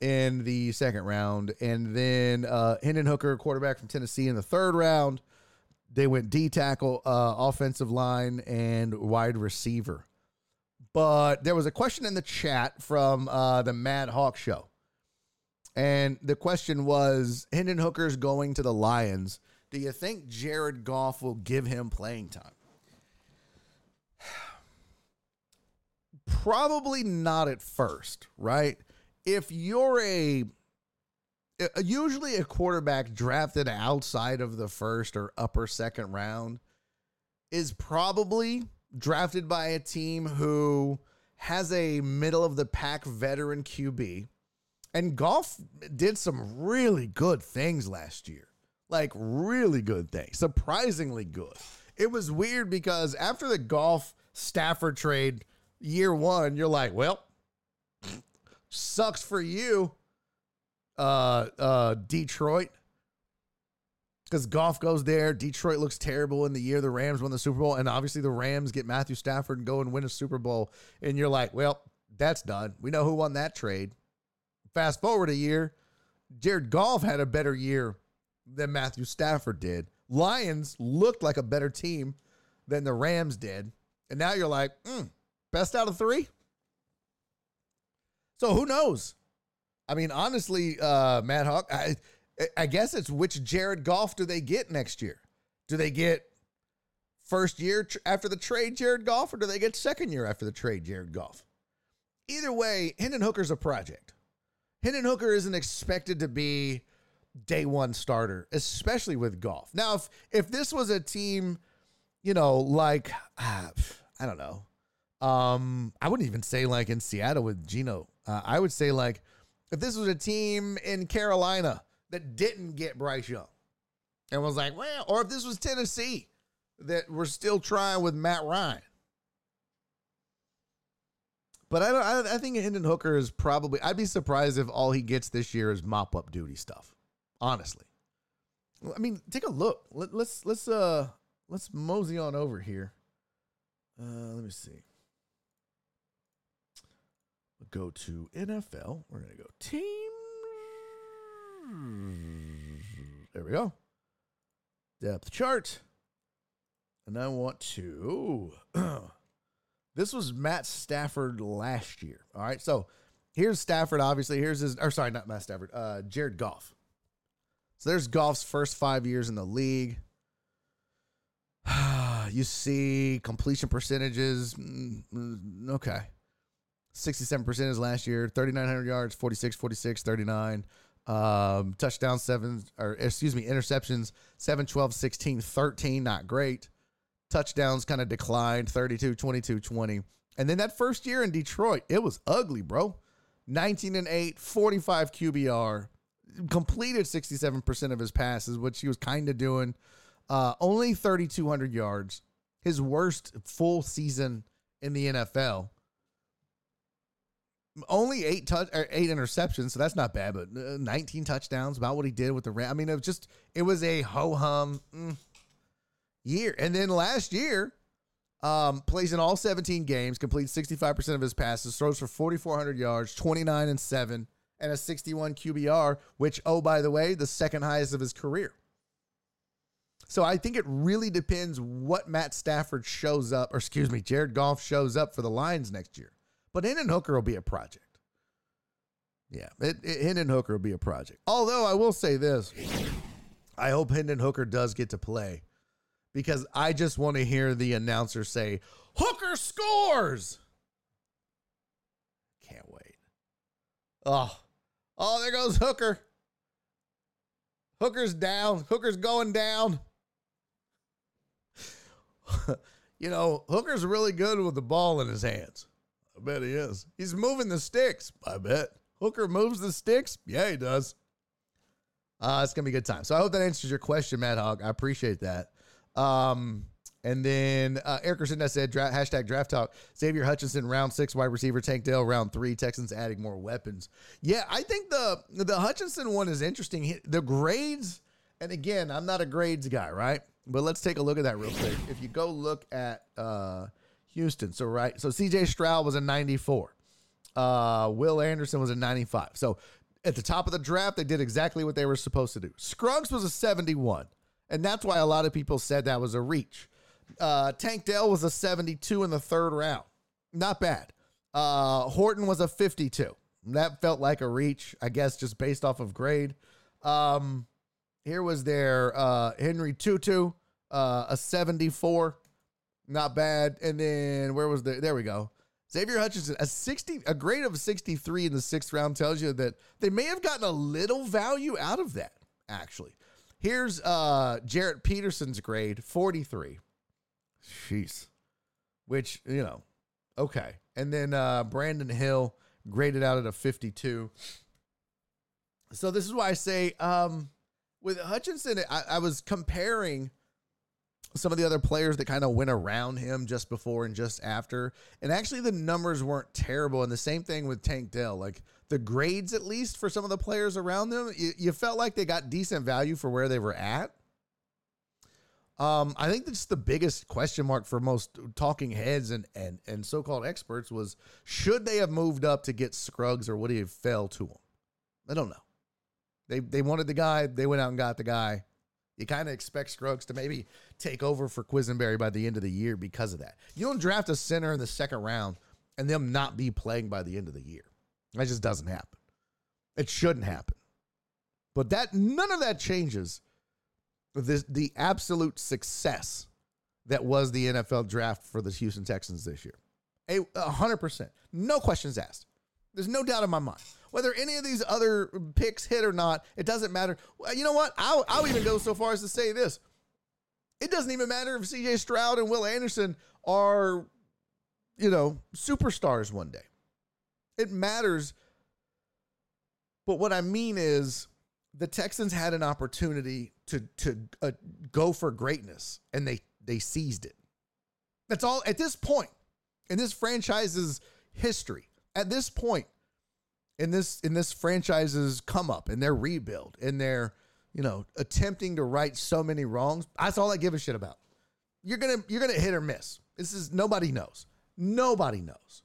in the second round, and then uh, Hendon Hooker, quarterback from Tennessee, in the third round. They went D tackle, uh, offensive line, and wide receiver. But there was a question in the chat from uh, the Mad Hawk show. And the question was Hendon Hooker's going to the Lions. Do you think Jared Goff will give him playing time? Probably not at first, right? If you're a uh, usually a quarterback drafted outside of the first or upper second round is probably drafted by a team who has a middle of the pack veteran QB. And Goff did some really good things last year. Like really good things. Surprisingly good. It was weird because after the Goff Stafford trade year 1, you're like, well, sucks for you uh, uh, Detroit. Because Goff goes there. Detroit looks terrible in the year the Rams won the Super Bowl. And obviously, the Rams get Matthew Stafford and go and win a Super Bowl. And you're like, well, that's done. We know who won that trade. Fast forward a year, Jared Goff had a better year than Matthew Stafford did. Lions looked like a better team than the Rams did. And now you're like, mm, best out of three? So who knows? I mean, honestly, uh, Mad Hawk, I, I guess it's which Jared Goff do they get next year? Do they get first year tr- after the trade Jared Goff, or do they get second year after the trade Jared Goff? Either way, Hendon Hooker's a project. Hendon Hooker isn't expected to be day one starter, especially with Goff. Now, if if this was a team, you know, like I don't know, um, I wouldn't even say like in Seattle with Geno. Uh, I would say like if this was a team in Carolina that didn't get Bryce Young and was like, well, or if this was Tennessee that we're still trying with Matt Ryan. But I don't. I, I think Hendon Hooker is probably. I'd be surprised if all he gets this year is mop up duty stuff. Honestly, I mean, take a look. Let, let's let's uh let's mosey on over here. Uh, let me see. Go to NFL. We're gonna go team. There we go. Depth chart. And I want to. this was Matt Stafford last year. All right. So here's Stafford, obviously. Here's his, or sorry, not Matt Stafford, uh, Jared Goff. So there's Goff's first five years in the league. you see completion percentages. Mm, mm, okay. 67% is last year, 3,900 yards, 46, 46, 39. Um, touchdown seven, or excuse me, interceptions 7, 12, 16, 13. Not great. Touchdowns kind of declined 32, 22, 20. And then that first year in Detroit, it was ugly, bro. 19 and 8, 45 QBR, completed 67% of his passes, which he was kind of doing. Uh, only 3,200 yards, his worst full season in the NFL only eight touch or eight interceptions, so that's not bad. But uh, 19 touchdowns, about what he did with the Ram. I mean, it was just it was a ho hum mm, year. And then last year, um, plays in all 17 games, completes 65 percent of his passes, throws for 4,400 yards, 29 and seven, and a 61 QBR, which oh by the way, the second highest of his career. So I think it really depends what Matt Stafford shows up, or excuse me, Jared Goff shows up for the Lions next year. But Hendon Hooker will be a project. Yeah, it, it, Hendon Hooker will be a project. Although I will say this, I hope Hendon Hooker does get to play because I just want to hear the announcer say, Hooker scores. Can't wait. Oh, oh, there goes Hooker. Hooker's down. Hooker's going down. you know, Hooker's really good with the ball in his hands. I bet he is. He's moving the sticks, I bet. Hooker moves the sticks? Yeah, he does. Uh, it's gonna be a good time. So I hope that answers your question, Mad Hawk. I appreciate that. Um, and then uh, Eric said dra- hashtag draft talk. Xavier Hutchinson round six wide receiver. Tank Dell round three. Texans adding more weapons. Yeah, I think the the Hutchinson one is interesting. The grades, and again, I'm not a grades guy, right? But let's take a look at that real quick. If you go look at uh, Houston, so right, so C.J. Stroud was a 94. Uh, Will Anderson was a 95. So at the top of the draft, they did exactly what they were supposed to do. Scruggs was a 71. And that's why a lot of people said that was a reach. Uh, Tank Dell was a 72 in the third round. Not bad. Uh, Horton was a 52. That felt like a reach, I guess, just based off of grade. Um, here was their uh, Henry To'oTo'o, uh, a 74. Not bad. And then where was the? There we go. Xavier Hutchinson, a 60, a grade of 63 in the sixth round tells you that they may have gotten a little value out of that, actually. Here's uh Jarrett Peterson's grade, 43. Jeez. Which, you know, okay. And then uh Brandon Hill graded out at a 52. So this is why I say um with Hutchinson, I, I was comparing some of the other players that kind of went around him just before and just after. And actually, the numbers weren't terrible. And the same thing with Tank Dell. Like the grades, at least for some of the players around them, you, you felt like they got decent value for where they were at. Um, I think that's the biggest question mark for most talking heads and, and, and so called experts was should they have moved up to get Scruggs or would he have fell to him? I don't know. They, they wanted the guy, they went out and got the guy. You kind of expect Scruggs to maybe take over for Quessenberry by the end of the year because of that. You don't draft a center in the second round and them not be playing by the end of the year. That just doesn't happen. It shouldn't happen. But that none of that changes this the absolute success that was the NFL draft for the Houston Texans this year. A hundred percent. No questions asked. There's no doubt in my mind. Whether any of these other picks hit or not, it doesn't matter. You know what? I'll, I'll even go so far as to say this. It doesn't even matter if CJ Stroud and Will Anderson are, you know, superstars one day. It matters. But what I mean is the Texans had an opportunity to to uh, go for greatness and they they seized it. That's all at this point in this franchise's history. At this point in this in this franchise's come up in their rebuild in their you know attempting to right so many wrongs. That's all I give a shit about. You're gonna you're gonna hit or miss. This is nobody knows. Nobody knows.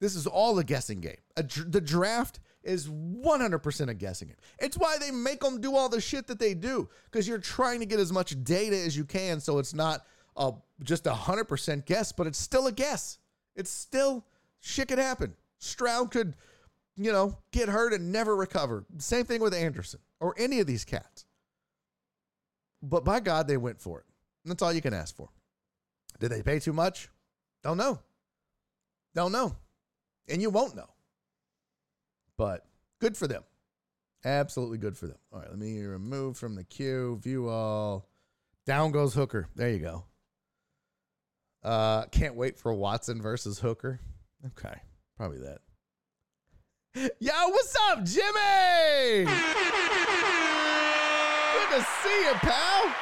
This is all a guessing game. A, the draft is 100% a guessing game. It's why they make them do all the shit that they do because you're trying to get as much data as you can so it's not a, just a 100% guess, but it's still a guess. It's still shit could happen. Stroud could, you know, get hurt and never recover. Same thing with Anderson or any of these cats. But by God, they went for it. And That's all you can ask for. Did they pay too much? Don't know. Don't know. And you won't know. But good for them. Absolutely good for them. All right, let me remove from the queue. View all. Down goes Hooker. There you go. Uh, can't wait for Watson versus Hooker. Okay, probably that. Yo, what's up, Jimmy? Good to see you, pal.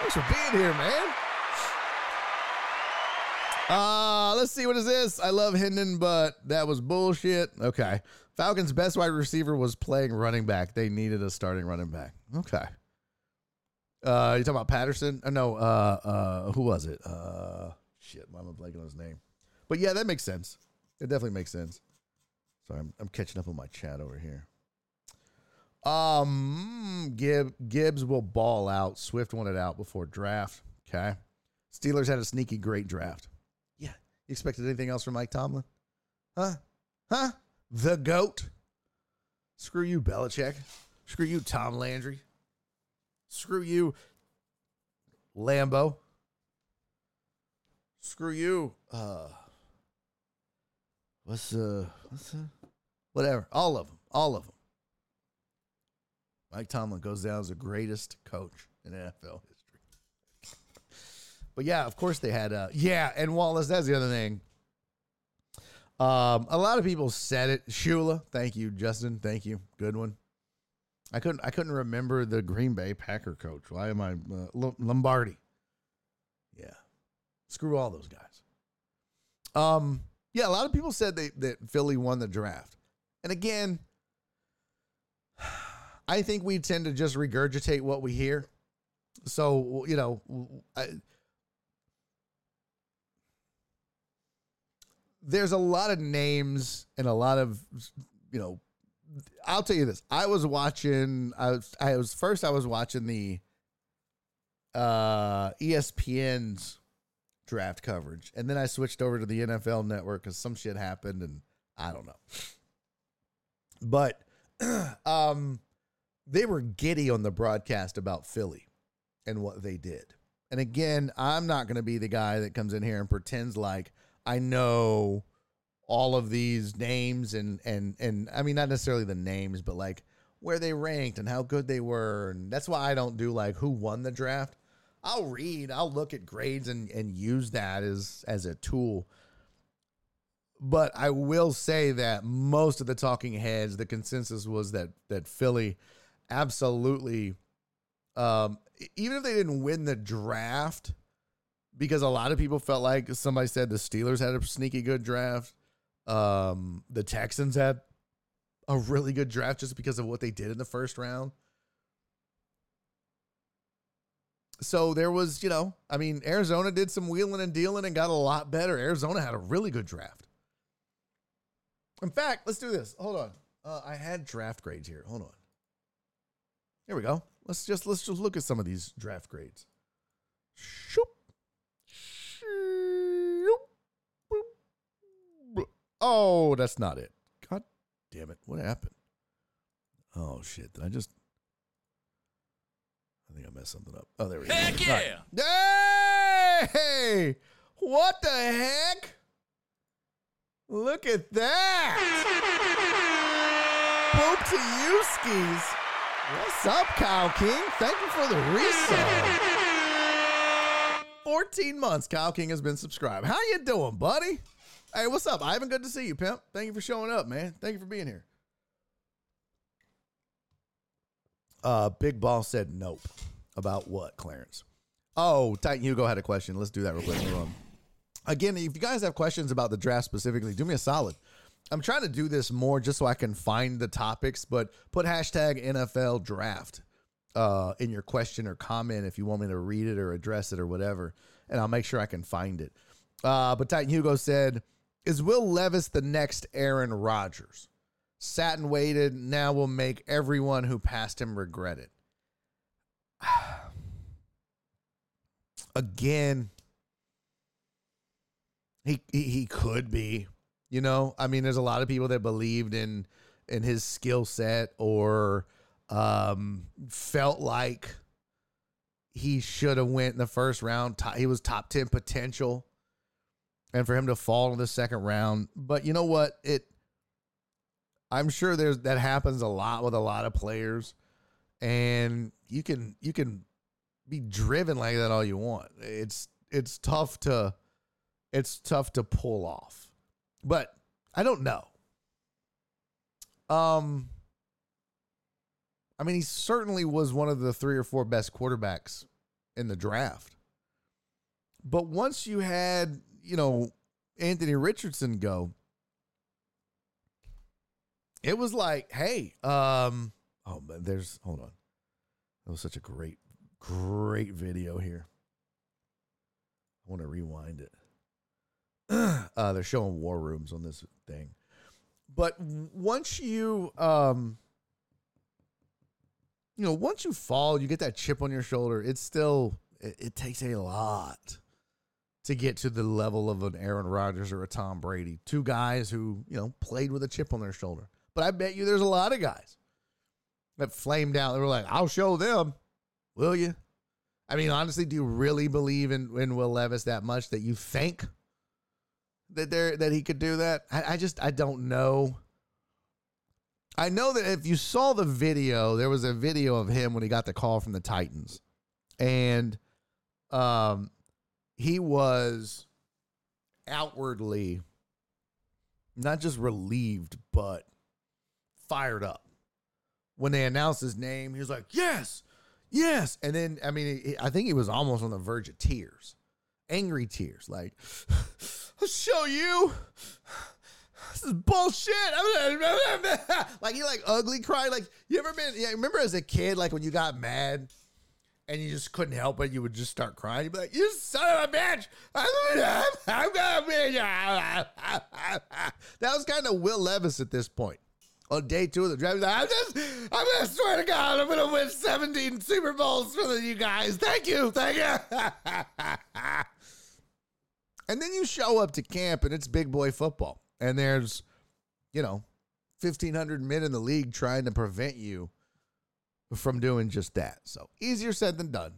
Thanks for being here, man. Uh, let's see what is this. I love Hendon, but that was bullshit. Okay. Falcons' best wide receiver was playing running back. They needed a starting running back. Okay. Uh, you talking about Patterson? Uh, no, uh, uh, who was it? Uh, shit, why am I blanking on his name? But yeah, that makes sense. It definitely makes sense. Sorry, I'm, I'm catching up on my chat over here. Um, Gib, Gibbs will ball out. Swift wanted out before draft. Okay. Steelers had a sneaky great draft. Yeah, You expected anything else from Mike Tomlin? Huh? Huh? The GOAT? Screw you, Belichick. Screw you, Tom Landry. Screw you, Lambo. Screw you. Uh what's uh what's uh whatever. All of them. All of them. Mike Tomlin goes down as the greatest coach in NFL history. But yeah, of course they had uh yeah, and Wallace, that's the other thing. Um, a lot of people said it. Shula, thank you, Justin. Thank you. Good one. I couldn't I couldn't remember the Green Bay Packer coach. Why am I uh, Lombardi? Yeah. Screw all those guys. Um, yeah, a lot of people said they, that Philly won the draft. And again, I think we tend to just regurgitate what we hear. So, you know, I, there's a lot of names and a lot of, you know, I'll tell you this. I was watching, I was, I was first, I was watching the uh, ESPN's draft coverage. And then I switched over to the NFL network because some shit happened and I don't know. But um, they were giddy on the broadcast about Philly and what they did. And again, I'm not going to be the guy that comes in here and pretends like I know all of these names and and and I mean not necessarily the names, but like where they ranked and how good they were. And that's why I don't do like who won the draft. I'll read, I'll look at grades and and use that as as a tool. But I will say that most of the talking heads, the consensus was that that Philly absolutely um even if they didn't win the draft because a lot of people felt like somebody said the Steelers had a sneaky good draft. Um, the Texans had a really good draft just because of what they did in the first round. So there was, you know, I mean, Arizona did some wheeling and dealing and got a lot better. Arizona had a really good draft. In fact, let's do this. Hold on. Uh, I had draft grades here. Hold on. Here we go. Let's just let's just look at some of these draft grades. Shoop. Oh, that's not it. God damn it. What happened? Oh, shit. Did I just. I think I messed something up. Oh, there we go. Heck yeah! Hey! What the heck? Look at that. Pope to you skis. What's up, Kyle King? Thank you for the resub. 14 months Kyle King has been subscribed. How you doing, buddy? Hey, what's up? Ivan, good to see you, pimp. Thank you for showing up, man. Thank you for being here. Uh, Big Ball said nope. About what, Clarence? Oh, Titan Hugo had a question. Let's do that real quick. Again, if you guys have questions about the draft specifically, do me a solid. I'm trying to do this more just so I can find the topics, but put hashtag NFL draft uh, in your question or comment if you want me to read it or address it or whatever, and I'll make sure I can find it. Uh, but Titan Hugo said, "Is Will Levis the next Aaron Rodgers? Sat and waited. Now will make everyone who passed him regret it." Again, he, he he could be. You know, I mean, there's a lot of people that believed in in his skill set or um felt like he should have went in the first round. He was top 10 potential. And for him to fall in the second round, but you know what? It I'm sure there's that happens a lot with a lot of players and you can you can be driven like that all you want. It's it's tough to it's tough to pull off. But I don't know. Um I mean, he certainly was one of the three or four best quarterbacks in the draft. But once you had, you know, Anthony Richardson go, it was like, hey, um, oh, but there's, hold on. That was such a great, great video here. I want to rewind it. uh, they're showing war rooms on this thing. But once you, um, you know, once you fall, you get that chip on your shoulder. It's still, it, it takes a lot to get to the level of an Aaron Rodgers or a Tom Brady. Two guys who, you know, played with a chip on their shoulder. But I bet you there's a lot of guys that flamed out. They were like, I'll show them. Will you? I mean, honestly, do you really believe in, in Will Levis that much that you think that there that he could do that? I, I just I don't know. I know that if you saw the video, there was a video of him when he got the call from the Titans. And um he was outwardly not just relieved, but fired up. When they announced his name, he was like, "Yes, yes!" And then, I mean, I think he was almost on the verge of tears, angry tears, like, "I'll show you." This is bullshit. like he like ugly cried. Like you ever been? Yeah, remember as a kid, like when you got mad and you just couldn't help it, you would just start crying. You'd be like, "You son of a bitch! I'm gonna, be." that was kind of Will Levis at this point. On day two of the draft, I'm just, I'm gonna swear to God, I'm gonna win 17 Super Bowls for the, you guys. Thank you, thank you. and then you show up to camp and it's big boy football, and there's, you know, 1,500 men in the league trying to prevent you from doing just that. So easier said than done.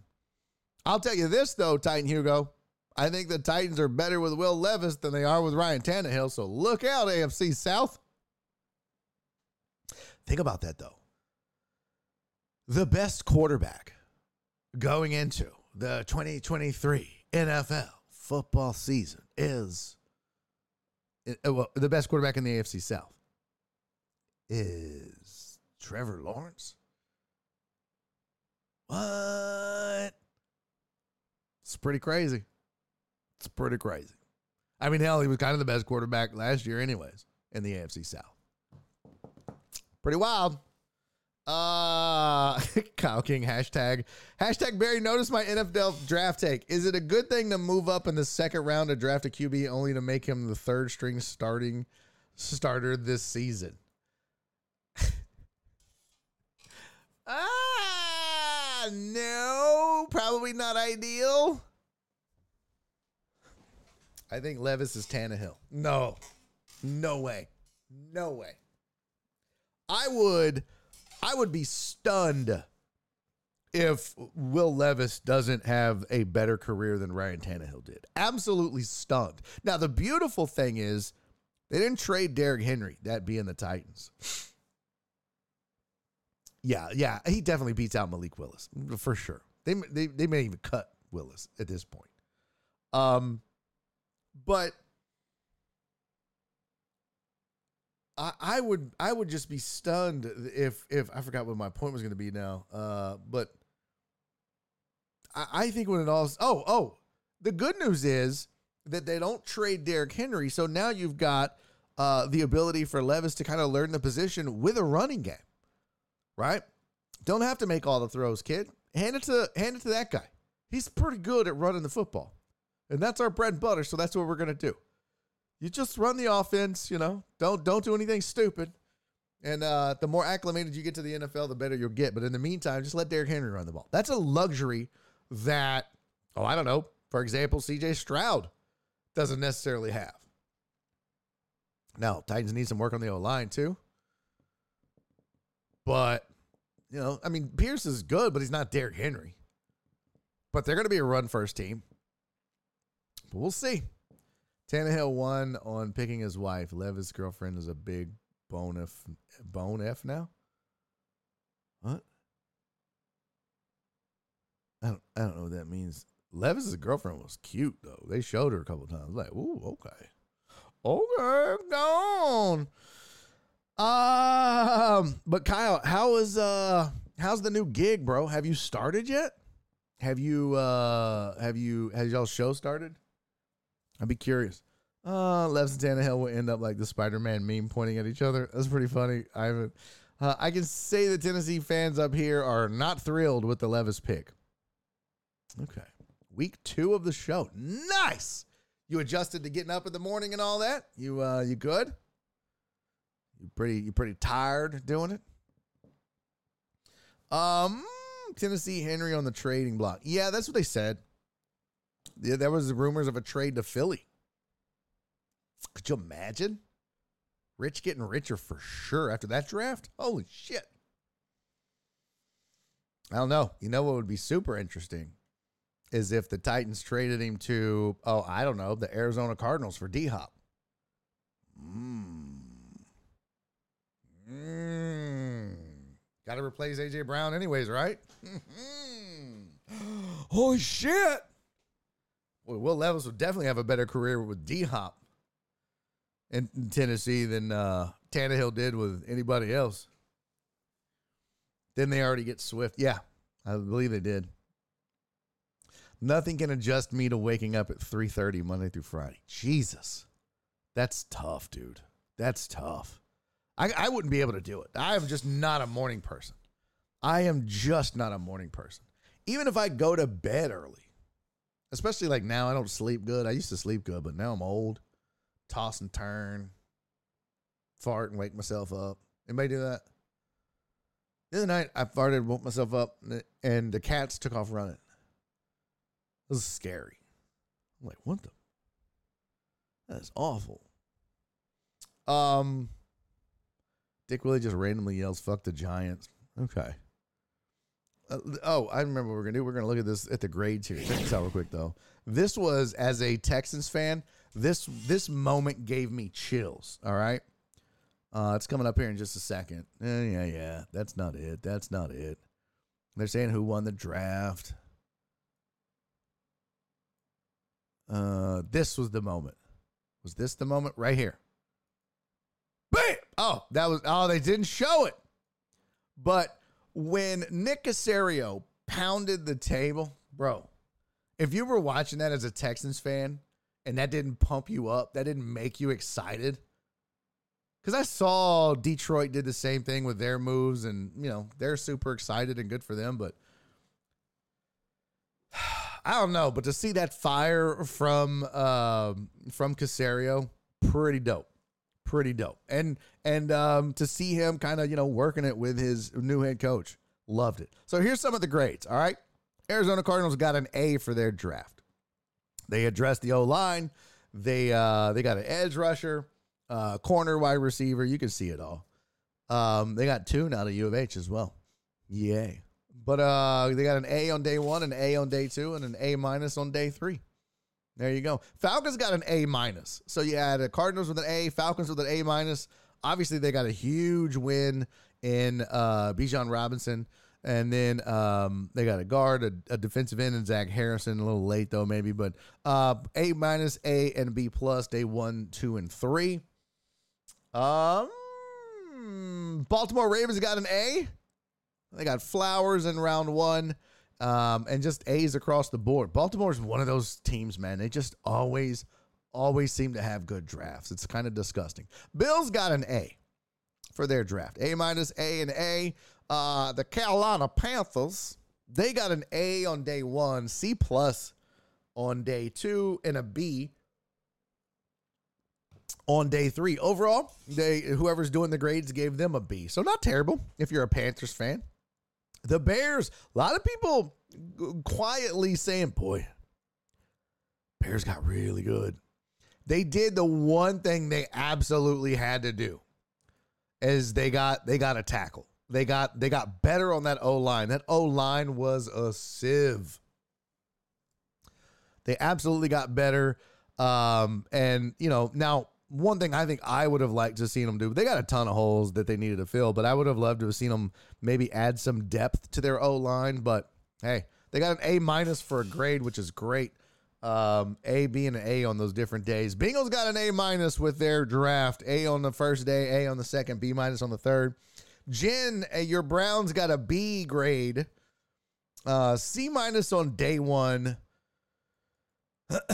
I'll tell you this though, Titan Hugo. I think the Titans are better with Will Levis than they are with Ryan Tannehill. So look out, AFC South. Think about that though. The best quarterback going into the 2023 NFL football season is well, the best quarterback in the AFC South is Trevor Lawrence. What? It's pretty crazy. It's pretty crazy. I mean, hell, he was kind of the best quarterback last year, anyways, in the AFC South. Pretty wild. Uh, Kyle King hashtag hashtag Barry. Notice my NFL draft take. Is it a good thing to move up in the second round to draft a QB only to make him the third string starting starter this season? ah, no, probably not ideal. I think Levis is Tannehill. No, no way, no way. I would, I would be stunned if Will Levis doesn't have a better career than Ryan Tannehill did. Absolutely stunned. Now the beautiful thing is, they didn't trade Derrick Henry. That being the Titans. Yeah, yeah, he definitely beats out Malik Willis for sure. They they they may even cut Willis at this point. Um, but I, would I would just be stunned if if I forgot what my point was going to be now. Uh, but I, I think when it all oh oh the good news is that they don't trade Derrick Henry, so now you've got uh, the ability for Levis to kind of learn the position with a running game, right? Don't have to make all the throws, kid. Hand it to hand it to that guy. He's pretty good at running the football, and that's our bread and butter. So that's what we're gonna do. You just run the offense, you know. Don't don't do anything stupid. And uh, the more acclimated you get to the NFL, the better you'll get. But in the meantime, just let Derrick Henry run the ball. That's a luxury that, oh, I don't know. For example, CJ Stroud doesn't necessarily have. Now, Titans need some work on the O line too. But, you know, I mean, Pierce is good, but he's not Derrick Henry. But they're going to be a run first team. But we'll see. Tannehill won on picking his wife. Levis' girlfriend is a big bone F, bone F now. What? I don't, I don't know what that means. Levis' girlfriend was cute though. They showed her a couple times. Like, ooh, okay, okay, gone. Um, but Kyle, how is uh, how's the new gig, bro? Have you started yet? Have you uh, have you has y'all show started? I'd be curious. Uh, Levis and Tannehill will end up like the Spider-Man meme pointing at each other. That's pretty funny. I haven't. Uh, I can say the Tennessee fans up here are not thrilled with the Levis pick. Okay, week two of the show. Nice. You adjusted to getting up in the morning and all that. You uh, you good? You pretty you pretty tired doing it. Um, Tennessee Henry on the trading block. Yeah, that's what they said. Yeah, there was rumors of a trade to Philly. Could you imagine? Rich getting richer for sure after that draft? Holy shit. I don't know. You know what would be super interesting is if the Titans traded him to, oh, I don't know, the Arizona Cardinals for D Hop. Mmm. Mmm. Got to replace AJ Brown, anyways, right? Holy shit. Well, Will Levis would definitely have a better career with D Hop in, in Tennessee than uh, Tannehill did with anybody else. Then they already get Swift. Yeah, I believe they did. Nothing can adjust me to waking up at 3:30 Monday through Friday. Jesus. That's tough, dude. That's tough. I, I wouldn't be able to do it. I am just not a morning person. I am just not a morning person. Even if I go to bed early, especially like now, I don't sleep good. I used to sleep good, but now I'm old. Toss and turn, fart and wake myself up. Anybody do that? The other night, I farted, woke myself up, and the cats took off running. It was scary. I'm like, what the? That is awful. Um, Dick Willie just randomly yells, "Fuck the Giants." Okay. Uh, oh, I remember what we're gonna do. We're gonna look at this at the grades here. Check this out real quick though. This was as a Texans fan. This this moment gave me chills. All right. Uh, it's coming up here in just a second. Yeah, yeah. That's not it. That's not it. They're saying who won the draft. Uh, this was the moment. Was this the moment right here? Bam! Oh, that was. Oh, they didn't show it. But when Nick Caserio pounded the table, bro, if you were watching that as a Texans fan and that didn't pump you up, that didn't make you excited. Because I saw Detroit did the same thing with their moves, and you know they're super excited and good for them. But I don't know. But to see that fire from um, from Caserio, pretty dope, pretty dope. And and um, to see him kind of you know working it with his new head coach, loved it. So here's some of the grades. All right, Arizona Cardinals got an A for their draft. They addressed the O line. They uh, they got an edge rusher uh, corner, wide receiver. You can see it all. Um, they got two out of U of H as well. Yay. But uh, they got an A on day one, an A on day two, and an A minus on day three. There you go. Falcons got an A minus. So you had the Cardinals with an A, Falcons with an A minus. Obviously, they got a huge win in uh, Bijan Robinson. And then um, they got a guard, a, a, defensive end, and Zach Harrison. A little late though, maybe, but uh, A minus, A, and B plus. Day one, two, and three. Um, Baltimore Ravens got an A. They got Flowers in round one, um, and just A's across the board. Baltimore's one of those teams, man. They just always, always seem to have good drafts. It's kind of disgusting. Bills got an A for their draft. A minus, A, and A. Uh, the Carolina Panthers, they got an A on day one, C plus on day two, and a B on day three. Overall, they whoever's doing the grades gave them a B. So not terrible if you're a Panthers fan. The Bears, a lot of people quietly saying, boy, Bears got really good. They did the one thing they absolutely had to do is they got they got a tackle. They got they got better on that O line. That O line was a sieve. They absolutely got better. Um, and you know, now one thing I think I would have liked to seen them do. They got a ton of holes that they needed to fill, but I would have loved to have seen them maybe add some depth to their O line. But hey, they got an A minus for a grade, which is great. Um, a, B, and an A on those different days. Bengals got an A minus with their draft. A on the first day, A on the second, B minus on the third. Jen, uh, your Browns got a B grade. Uh, C minus on day one.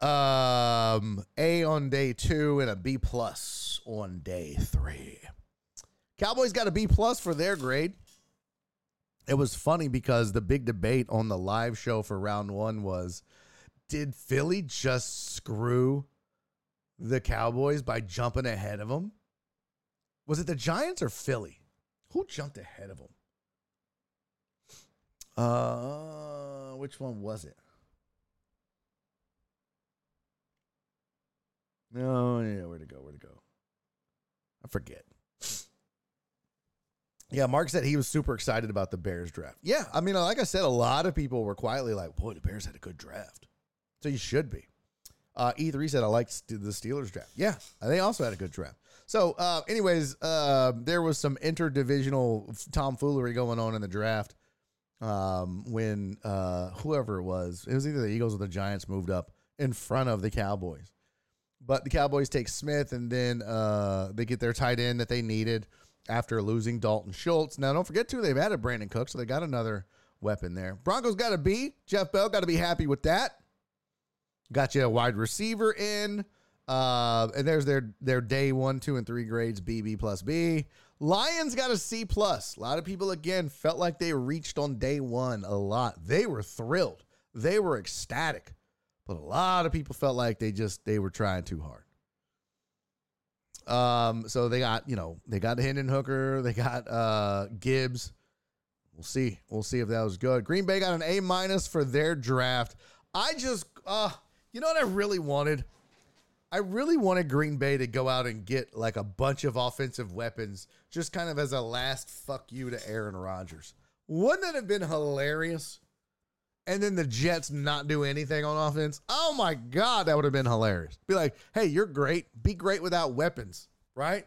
um, A on day two and a B plus on day three. Cowboys got a B plus for their grade. It was funny because the big debate on the live show for round one was did Philly just screw the Cowboys by jumping ahead of them? Was it the Giants or Philly? Who jumped ahead of them? Uh, which one was it? No, yeah, where to go? Where to go? I forget. Yeah, Mark said he was super excited about the Bears draft. Yeah, I mean, like I said, a lot of people were quietly like, boy, the Bears had a good draft. So you should be. Uh, E3 said, I like st- the Steelers draft. Yeah, they also had a good draft. So, uh, anyways, uh, there was some interdivisional tomfoolery going on in the draft um, when uh, whoever it was, it was either the Eagles or the Giants moved up in front of the Cowboys. But the Cowboys take Smith, and then uh, they get their tight end that they needed after losing Dalton Schultz. Now, don't forget too, they've added Brandon Cook, so they got another weapon there. Broncos got to be Jeff Bell got to be happy with that. Got you a wide receiver in, uh, and there's their their day one, two, and three grades B, B plus B. Lions got a C plus. A lot of people again felt like they reached on day one a lot. They were thrilled. They were ecstatic. But a lot of people felt like they just they were trying too hard. Um, so they got, you know, they got Hendon Hooker, they got uh Gibbs. We'll see. We'll see if that was good. Green Bay got an A minus for their draft. I just uh you know what I really wanted? I really wanted Green Bay to go out and get like a bunch of offensive weapons, just kind of as a last fuck you to Aaron Rodgers. Wouldn't that have been hilarious? And then the Jets not do anything on offense. Oh my God, that would have been hilarious. Be like, hey, you're great. Be great without weapons, right?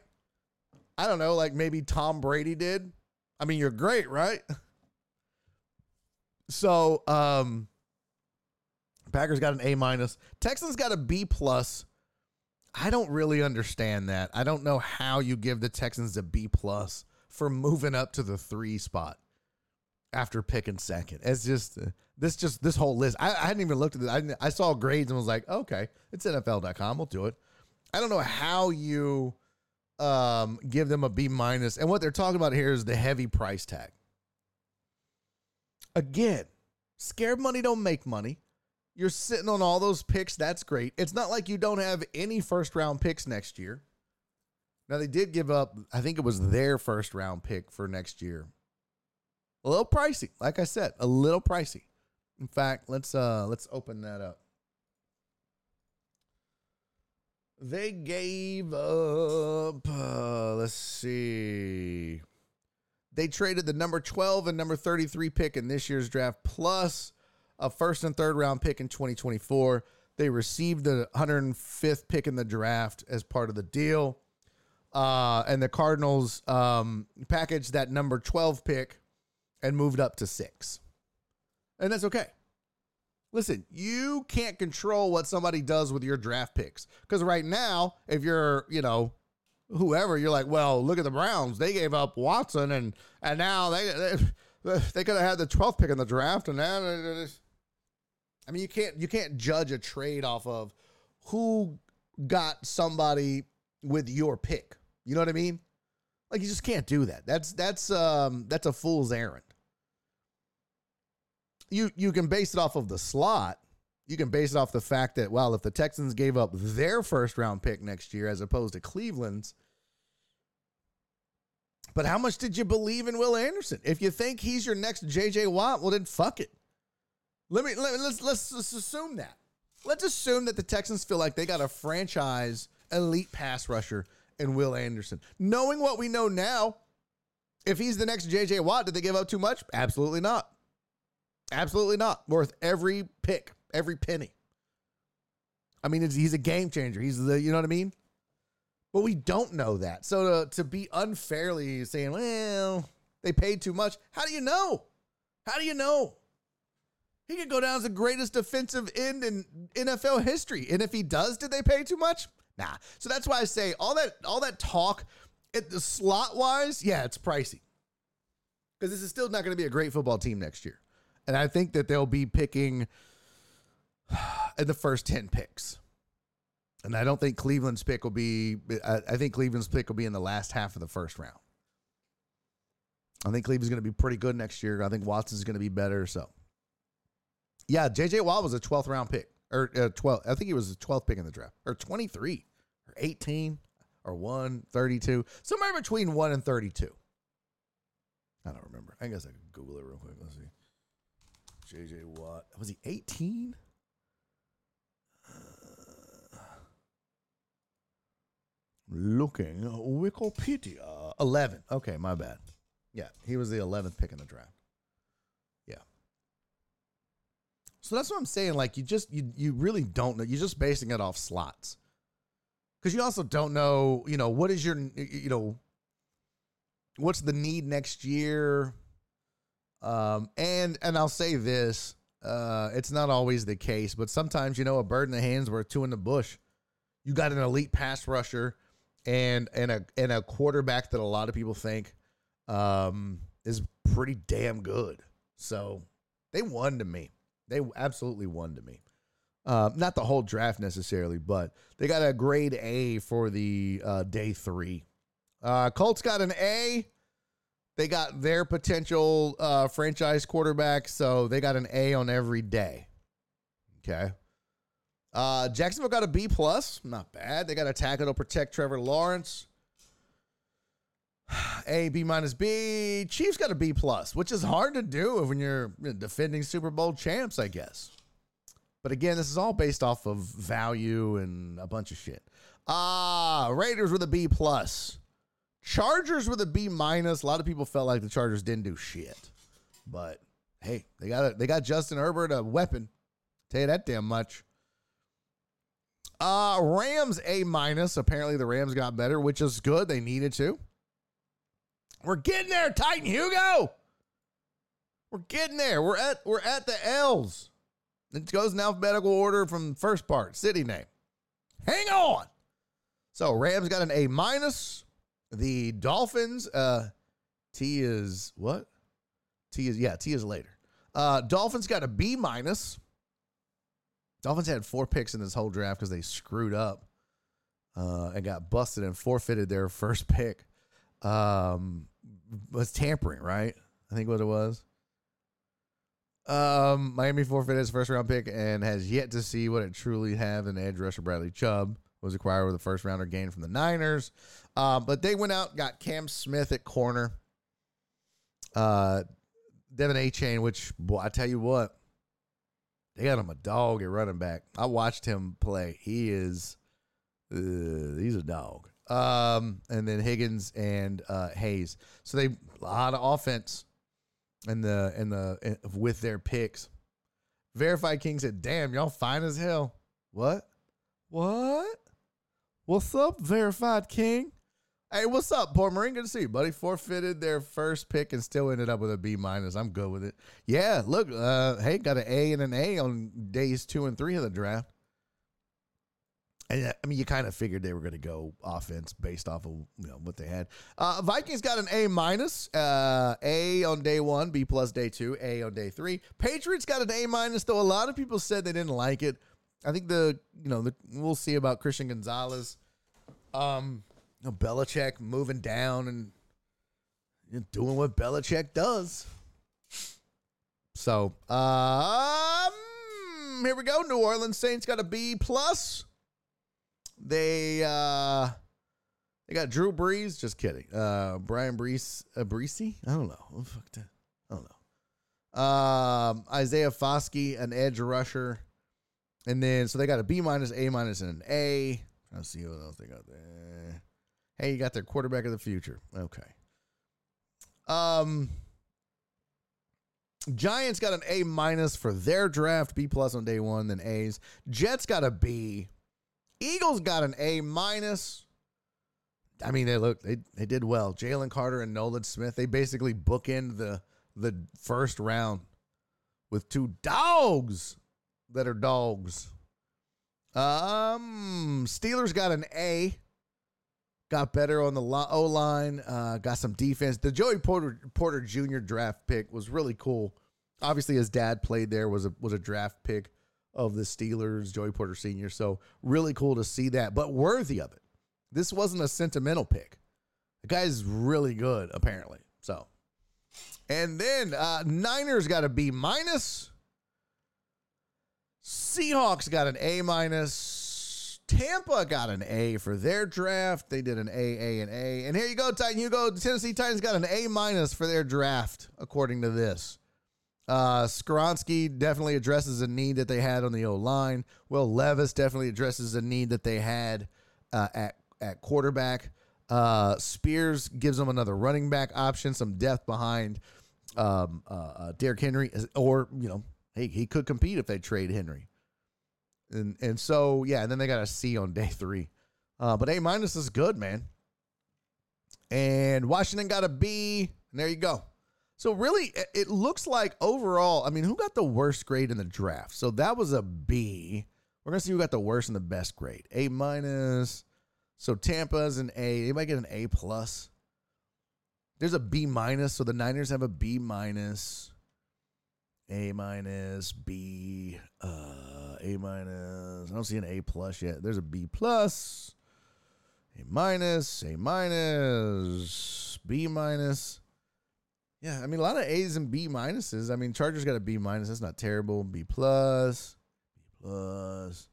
I don't know, like maybe Tom Brady did. I mean, you're great, right? So, um, Packers got an A minus. Texans got a B plus. I don't really understand that. I don't know how you give the Texans a B plus for moving up to the three spot after picking second. It's just uh, this just this whole list. I, I hadn't even looked at it. I, I saw grades and was like, okay, it's NFL.com. We'll do it. I don't know how you um, give them a B minus. And what they're talking about here is the heavy price tag. Again, scared money don't make money. You're sitting on all those picks. That's great. It's not like you don't have any first round picks next year. Now they did give up, I think it was their first round pick for next year. A little pricey, like I said, a little pricey. In fact, let's uh let's open that up. They gave up uh, let's see. They traded the number 12 and number 33 pick in this year's draft plus a first and third round pick in 2024. They received the 105th pick in the draft as part of the deal. Uh, and the Cardinals um, packaged that number 12 pick and moved up to six. And that's okay. Listen, you can't control what somebody does with your draft picks. Because right now, if you're, you know, whoever, you're like, well, look at the Browns. They gave up Watson and and now they they, they could have had the 12th pick in the draft and now I mean, you can't you can't judge a trade off of who got somebody with your pick. You know what I mean? Like you just can't do that. That's that's um that's a fool's errand. You you can base it off of the slot. You can base it off the fact that well, if the Texans gave up their first round pick next year as opposed to Cleveland's, but how much did you believe in Will Anderson? If you think he's your next JJ Watt, well then fuck it. Let me let, let's let's just assume that. Let's assume that the Texans feel like they got a franchise elite pass rusher in Will Anderson. Knowing what we know now, if he's the next JJ Watt, did they give up too much? Absolutely not. Absolutely not. Worth every pick, every penny. I mean, he's a game changer. He's the, you know what I mean? But we don't know that. So to, to be unfairly saying, well, they paid too much, how do you know? How do you know? He could go down as the greatest defensive end in NFL history. And if he does, did they pay too much? Nah. So that's why I say all that all that talk, it, the slot wise, yeah, it's pricey. Because this is still not going to be a great football team next year. And I think that they'll be picking in the first 10 picks. And I don't think Cleveland's pick will be, I, I think Cleveland's pick will be in the last half of the first round. I think Cleveland's going to be pretty good next year. I think Watson's going to be better. So, yeah, JJ Watt was a 12th round pick, or uh, 12. I think he was the 12th pick in the draft, or 23, or 18, or 1, 32, somewhere between 1 and 32. I don't remember. I guess I could Google it real quick. Let's see. JJ Watt. Was he 18? looking uh, Wikipedia. 11. Okay, my bad. Yeah, he was the 11th pick in the draft. Yeah. So that's what I'm saying. Like, you just, you, you really don't know. You're just basing it off slots. Because you also don't know, you know, what is your, you know, what's the need next year? Um, and, and I'll say this uh, it's not always the case, but sometimes, you know, a bird in the hand's worth two in the bush. You got an elite pass rusher and and a and a quarterback that a lot of people think um, is pretty damn good. So they won to me. They absolutely won to me. Uh, not the whole draft necessarily, but they got a grade A for the uh, day three. Uh, Colts got an A. They got their potential uh, franchise quarterback, so they got an A on every day. Okay. Uh, Jacksonville got a B plus, not bad. They got a tackle to protect Trevor Lawrence. A B minus B. Chiefs got a B plus, which is hard to do when you're defending Super Bowl champs, I guess. But again, this is all based off of value and a bunch of shit. Ah, Raiders with a B plus. Chargers with a B minus. A lot of people felt like the Chargers didn't do shit, but hey, they got a, they got Justin Herbert a weapon. Tell you that damn much. Uh Rams A minus. Apparently the Rams got better, which is good. They needed to. We're getting there, Titan Hugo. We're getting there. We're at we're at the L's. It goes in alphabetical order from first part, city name. Hang on. So Rams got an A minus. The Dolphins, uh, T is what? T is yeah, T is later. Uh, Dolphins got a B minus. Dolphins had four picks in this whole draft because they screwed up uh, and got busted and forfeited their first pick. Um, was tampering, right? I think what it was. Um, Miami forfeited his first round pick and has yet to see what it truly have in edge rusher Bradley Chubb was acquired with a first rounder gain from the Niners. Uh, but they went out, got Cam Smith at corner. Uh, De'Von Achane, which boy, I tell you what, they got him a dog at running back. I watched him play. He is, uh, he's a dog. Um, and then Higgins and uh, Hayes. So they a lot of offense in the in the in, with their picks. Verified King said, "Damn, y'all fine as hell." What? What? What's up, Verified King? Hey, what's up, Port Marine? Good to see you, buddy. Forfeited their first pick and still ended up with a B minus. I'm good with it. Yeah, look, uh, hey, got an A and an A on days two and three of the draft. And uh, I mean, you kind of figured they were going to go offense based off of you know what they had. Uh, Vikings got an A minus, uh, A on day one, B plus day two, A on day three. Patriots got an A minus, though a lot of people said they didn't like it. I think the you know the, we'll see about Christian Gonzalez, um, you know, Belichick moving down and you know, doing what Belichick does. So, um, here we go. New Orleans Saints got a B plus. They uh they got Drew Brees. Just kidding. Uh Brian Brees uh, Breesy? I don't know. Fuck that. I don't know. Um Isaiah Foskey, an edge rusher. And then so they got a B minus, A minus, and an A. To see what else they got there. Hey, you got their quarterback of the future. Okay. Um Giants got an A minus for their draft, B plus on day one, then A's. Jets got a B. Eagles got an A minus. I mean, they look they they did well. Jalen Carter and Nolan Smith. They basically bookend the the first round with two dogs that are dogs. Um, Steelers got an A. Got better on the O line. Uh, got some defense. The Joey Porter Porter Jr. draft pick was really cool. Obviously, his dad played there. was a was a draft pick of the Steelers, Joey Porter Sr. So really cool to see that, but worthy of it. This wasn't a sentimental pick. The guy's really good, apparently. So, and then uh, Niners got a B minus. Seahawks got an A minus. Tampa got an A for their draft. They did an A, A, and A. And here you go, Titan Hugo. The Tennessee Titans got an A minus for their draft, according to this. Uh, Skoronski definitely addresses a need that they had on the O line. Will Levis definitely addresses a need that they had uh, at at quarterback. Uh, Spears gives them another running back option, some depth behind um, uh, uh, Derrick Henry, or you know, hey, he could compete if they trade Henry. And and so yeah, and then they got a C on day three, uh, but A minus is good, man. And Washington got a B, and there you go. So really, it- it looks like overall, I mean, who got the worst grade in the draft? So that was a B. We're gonna see who got the worst and the best grade. A minus. So Tampa's an A. They might get an A plus. There's a B minus. So the Niners have a B minus. A minus, B, uh, A minus. I don't see an A plus yet. There's a B plus, A minus, A minus, B minus. Yeah, I mean a lot of A's and B minuses. I mean Chargers got a B minus. That's not terrible. B plus, B plus,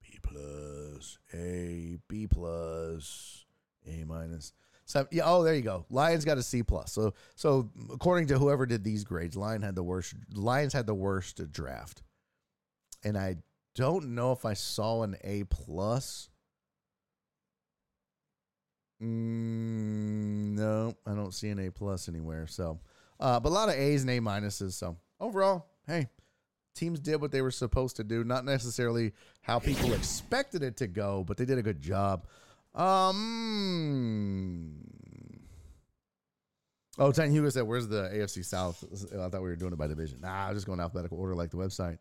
B plus, A, B plus, A minus. So yeah, oh there you go. Lions got a C plus. So so according to whoever did these grades, Lion had the worst. Lions had the worst draft, and I don't know if I saw an A plus. Mm, no, I don't see an A plus anywhere. So, uh, but a lot of A's and A minuses. So overall, hey, teams did what they were supposed to do. Not necessarily how people expected it to go, but they did a good job. Um. Oh, Titan Hugo said, "Where's the AFC South?" I thought we were doing it by division. Nah, I was just going alphabetical order like the website.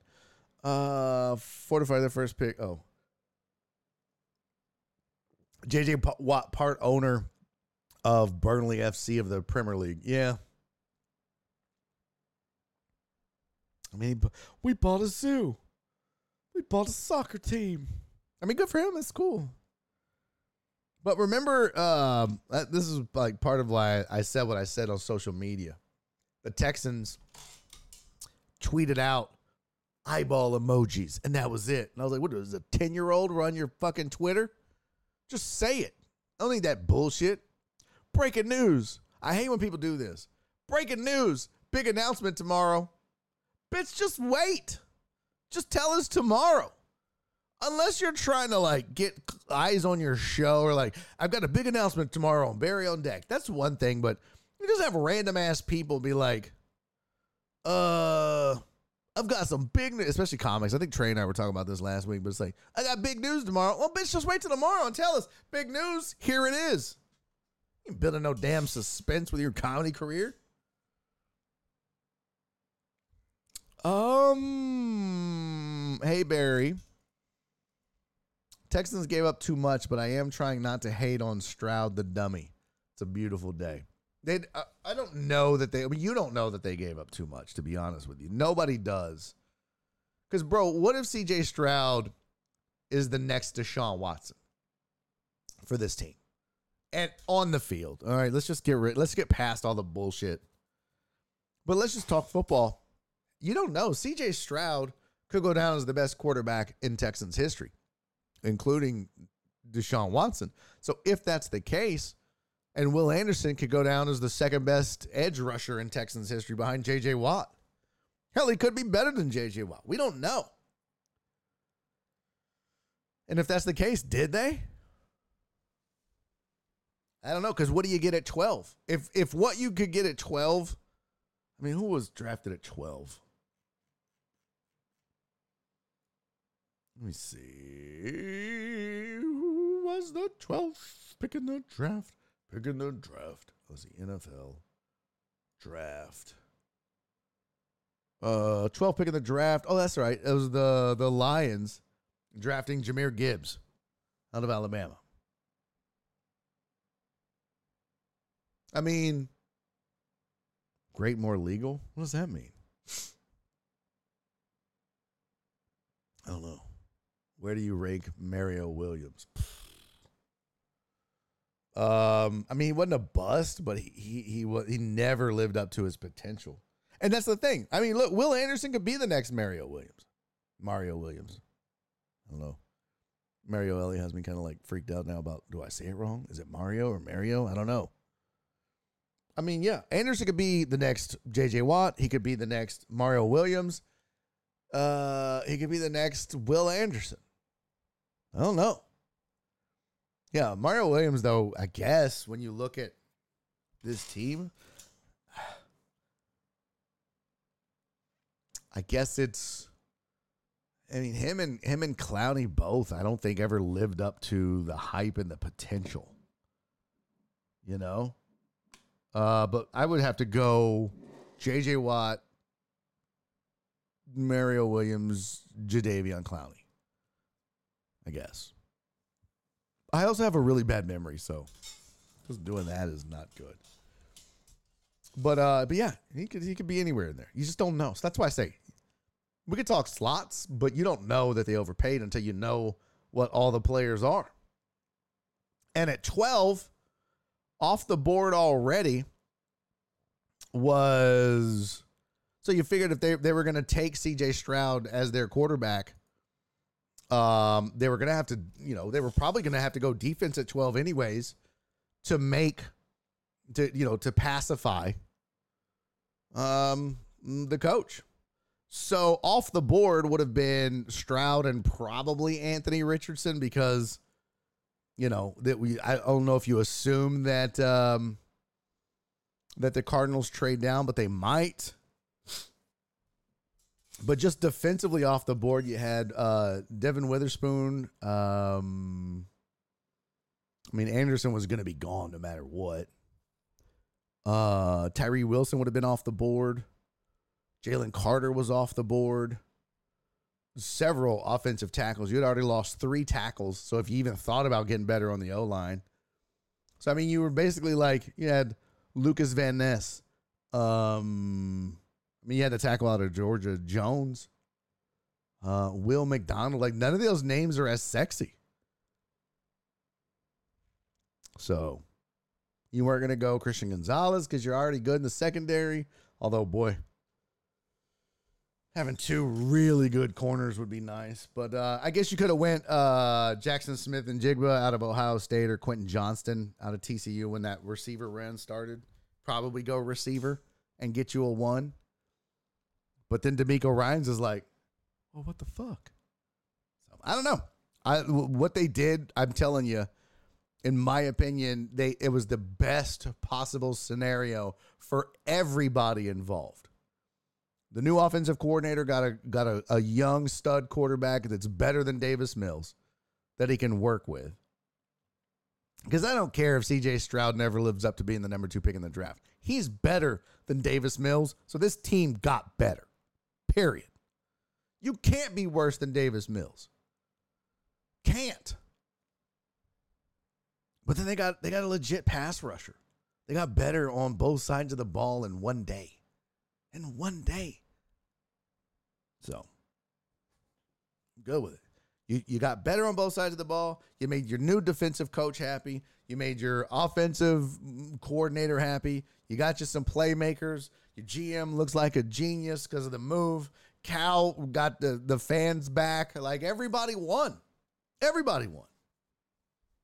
Uh, fortify their first pick. Oh, JJ Pa- Watt, part owner of Burnley FC of the Premier League. Yeah. I mean, we bought a zoo. We bought a soccer team. I mean, good for him. That's cool. But remember, um, this is like part of why I said what I said on social media. The Texans tweeted out eyeball emojis, and that was it. And I was like, what is a 10 year old run your fucking Twitter? Just say it. I don't need that bullshit. Breaking news. I hate when people do this. Breaking news. Big announcement tomorrow. Bitch, just wait. Just tell us tomorrow. Unless you're trying to like get eyes on your show or like, I've got a big announcement tomorrow on Barry on Deck. That's one thing, but you just have random ass people be like, uh, I've got some big news, especially comics. I think Trey and I were talking about this last week, but it's like, I got big news tomorrow. Well, bitch, just wait till tomorrow and tell us. Big news, here it is. You building no damn suspense with your comedy career. Um, hey Barry. Texans gave up too much, but I am trying not to hate on Stroud the dummy. It's a beautiful day. They, I, I don't know that they. I mean, you don't know that they gave up too much. To be honest with you, nobody does. Because, bro, what if C.J. Stroud is the next Deshaun Watson for this team, and on the field? All right, let's just get rid. Let's get past all the bullshit. But let's just talk football. You don't know. C.J. Stroud could go down as the best quarterback in Texans history, including Deshaun Watson. So if that's the case, and Will Anderson could go down as the second best edge rusher in Texans history behind J.J. Watt. Hell, he could be better than J.J. Watt. We don't know. And if that's the case, did they? I don't know, because what do you get at 12? If if what you could get at 12, I mean, who was drafted at 12? Let me see. Who was the 12th pick in the draft? Pick in the draft. Was the NFL draft. Uh, 12 pick in the draft. Oh, that's right. It was the the Lions drafting Jahmyr Gibbs out of Alabama. I mean, great more legal? What does that mean? I don't know. Where do you rank Mario Williams? Um, I mean, he wasn't a bust, but he he he was he never lived up to his potential. And that's the thing. I mean, look, Will Anderson could be the next Mario Williams. Mario Williams. I don't know. Mario Elliott has me kind of like freaked out now about do I say it wrong? Is it Mario or Mario? I don't know. I mean, yeah, Anderson could be the next JJ Watt. He could be the next Mario Williams. Uh, he could be the next Will Anderson. I don't know. Yeah, Mario Williams, though, I guess when you look at this team, I guess it's. I mean, him and him and Clowney both. I don't think ever lived up to the hype and the potential. You know, uh, but I would have to go J.J. Watt, Mario Williams, Jadeveon Clowney. I guess. I also have a really bad memory, so just doing that is not good. But uh, but yeah, he could he could be anywhere in there. You just don't know. So that's why I say we could talk slots, but you don't know that they overpaid until you know what all the players are. And at 12, off the board already was so you figured if they, they were going to take CJ Stroud as their quarterback, um, they were going to have to, you know, they were probably going to have to go defense at 12 anyways to make, to, you know, to pacify um, the coach. So off the board would have been Stroud and probably Anthony Richardson because, you know, that we, I don't know if you assume that, um, that the Cardinals trade down, but they might. But just defensively off the board, you had uh, Devon Witherspoon. Um, I mean, Anderson was going to be gone no matter what. Uh, Tyree Wilson would have been off the board. Jalen Carter was off the board. Several offensive tackles. You had already lost three tackles. So if you even thought about getting better on the O line. So, I mean, you were basically like, you had Lukas Van Ness. Um, I mean, you had to tackle out of Georgia Jones, uh, Will McDonald. Like, none of those names are as sexy. So, you weren't going to go Christian Gonzalez because you're already good in the secondary. Although, boy, having two really good corners would be nice. But uh, I guess you could have went uh, Jaxon Smith-Njigba out of Ohio State or Quentin Johnston out of TCU when that receiver run started. Probably go receiver and get you a one. But then DeMeco Ryans is like, well, what the fuck? So, I don't know. I what they did. I'm telling you, in my opinion, they it was the best possible scenario for everybody involved. The new offensive coordinator got a got a, a young stud quarterback that's better than Davis Mills that he can work with. Because I don't care if CJ Stroud never lives up to being the number two pick in the draft. He's better than Davis Mills. So this team got better. Period. You can't be worse than Davis Mills. Can't. But then they got they got a legit pass rusher. They got better on both sides of the ball in one day. In one day. So go with it. You you got better on both sides of the ball. You made your new defensive coach happy. You made your offensive coordinator happy. You got you some playmakers. Your GM looks like a genius because of the move. Cal got the, the fans back. Like everybody won. Everybody won.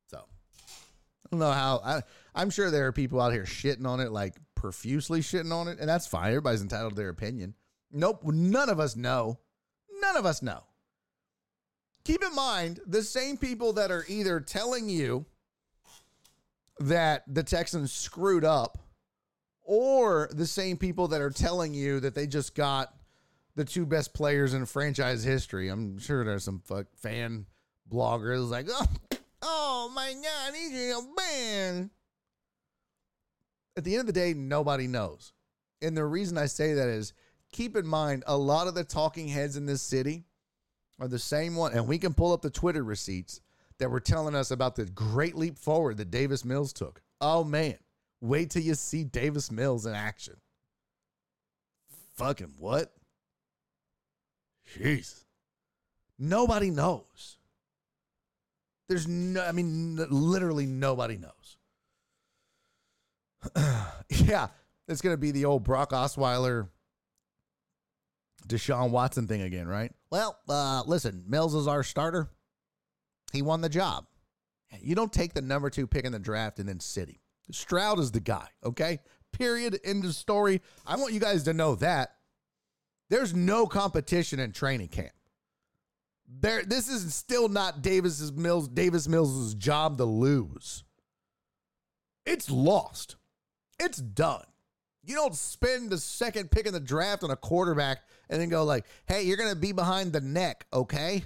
So I don't know how I I'm sure there are people out here shitting on it, like profusely shitting on it, and that's fine. Everybody's entitled to their opinion. Nope, none of us know. None of us know. Keep in mind the same people that are either telling you that the Texans screwed up or the same people that are telling you that they just got the two best players in franchise history. I'm sure there's some fuck fan bloggers like, oh, oh my God, he's a band. At the end of the day, nobody knows. And the reason I say that is keep in mind a lot of the talking heads in this city are the same one, and we can pull up the Twitter receipts that were telling us about the great leap forward that Davis Mills took. Oh man, wait till you see Davis Mills in action. Fucking what? Jeez. Nobody knows. There's no, I mean, literally nobody knows. yeah, it's going to be the old Brock Osweiler, Deshaun Watson thing again, right? Well, uh, listen, Mills is our starter. He won the job. You don't take the number two pick in the draft and then sit him. Stroud is the guy, okay? Period. End of story. I want you guys to know that there's no competition in training camp. There, this is still not Davis's Mills. Davis Mills' job to lose. It's lost. It's done. You don't spend the second pick in the draft on a quarterback and then go like, "Hey, you're going to be behind the neck, okay?"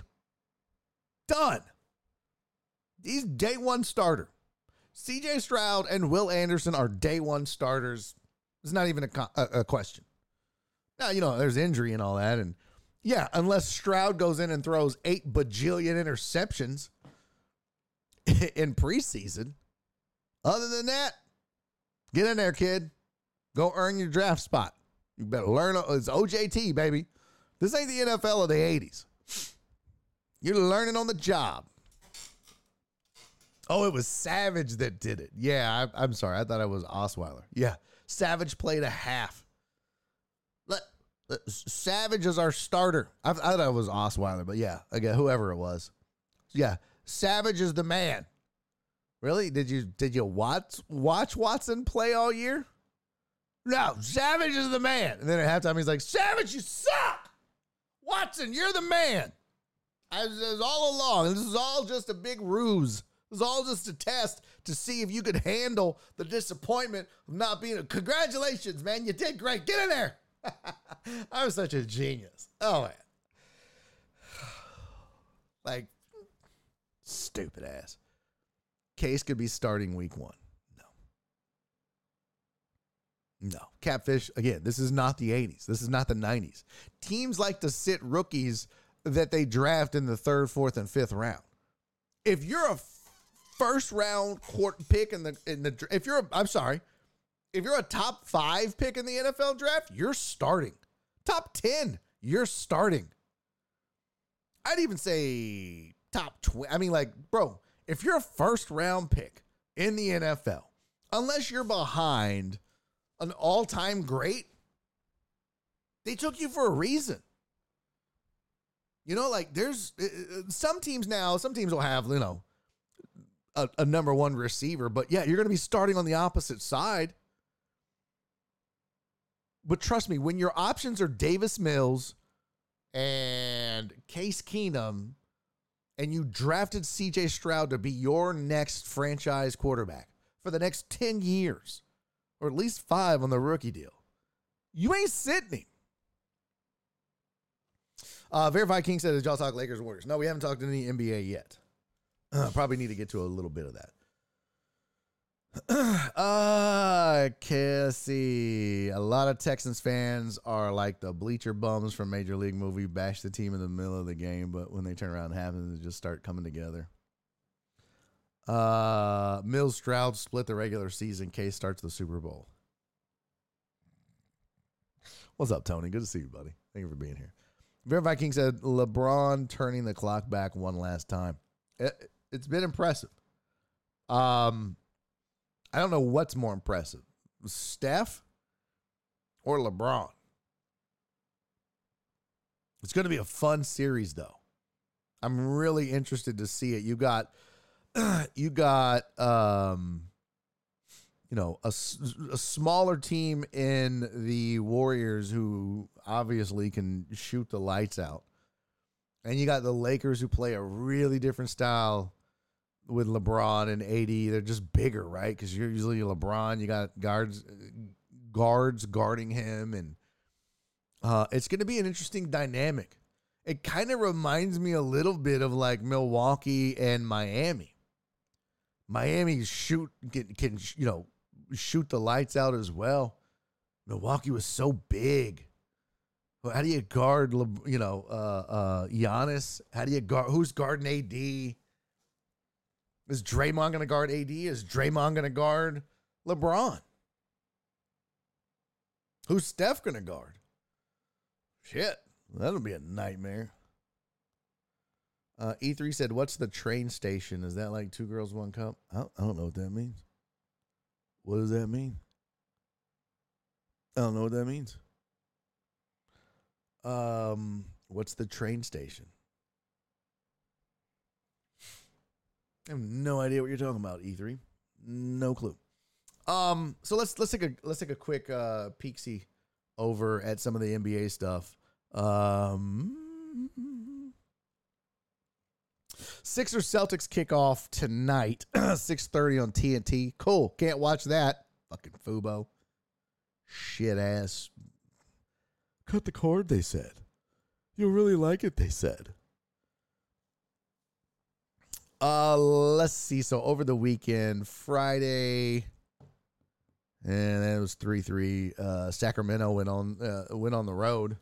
Done. He's day one starter. CJ Stroud and Will Anderson are day one starters. It's not even a, a, a question. Now, you know, there's injury and all that. And yeah, unless Stroud goes in and throws eight bajillion interceptions in preseason. Other than that, get in there, kid. Go earn your draft spot. You better learn. It's OJT, baby. This ain't the NFL of the 80s. You're learning on the job. Oh, it was Savage that did it. Yeah, I, am sorry. I thought it was Osweiler. Yeah, Savage played a half. Let, let Savage is our starter. I, I thought it was Osweiler, but yeah, again, whoever it was. Yeah, Savage is the man. Really? Did you did you watch watch Watson play all year? No, Savage is the man. And then at halftime, he's like, Savage, you suck. Watson, you're the man. I was all along. This is all just a big ruse. It was all just a test to see if you could handle the disappointment of not being a. Congratulations, man. You did great. Get in there. I'm such a genius. Oh, man. Like, stupid ass. Case could be starting week one. No. No. Catfish, again, this is not the 80s. This is not the 90s. Teams like to sit rookies that they draft in the third, fourth, and fifth round. If you're a first round court pick in the in the if you're a, I'm sorry, if you're a top five pick in the NFL draft, you're starting. Top 10, you're starting. I'd even say top 20. I mean, like, bro, if you're a first round pick in the NFL, unless you're behind – an all time great, they took you for a reason. You know, like there's uh, uh, some teams now, some teams will have, you know, a, a number one receiver, but yeah, you're going to be starting on the opposite side. But trust me, when your options are Davis Mills and Case Keenum, and you drafted CJ Stroud to be your next franchise quarterback for the next 10 years, or at least five on the rookie deal. You ain't him. Uh, Verified King said, Did y'all talk Lakers Warriors? No, we haven't talked to any NBA yet. Uh, probably need to get to a little bit of that. uh, Cassie. A lot of Texans fans are like the bleacher bums from Major League Movie, bash the team in the middle of the game, but when they turn around and happen, they just start coming together. Uh, Mills Stroud split the regular season. Case starts the Super Bowl. What's up, Tony? Good to see you, buddy. Thank you for being here. Verified King said LeBron turning the clock back one last time. It, it's been impressive. Um, I don't know what's more impressive, Steph or LeBron. It's going to be a fun series, though. I'm really interested to see it. You got you got um you know a, a smaller team in the Warriors who obviously can shoot the lights out. And you got the Lakers who play a really different style with LeBron and AD. They're just bigger, right? Because you're usually LeBron. You got guards, guards guarding him, and uh, it's going to be an interesting dynamic. It kind of reminds me a little bit of like Milwaukee and Miami. Miami shoot can, can you know shoot the lights out as well. Milwaukee was so big. How do you guard, you know, uh, uh, Giannis? How do you guard? Who's guarding AD? Is Draymond going to guard AD? Is Draymond going to guard LeBron? Who's Steph going to guard? Shit, that'll be a nightmare. Uh, E3 said, What's the train station? Is that like two girls, one cup? I don't, I don't know what that means. What does that mean? I don't know what that means. Um, what's the train station? I have no idea what you're talking about, E3. No clue. Um, so let's let's take a let's take a quick uh peek see over at some of the NBA stuff. Um Sixers Celtics kick off tonight, 6.30 on TNT. Cool. Can't watch that. Fucking Fubo. Shit ass. Cut the cord, they said. You'll really like it, they said. Uh, let's see. So over the weekend, Friday, and it was three three. Uh, Sacramento went on uh, went on the road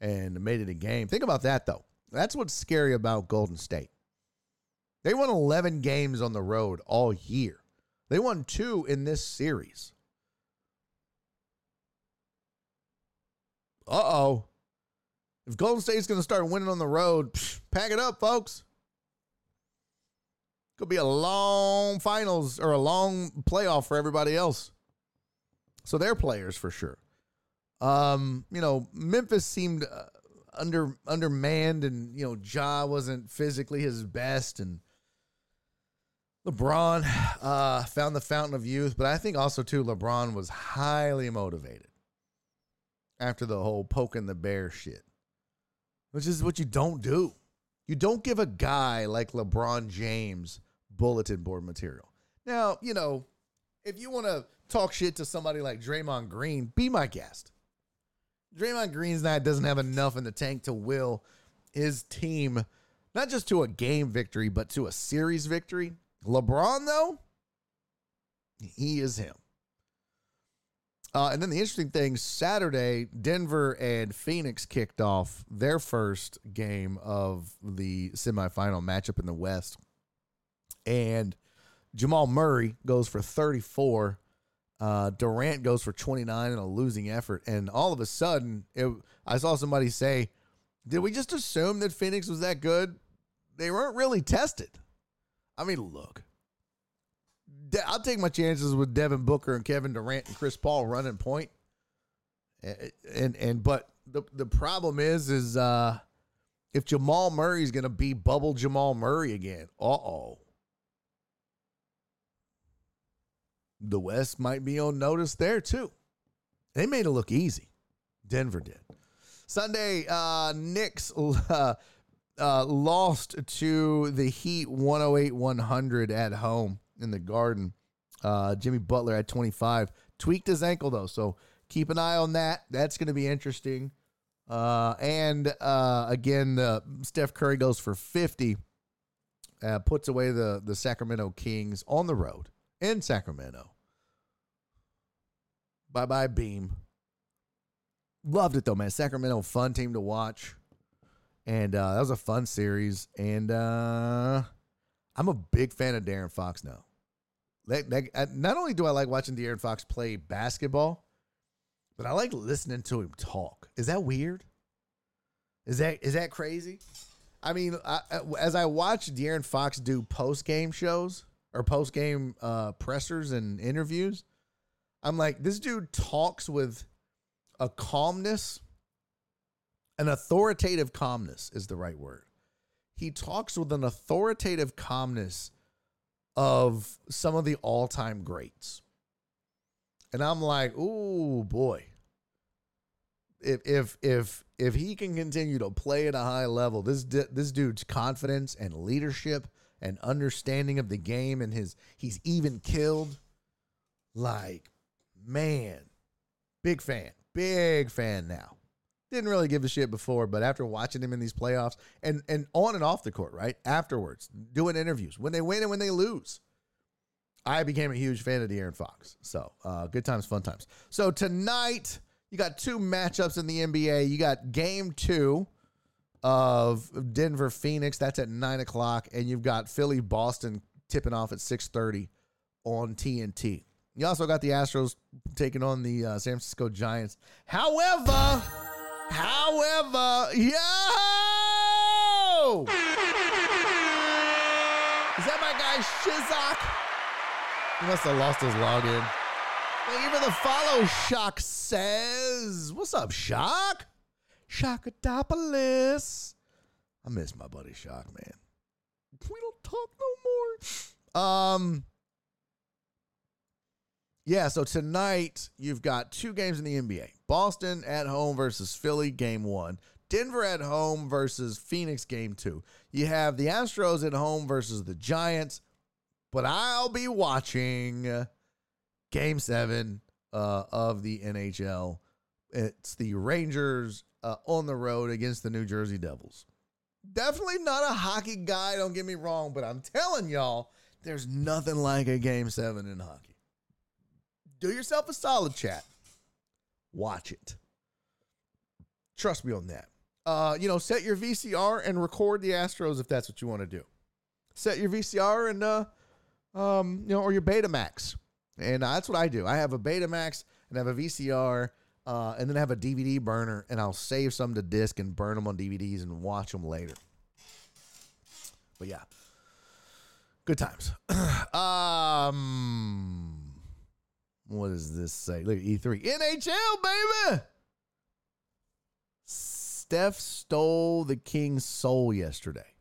and made it a game. Think about that though. That's what's scary about Golden State. They won eleven games on the road all year. They won two in this series. Uh oh. If Golden State's going to start winning on the road, psh, pack it up, folks. Could be a long finals or a long playoff for everybody else. So they're players for sure. Um, you know, Memphis seemed uh, under undermanned, and you know, Ja wasn't physically his best, and LeBron uh, found the fountain of youth. But I think also too, LeBron was highly motivated after the whole poking the bear shit, which is what you don't do. You don't give a guy like LeBron James bulletin board material. Now, you know, if you want to talk shit to somebody like Draymond Green, be my guest. Draymond Green's not doesn't have enough in the tank to will his team not just to a game victory, but to a series victory. LeBron, though, he is him. Uh, and then the interesting thing Saturday, Denver and Phoenix kicked off their first game of the semifinal matchup in the West. And Jamal Murray goes for 34. Uh, Durant goes for 29 in a losing effort. And all of a sudden, it, I saw somebody say, Did we just assume that Phoenix was that good? They weren't really tested. I mean, look, I'll take my chances with Devin Booker and Kevin Durant and Chris Paul running point. And, and, and but the, the problem is, is, uh, if Jamal Murray is going to be bubble Jamal Murray again, uh oh. The West might be on notice there too. They made it look easy. Denver did. Sunday, uh, Knicks uh, uh, lost to the Heat 108 100 at home in the Garden. Uh, Jimmy Butler at 25. Tweaked his ankle though, so keep an eye on that. That's going to be interesting. Uh, and uh, again, uh, Steph Curry goes for 50, uh, puts away the, the Sacramento Kings on the road in Sacramento. Bye bye, Beam. Loved it though, man. Sacramento, fun team to watch. And uh, that was a fun series. And uh, I'm a big fan of De'Aaron Fox now. Uh, not only do I like watching De'Aaron Fox play basketball, but I like listening to him talk. Is that weird? Is that is that crazy? I mean, I, as I watch De'Aaron Fox do post game shows or post game uh, pressers and interviews, I'm like, this dude talks with a calmness, an authoritative calmness is the right word. He talks with an authoritative calmness of some of the all time greats. And I'm like, ooh, boy. If if if if he can continue to play at a high level, this this dude's confidence and leadership and understanding of the game and his he's even killed. Like, man, big fan, big fan now. Didn't really give a shit before, but after watching him in these playoffs and and on and off the court, right afterwards, doing interviews when they win and when they lose, I became a huge fan of the De'Aaron Fox. So uh, good times, fun times. So tonight you got two matchups in the NBA. You got Game Two of Denver Phoenix. That's at nine o'clock, and you've got Philly Boston tipping off at six thirty on TNT. You also got the Astros taking on the uh, San Francisco Giants. However, however, yo, is that my guy Shizak? He must have lost his login. Thank you for the follow, Shock says. What's up, Shock? Shockatopolis. I miss my buddy Shock, man. We don't talk no more. Um, yeah, so tonight you've got two games in the NBA. Boston at home versus Philly, game one. Denver at home versus Phoenix game two. You have the Astros at home versus the Giants, but I'll be watching game seven uh, of the NHL. It's the Rangers uh, on the road against the New Jersey Devils. Definitely not a hockey guy, don't get me wrong, but I'm telling y'all, there's nothing like a game seven in hockey. Do yourself a solid chat. Watch it. Trust me on that. Uh, you know, set your VCR and record the Astros if that's what you want to do. Set your VCR and uh um, you know, or your Betamax. And uh, that's what I do. I have a Betamax and I have a VCR, uh, and then I have a DVD burner, and I'll save some to disc and burn them on DVDs and watch them later. But yeah, good times. um, what does this say? Look at E3 NHL, baby. Steph stole the king's soul yesterday.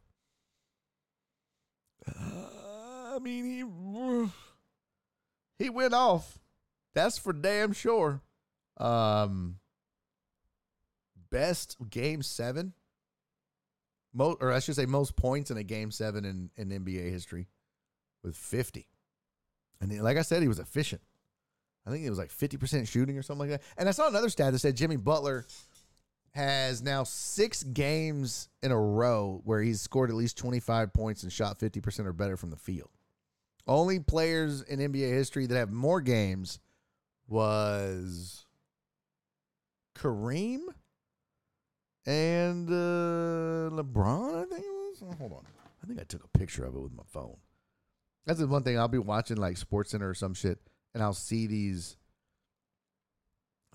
Uh, I mean, he he went off. That's for damn sure. Um, best game seven, most or I should say most points in a game seven in, in NBA history, with fifty. And like I said, he was efficient. I think it was like fifty percent shooting or something like that. And I saw another stat that said Jimmy Butler has now six games in a row where he's scored at least twenty five points and shot fifty percent or better from the field. Only players in NBA history that have more games was Kareem and uh, LeBron, I think it was. Oh, hold on. I think I took a picture of it with my phone. That's the one thing I'll be watching like Sports Center or some shit, and I'll see these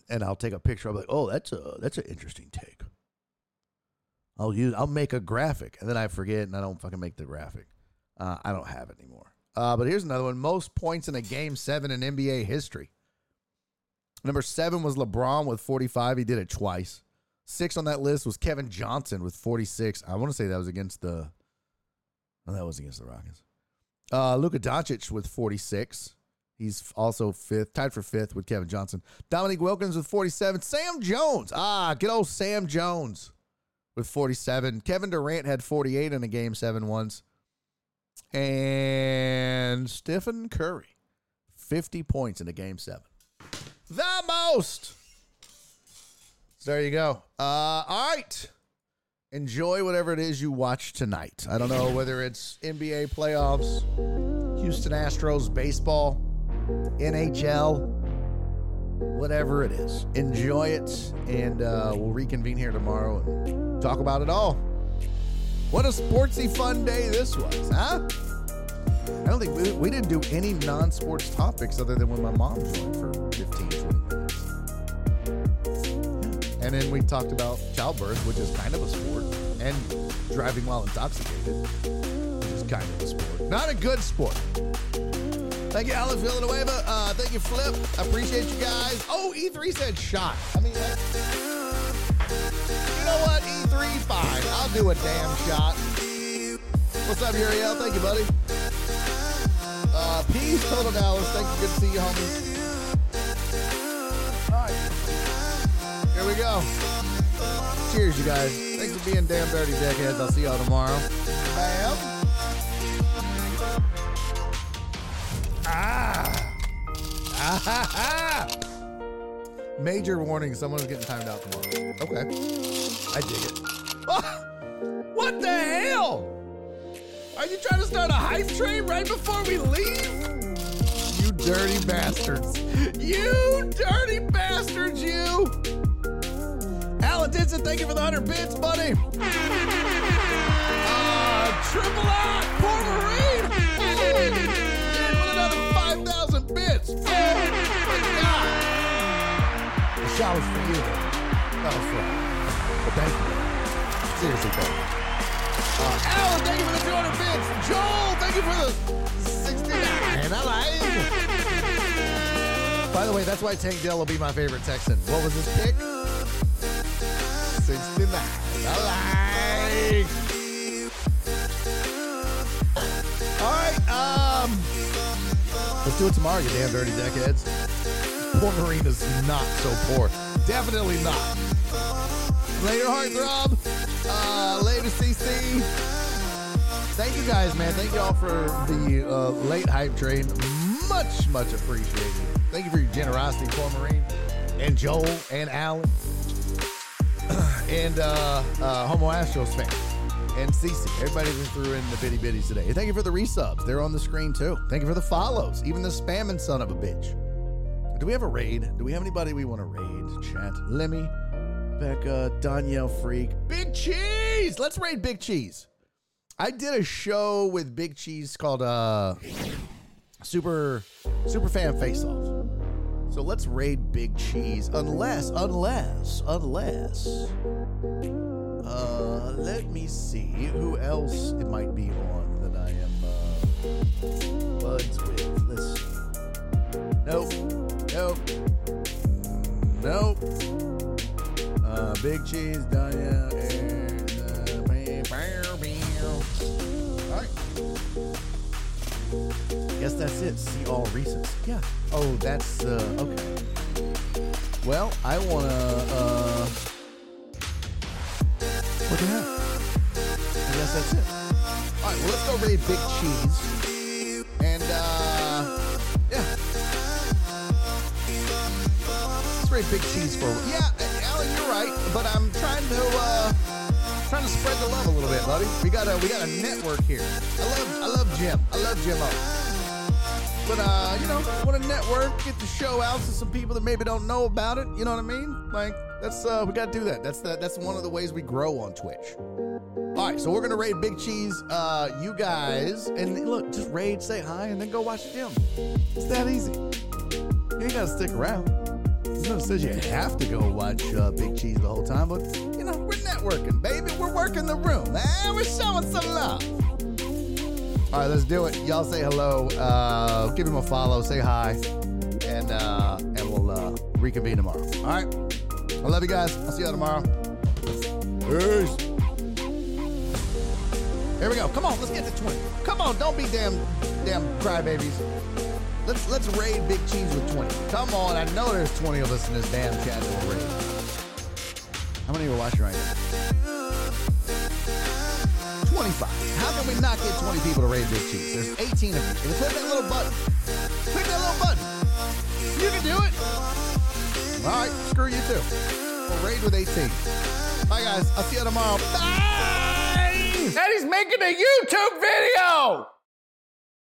and I'll take a picture. Be like, oh, that's a that's an interesting take. I'll use I'll make a graphic and then I forget and I don't fucking make the graphic. Uh, I don't have it anymore. Uh, but here's another one: most points in a game seven in NBA history. Number seven was LeBron with 45. He did it twice. Six on that list was Kevin Johnson with 46. I want to say that was against the. No, that was against the Rockets. Uh, Luka Doncic with 46. He's also fifth, tied for fifth with Kevin Johnson. Dominique Wilkins with 47. Sam Jones. Ah, good old Sam Jones with 47. Kevin Durant had 48 in a game seven once. And Stephen Curry, 50 points in a game seven. So there you go. Uh, all right. Enjoy whatever it is you watch tonight. I don't know whether it's NBA playoffs, Houston Astros baseball, NHL, whatever it is. Enjoy it, and uh, we'll reconvene here tomorrow and talk about it all. What a sportsy fun day this was, huh? I don't think we, we didn't do any non sports topics other than when my mom joined for 15, 20 minutes. And then we talked about childbirth, which is kind of a sport, and driving while intoxicated, which is kind of a sport. Not a good sport. Thank you, Alex Villanueva. Uh, thank you, Flip. I appreciate you guys. Oh, E3 said shot. I mean, you know what? E3, fine. I'll do a damn shot. What's up, Uriel? Thank you, buddy. Uh, peace, Total Dallas. Thank you. Good to see you, homies. Here we go. Cheers, you guys. Thanks for being damn dirty deckheads. I'll see y'all tomorrow. Bam. Ah. Ah ha ha. Major warning, someone's getting timed out tomorrow. Okay. I dig it. What the hell? Are you trying to start a hype train right before we leave? You dirty bastards. You dirty bastards, you. Alan Dixon, thank you for the 100 bits, buddy. Uh, triple out, poor Marine. In with another 5,000 bits. The shot was for you. That was for But thank you. Seriously, thank you. Uh, Alan, thank you for the 200 bits. Joel, thank you for the 69. And I like. By the way, that's why Tank Dell will be my favorite Texan. What was his pick? 69. I. All right, um, let's do it tomorrow, you damn dirty deckheads. Poor Marina's not so poor. Definitely not. Later, Heartthrob. Uh, later, CC. Thank you guys, man. Thank you all for the uh, late hype train. Much, much appreciated. Thank you for your generosity, Poor Marine, and Joel, and Alan, and uh, uh, Homo Astros fan, and Cece. Everybody that threw in the bitty bitties today. Thank you for the resubs. They're on the screen too. Thank you for the follows, even the spamming son of a bitch. Do we have a raid? Do we have anybody we want to raid? Chat. Lemmy, Becca, Danielle Freak, Big Cheese. Let's raid Big Cheese. I did a show with Big Cheese called uh Super Super Fan Face Off. So let's raid Big Cheese unless unless unless uh let me see who else it might be on that I am uh buds with. Let's see. Nope. Nope. Nope. Uh, Big Cheese, Danya, and uh. All right. Guess that's it. See all recents. Yeah. Oh, that's uh, okay. Well, I wanna. Uh, what the hell? I guess that's it. All right. Well, let's go raid Big Cheese, and uh, yeah. Let's raid Big Cheese for yeah. Alan, you're right, but I'm trying to uh, trying to spread the love a little bit, buddy. We got a we got a network here. I love I love Jim. I love Jim O. But uh, you know, want to network, get the show out to some people that maybe don't know about it. You know what I mean? Like that's uh, we got to do that. That's the, that's one of the ways we grow on Twitch. All right, so we're gonna raid Big Cheese. Uh, you guys, and look, just raid, say hi, and then go watch Jim. It's that easy. You ain't gotta stick around. There's nothing says you have to go watch uh, Big Cheese the whole time, but you know we're networking, baby. We're working the room, man. We're showing some love. All right, let's do it. Y'all say hello. Uh, give him a follow. Say hi, and uh, and we'll uh, reconvene tomorrow. All right. I love you guys. I'll see y'all tomorrow. Peace. Here we go. Come on, let's get to 20. Come on, don't be damn damn crybabies. Let's let's raid Big Cheese with 20. Come on, I know there's 20 of us in this damn chat that. How many are watching right now? 25. How can we not get 20 people to raid Big Cheese? There's 18 of you. You click that little button, click that little button. You can do it. All right, screw you too. We'll raid with 18. Bye, guys. I'll see you tomorrow. Bye. And he's making a YouTube video.